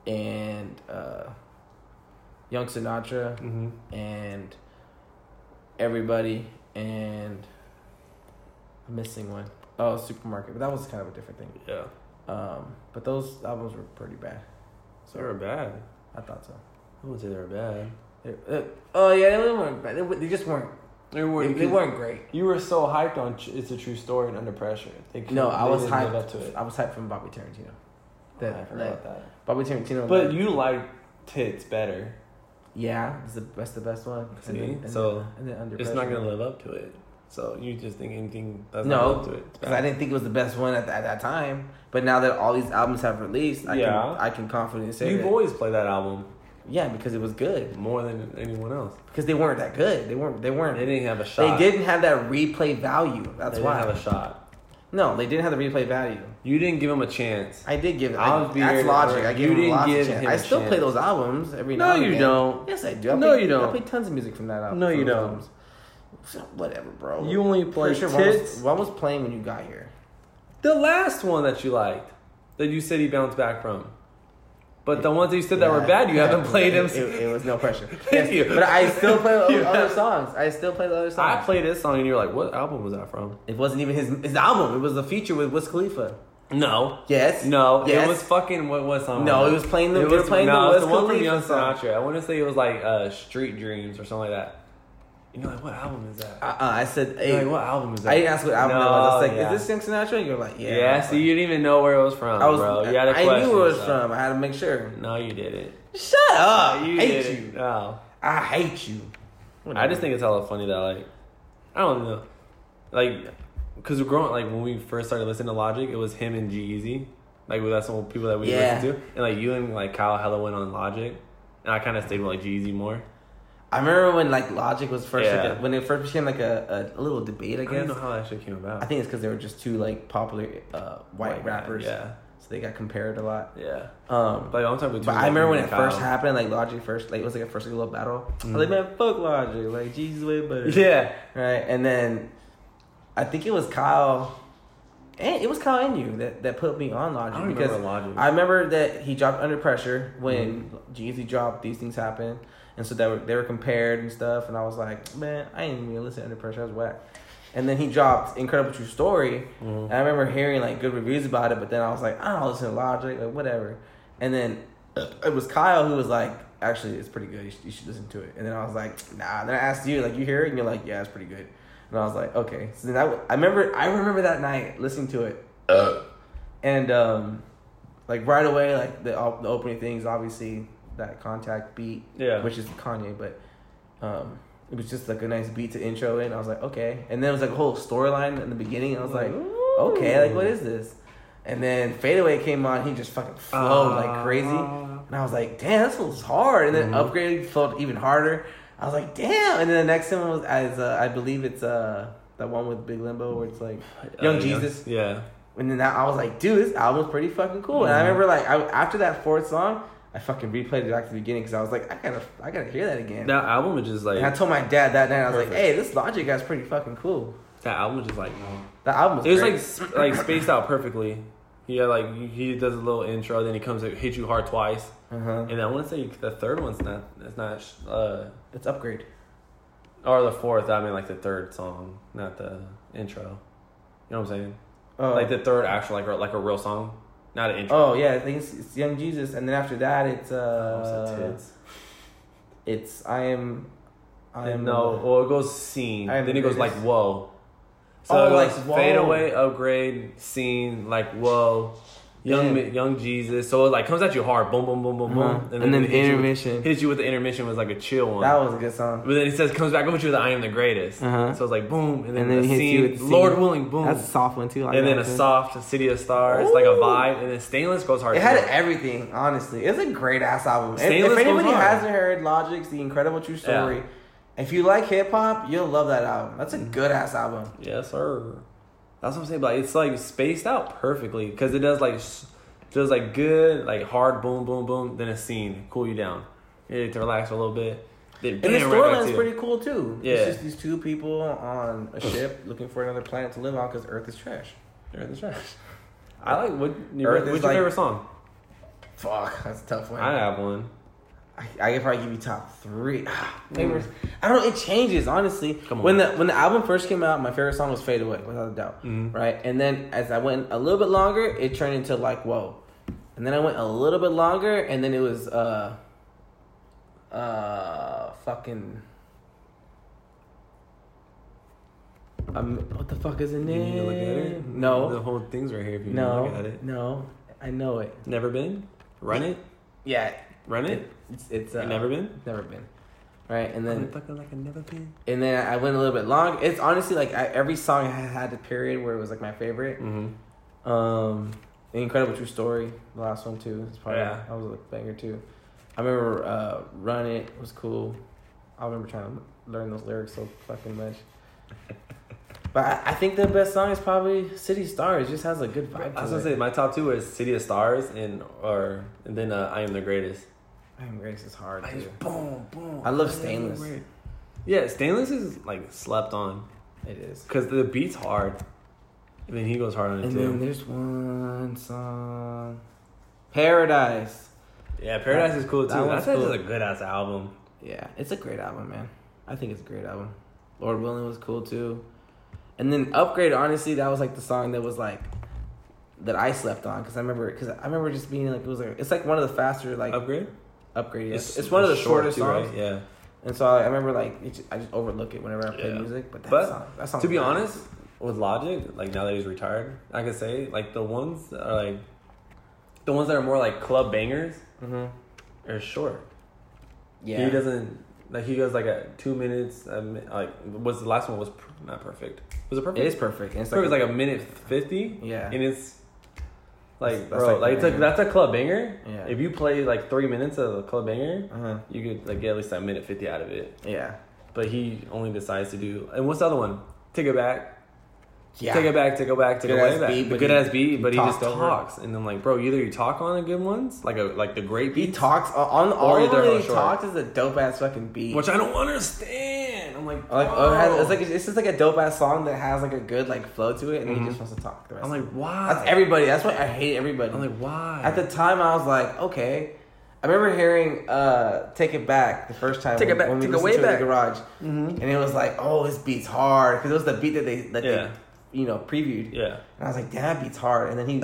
and uh, Young Sinatra, hmm and Everybody, and I'm missing one. Oh, Supermarket, but that was kind of a different thing. Yeah. Um, but those albums were pretty bad. They were bad. I thought so. I wouldn't say they were bad. They- uh, oh yeah, they weren't bad. They, they just weren't. They They, weren't. they weren't great. You were so hyped on "It's a True Story" and "Under Pressure." They No, I was hyped. up to it. I was hyped from Bobby Tarantino. That, I forgot that- about that. Bobby Tarantino. But like, you liked tits better. Yeah, it's the best, the best one. And then- and So, then, and then under It's not gonna live up to it. So you just think anything doesn't live No, up to it. because I didn't think it was the best one at, at that time. But now that all these albums have released, I Yeah. can I can confidently say You've that. always played that album yeah, because it was good. more than anyone else. Because they weren't that good. They weren't. They weren't. They They, didn't have a shot. They didn't have that replay value. That's they why. didn't have a shot. No, they didn't have the replay value. You didn't give them a chance. I did give it. I I, was being that's logic. I you gave him didn't lots give of chance. him I still play chance. those albums every No, now and you again. don't. Yes, I do. I No, play, you don't. I play tons of music from that album. No, from you those don't. albums. So, whatever, bro. You only play Pretty one was, tits. one was playing when you got here. The last one that you liked, that you said he bounced back from. But the ones that you said that were bad, you yeah, haven't played them. It, it, it was no pressure. Thank you. But I still play other songs. I still play the other songs. I played this song and you're like, what album was that from? It wasn't even his his album. It was a feature with Wiz Khalifa. No. Yes. No, Yes. it was fucking what what song? No, it was playing the- It were was playing the no, it's Wiz the one from Young song. Sinatra. I want to say it was like uh, Street Dreams or something like that. And you're like, what album is that? Uh, uh, I said, hey, like, what album is that? I didn't ask what album no, it was. I was like, yeah. is this Young Sinatra? You're like, yeah. Yeah, I was so you didn't even know where it was from, I was. bro. You had a I question. I knew where it was so- from. I had to make sure. No, you didn't. Shut up! you hate didn't. you. No. I hate you. I just think it's hella funny that like I don't know, like because we're growing like when we first started listening to Logic, it was him and G like that's some people that we Yeah. listened to, and like you and like Kyle hella went on Logic, and I kind of stayed with like G-Eazy more. I remember when like Logic was first Yeah. like when it first became like a, a, little debate. I guess I don't know how that actually came about. I think it's because they were just two like popular uh, white, guy, rappers. Yeah, So they got compared a lot. yeah. Um, Like talking about. but I remember when it first happened, like Logic first, like it was like a first like, little battle. I was like, man, fuck Logic, like Jesus way better. Mm. Yeah, Right, and then I think it was Kyle, and it was Kyle and you that, that put me on I Logic don't because remember Logic. I remember that he dropped Under Pressure when Mm-hmm. Jeezy dropped These Things Happen, and so they were they were compared and stuff, and I was like, man, I ain't even listen to Under Pressure, I was whack. And then he dropped Incredible True Story, Mhm. and I remember hearing like good reviews about it, but then I was like, I don't listen to Logic, like whatever. And then it was Kyle who was like, actually, it's pretty good. You should, you should listen to it. And then I was like, nah. And then I asked you, like, you hear it, and you're like, yeah, it's pretty good. And I was like, okay. So then I, I remember, I remember that night listening to it, and um, like right away, like the the opening things, obviously that contact beat, Yeah. which is Kanye, but um, it was just like a nice beat to intro in. I was like, okay. And then it was like a whole storyline in the beginning. I was like, okay, like what is this? And then Fadeaway came on. He just fucking flowed like crazy. And I was like, damn, this was hard. And then Mhm. Upgrade flowed even harder. I was like, damn. And then the next one was as uh, I believe it's uh that one with Big Lenbo where it's like Young Uh, Jesus. Yeah. And then that, I was like, dude, this album's pretty fucking cool. And I Mhm. remember like I, after that fourth song, I fucking replayed it back to the beginning because I was like, I gotta, I gotta hear that again. That album is just like and I told my dad that night, I was like, hey, this Logic guy's pretty fucking cool. that album was just like That album was It was like like spaced out perfectly. He had like he does a little intro, then he comes to hit you hard twice, uh-huh. and I want to say the third one's not it's not uh it's upgrade. or the fourth. I mean like the third song, not the intro. You know what I'm saying? Oh, Like the third actual like like a real song, not an intro. oh yeah, I think it's, it's Young Jesus, and then after that, it's uh, so tits. it's I am, I am no, well it goes scene, I am then it goes like whoa. So Oh, it like, goes whoa. fade away, upgrade, scene, like whoa. Young Yeah. young Jesus, so it like comes at you hard, boom, boom, boom, boom, boom, Uh-huh. And, then it the hits you- intermission. hits you with the intermission was like a chill one. that was a good song. But then he says comes back over with you with the I am the greatest. Uh-huh. So it's like boom, and then, And then the scene, the Lord scene. willing, boom. That's a soft one too. Like and then a too. soft City of Stars, It's like a vibe, and then Stainless goes hard. It had everything, honestly. It's a great ass album. If, Stainless if goes anybody hasn't heard Logic's The Incredible True Story, if you like hip hop, you'll love that album. That's a good ass album. Yes, sir. That's what I'm saying. But like, it's like spaced out perfectly because it does like s- does like good, like hard, boom, boom, boom. Then a scene, cool you down, you need to relax a little bit. Then And the bam, right back storyline's pretty cool too. Yeah. It's just these two people on a ship looking for another planet to live on because Earth is trash. Earth is trash. I like what. Your, Earth what's your like- favorite song? Fuck, that's a tough one. I have one. I, I could probably give you top three. Favorites. I don't know. It changes honestly. Come on. When the when the album first came out, my favorite song was "Fade Away" without a doubt. Mhm. Right, and then as I went a little bit longer, it turned into like "Whoa," and then I went a little bit longer, and then it was uh, uh, fucking. Um, what the fuck is the name? need to look at it. The whole thing's right here. If you no, look at it. no. I know it. Never been. Run it. Yeah, Run it. it, it's it's uh, never been. never been. Right, and then like I never been. and then I went a little bit long. It's honestly like I, every song had had a period where it was like my favorite. Mm-hmm. Um, The Incredible True Story, the last one too. It's probably Yeah. that was a banger too. I remember uh, Run It was cool. I remember trying to learn those lyrics so fucking much. but I, I think the best song is probably City Stars. It just has a good vibe. I was gonna it. say my top two is City of Stars and or and then uh, I am the greatest. I am Grace is hard I too. just boom boom. I love Stainless. great- Yeah, Stainless is like slept on It is. because the beat's hard. And then he goes hard on it And too. then there's one song, Paradise. Yeah, Paradise is cool too. That one's That's cool. just a good ass album. Yeah, it's a great album, man. I think it's a great album. Lord Willing was cool too. And then Upgrade, honestly, that was like the song that was like that I slept on because I remember because I remember just being like it was like it's like one of the faster like Upgrade. Upgrade. Yes, it's, one of the short shortest too, songs. right? Yeah. And so I, I remember like just, I just overlook it whenever I play Yeah. music. But that But, song, that song To be honest, with Logic, like now that he's retired, I could say like the ones that are like the ones that are more like club bangers Mhm. are short. yeah, He doesn't like he goes like a two minutes. A like was the last one was per- not perfect. Was it perfect? It is perfect. And it's Perfect like, was like a minute fifty. Yeah. and it's like That's- bro, like like, it's a, that's a club banger. Yeah. If you play like three minutes of a club banger, uh-huh. you could like get at least a minute fifty out of it. yeah, But he only decides to do. And what's the other one? Take it back. yeah. Take it back, take it back, take it Good way back. beat, the but good ass beat, but he just over talks, and I'm like, bro, either you talk on the good ones, like a like the great He talks on all Or of they're them. all He talks is a dope ass fucking beat. which I don't understand. I'm like, Like oh, it has, it's like it's just like a dope ass song that has like a good like flow to it, and then Mhm. he just wants to talk. The rest I'm like, why? that's everybody. That's why I hate everybody. I'm like, why? At the time, I was like, okay. I remember hearing uh, "Take It Back" the first time. Take It when, Back, when we take it way to it in back. the garage, Mhm. and it was like, oh, this beat's hard because it was the beat that they that Yeah. they you know previewed. yeah, And I was like, damn, that beat's hard. And then he,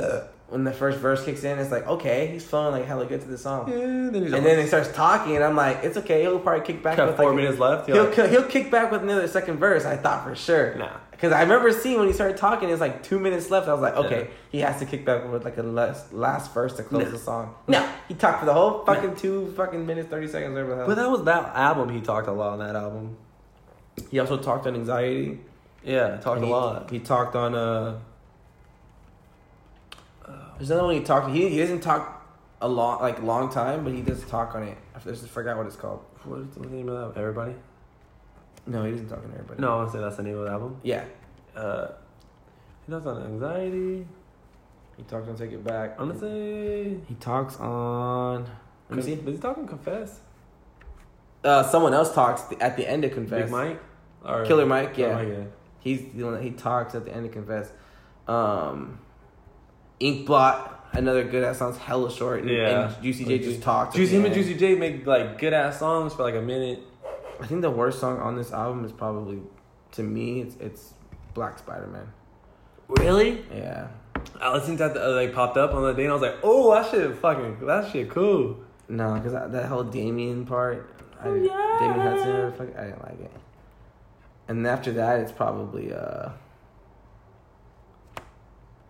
when the first verse kicks in, it's like, okay, he's flowing like hella good to the song. yeah. Then he's And then he starts talking, and I'm like, it's okay. He'll probably kick back. got with four like, minutes left. He'll like, he'll kick back with another second verse. I thought for sure. Nah. Because I remember seeing when he started talking, it's like two minutes left. I was like, okay, Yeah. he has to kick back with like a last last verse to close No. the song. No, he talked for the whole fucking two fucking minutes thirty seconds. Whatever the but that was that album. He talked a lot on that album. he also talked on anxiety. Yeah, talked And a he, lot. He talked on uh. There's another one he talked. He he doesn't talk a long like long time, but he does talk on it. I just forgot what it's called. What's the name of that? Everybody? No, he doesn't talk on everybody. No, I want to say that's the name of the album. Yeah, Uh, he talks on anxiety. he talks on Take It Back. I'm gonna say. He talks on. Let me see. Is he talking Confess? Uh, someone else talks at the end of Confess. Big Mike? Or Killer Mike, yeah. Mike, yeah. He's the one that he talks at the end of Confess. Um, Inkblot, another good ass song, hella short. And, Yeah. and Juicy J just talks. at Juicy him and. Juicy J make like good ass songs for like a minute. I think the worst song on this album is probably, to me, it's it's Black Spider Man. Really? Yeah. I listened to that uh, like popped up on the day and I was like, oh that shit fucking that shit cool. No, because that, whole Damian part, I, Oh, yeah. Damian Hudson, fuck, I didn't like it. And after that, it's probably uh,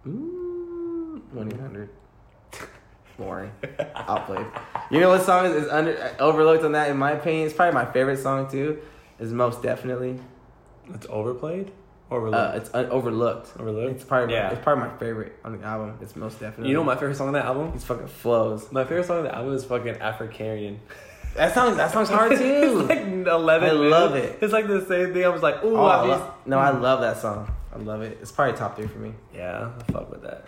mm, one eight hundred. Boring. Outplayed. You know what song is, is under overlooked on that? In my opinion, it's probably my favorite song too. Is most definitely. It's overplayed? Uh, Overlooked. it's un- overlooked. Overlooked? It's probably Yeah. it's probably my favorite on the album. It's most definitely. you know my favorite song on that album? It's fucking flows. My favorite song on the album is fucking AfricAryaN. That song that song's hard too. it's like 11 I love it. It's like the same thing. I was like, ooh, Oh, I I lo- no, I love that song. I love it. It's probably top three for me. Yeah, I fuck with that.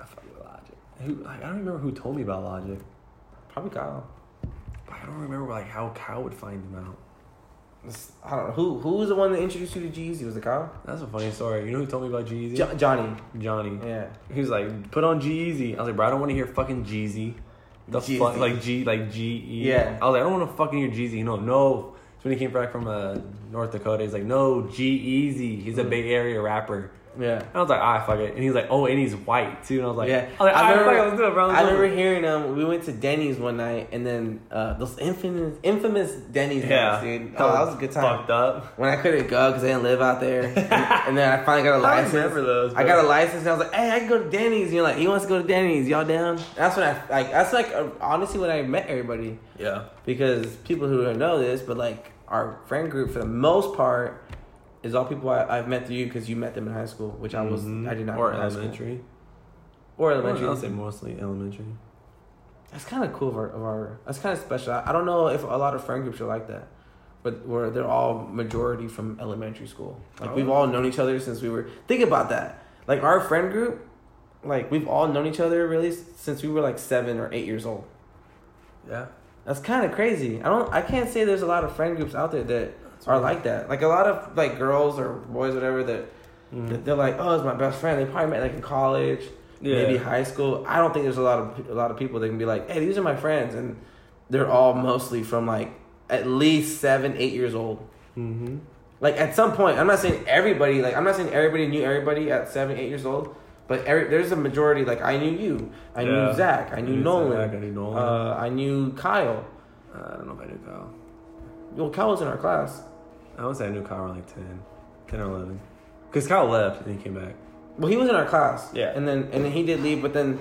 I fuck with Logic. Who, like, I don't remember who told me about Logic. Probably Kyle. But I don't remember like how Kyle would find him out. It's- I don't know who who was the one that introduced you to Jeezy. Was it Kyle? That's a funny story. You know who told me about Jeezy? Jo- Johnny. Johnny. Yeah. He was like, put on Jeezy. I was like, bro, I don't want to hear fucking Jeezy. The Jeezy. fuck, like G, like G E. Yeah. I was like, I don't want to fucking hear Jeezy. You know, no. So when he came back from uh, North Dakota, he's like, no, G-Eazy. He's a Mhm. Bay Area rapper. Yeah. And I was like, ah, fuck it. And he's like, oh, and he's white too. And I was like, yeah, I was like, I "Alright, remember, fuck it, bro. I remember hearing um. We went to Denny's one night, and then uh, those infamous, infamous Denny's Yeah, nights, dude. Oh, that was a good time. Fucked up. When I couldn't go because I didn't live out there, and, and then I finally got a license. remember those, I got a license, and I was like, "Hey, I can go to Denny's." And you're like, "He wants to go to Denny's. Y'all down?" That's when I like. That's like uh, honestly when I met everybody. Yeah. because people who don't know this, but like our friend group for the most part is all people I, I've met through you because you met them in high school, which I was Mhm. I did not Or high school. elementary. I'll say mostly elementary. That's kind of cool of our, of our that's kind of special. I, I don't know if a lot of friend groups are like that, but where they're all majority from elementary school. Like we've Oh. all known each other since we were. Think about that. Like our friend group, like we've all known each other really since we were like seven or eight years old. Yeah. That's kind of crazy. I don't. I can't say there's a lot of friend groups out there that are like that. Like a lot of like girls or boys, whatever. That, Mhm. they're like, oh, it's my best friend. They probably met like in college, Yeah. maybe high school. I don't think there's a lot of a lot of people that can be like, hey, these are my friends, and they're all mostly from like at least seven, eight years old. Mm-hmm. Like at some point, I'm not saying everybody. Like I'm not saying everybody knew everybody at seven, eight years old. But every, there's a majority. Like I knew you, I Yeah. knew Zach, I knew knew Nolan, Zach, I knew Nolan. Uh, I knew Kyle. I don't know if I knew Kyle. Well, Kyle was in our class. I would say I knew Kyle around like 10, 10 or 11. Because Kyle left and he came back. Well, he was in our class. Yeah. And then and then he did leave, but then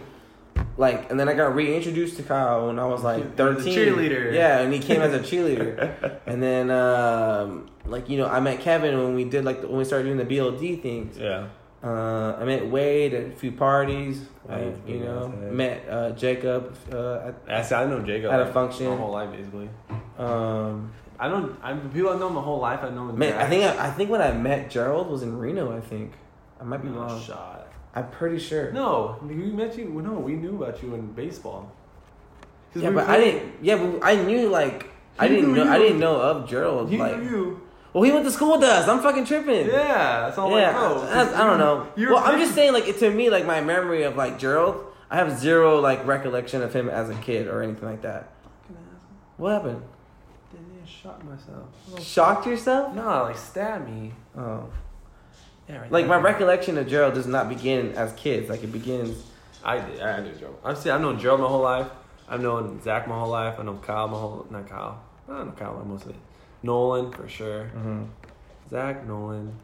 like and then I got reintroduced to Kyle when I was like thirteen. cheerleader. Yeah, and he came as a cheerleader. and then um like you know I met Kevin when we did like the, when we started doing the BLD things. Yeah. Uh, I met Wade at a few parties. I, you know, met uh, Jacob. Uh, I said I know Jacob. At a function. My whole life, basically. um, I don't. I people I know my whole life. I know. man, I think I, I think when I met Gerald was in Reno. I think I might be no wrong. shot. I'm pretty sure. No, we met you. No, we knew about you in baseball. Yeah, we but I didn't. Yeah, but I knew like I didn't knew know. I didn't know of Gerald. He like, knew you. well, he went to school with us. I'm fucking tripping. Yeah, that's all yeah. I know. that's- I don't know. You're well, I'm just saying, like to me, like my memory of like Gerald, I have zero like recollection of him as a kid or anything like that. What happened? Didn't shot myself. Shocked yourself? No, like stab me. Oh, Yeah, right like my recollection of Gerald does not begin as kids. Like it begins. I did. I knew Gerald. I've seen. I've known Gerald my whole life. I've known Zach my whole life. I know Kyle my whole. Not Kyle. I don't know Kyle most of it. Nolan for sure. Mm-hmm. Zach, Nolan,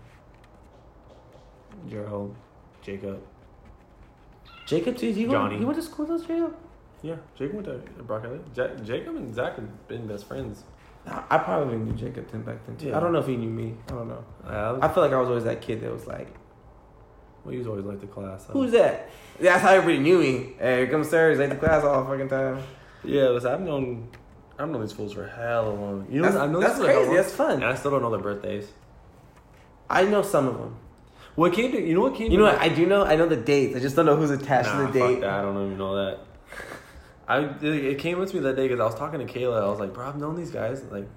Gerald, Jacob. Jacob too. He Johnny. went, he went to school with us, Jacob. Yeah, Jacob went to Brock Alley. Ja- Jacob and Zach have been best friends. I I probably knew Jacob then back then too. Yeah. I don't know if he knew me. I don't know. Uh, I feel like I was always that kid that was like, well, he was always like the class. so- "Who's that?" Yeah, That's how everybody knew me. Hey, come. He's late to class all the fucking time. Yeah, listen, I've known, I've known these fools for hella long. You know, That's, I've known that's these crazy. That's fun. and I still don't know their birthdays. I know some of them. What came to you know what came? You to know what? I do know. I know the dates. I just don't know who's attached Nah, to the date. that. I don't even know that. I it came with me that day because I was talking to Kayla. I was like, bro, I've known these guys like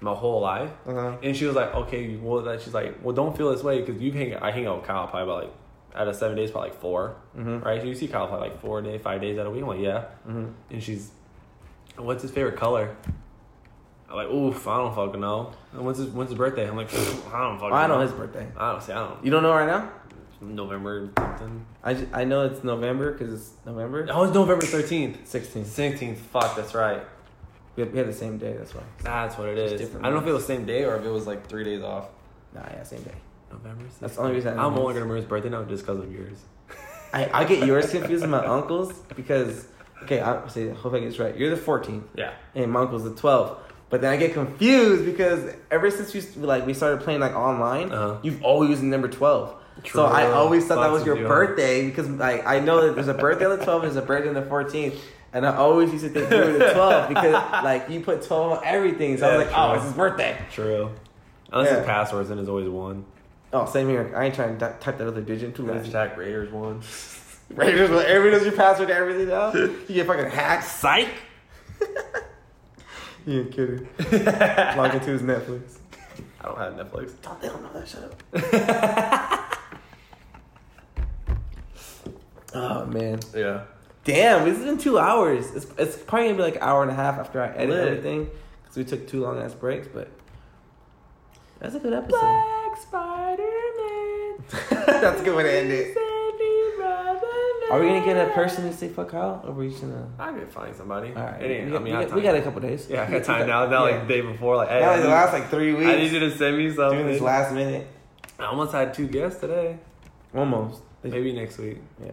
my whole life, Uh-huh. and she was like, okay, well, that she's like, well, don't feel this way because you hang. I hang out with Kyle probably about like out of seven days, probably like 4 Mhm. right? So you see Kyle probably like four days, five days out of a week. I'm like, yeah, Mhm. and she's, what's his favorite color? I'm like, oof, I don't fucking know. And when's his when's his birthday? I'm like, I don't fucking. I know know his birthday. I don't see. I don't. You don't know right now? November something. I, I know it's November because it's November Oh, it's November thirteenth. 16th. 16th. Fuck, that's right. We have, we have the same day. That's why. That's what it Just is. different I don't know if it was the same day or if it was like three days off. Nah, yeah, same day. November 16th. That's the only reason I I'm only gonna remember his birthday now just because of yours. I, I get yours confused with my uncle's because okay, I say hope I get this right. You're the 14th. Yeah. and my uncle's the 12th. But then I get confused because ever since we like we started playing like online, Uh-huh. you've always used number 12. True. So I always thought that was your you. birthday because like I know that there's a birthday on the 12th, there's a birthday on the 14th, and I always used to think you were the 12th because like you put 12 on everything. So I was Yeah, like, oh, true. it's his birthday. True. Unless Yeah. his passwords then it's always one. Oh, same here. I ain't trying to type that other digit. Too lazy. Hashtag Raiders one. Raiders, everybody knows your password to everything now. You get fucking hacked. Psych. You ain't kidding. Log into his Netflix. I don't have Netflix. Don't they don't know that? Shut up. Oh man. Yeah. Damn, this has been two hours. It's, it's probably gonna be like an hour and a half after I edit Lit. everything because we took two long ass breaks. But that's a good episode. Black Spider Man. that's a good way to end it. Are we gonna get a person to say fuck Kyle, or are we just gonna? I could find somebody. All right, It ain't- we, got, I mean, we, I got, have we got a couple days. Yeah, I got time now. Not yeah. like the day before. Like, hey, That was the last like three weeks. I need you to send me something. doing this last minute. I almost had two guests today. Almost. Maybe next week. Yeah.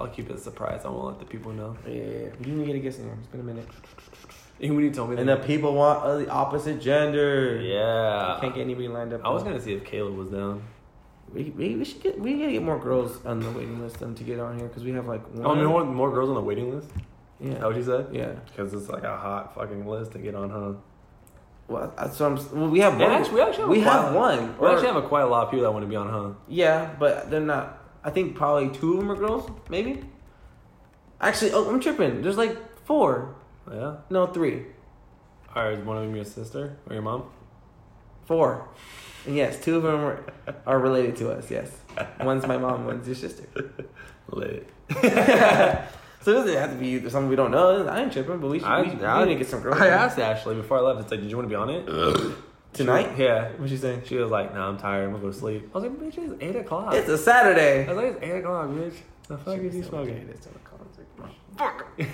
I'll keep it a surprise. I won't let the people know. Yeah, yeah, yeah. You need to get a guest in here. It's been a minute. Even when you told me that, And the people want uh, the opposite gender. yeah. Can't get anybody lined up. I was gonna see if Caleb was down. We, we, we should get we gotta get more girls on the waiting list um, to get on here because we have like one. Oh, more, more girls on the waiting list. Is that Yeah. what you said? Yeah. Because it's like a hot fucking list to get on, huh? Well, that's what I'm. Well, we have one. actually, we actually have we quite have one. We Or- actually have a, quite a lot of people that want to be on, huh? yeah, but they're not. I think probably two of them are girls. Maybe. Actually, oh, I'm tripping. There's like four. Yeah. No, three. All right, is one of them your sister or your mom? Four. And yes, two of them are, are related to us. Yes, one's my mom, one's your sister. Lit. so it doesn't have to be something we don't know. I ain't tripping, but we should. I, we, we need to get some girls. I asked Ashley before I left. It's like, did you want to be on it tonight. Yeah. What she saying? She was like, "Nah, I'm tired. I'm gonna go to sleep." I was like, "Bitch, it's eight o'clock." It's a Saturday. I was like, "It's eight o'clock, bitch." The fuck is you Okay, smoking? it is 10 o'clock. It's like,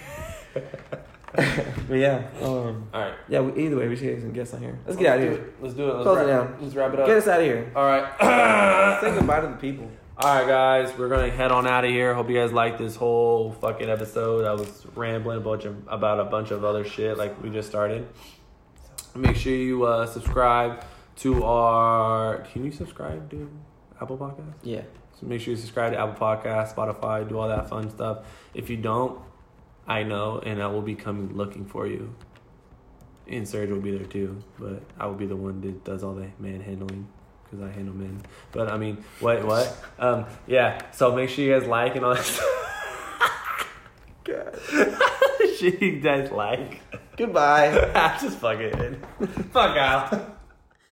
but yeah, um, All right. yeah. We, either way, we should get some guests on here. Let's get out of here. Let's do it. Let's Close it wrap, down. Let's wrap it up. Get us out of here. All right. Say goodbye to the people. All right, guys, we're gonna head on out of here. Hope you guys liked this whole fucking episode. I was rambling a bunch of, about a bunch of other shit like we just started. Make sure you uh, subscribe to our. Can you subscribe to Apple Podcast? Yeah. So make sure you subscribe to Apple Podcast, Spotify, do all that fun stuff. If you don't, I know, and I will be coming looking for you. And Serge will be there too, but I will be the one that does all the manhandling because I handle men. But I mean, what, what? Um, yeah. So make sure you guys like and all that. God. she guys like. Goodbye. Just fuck it. Fuck out.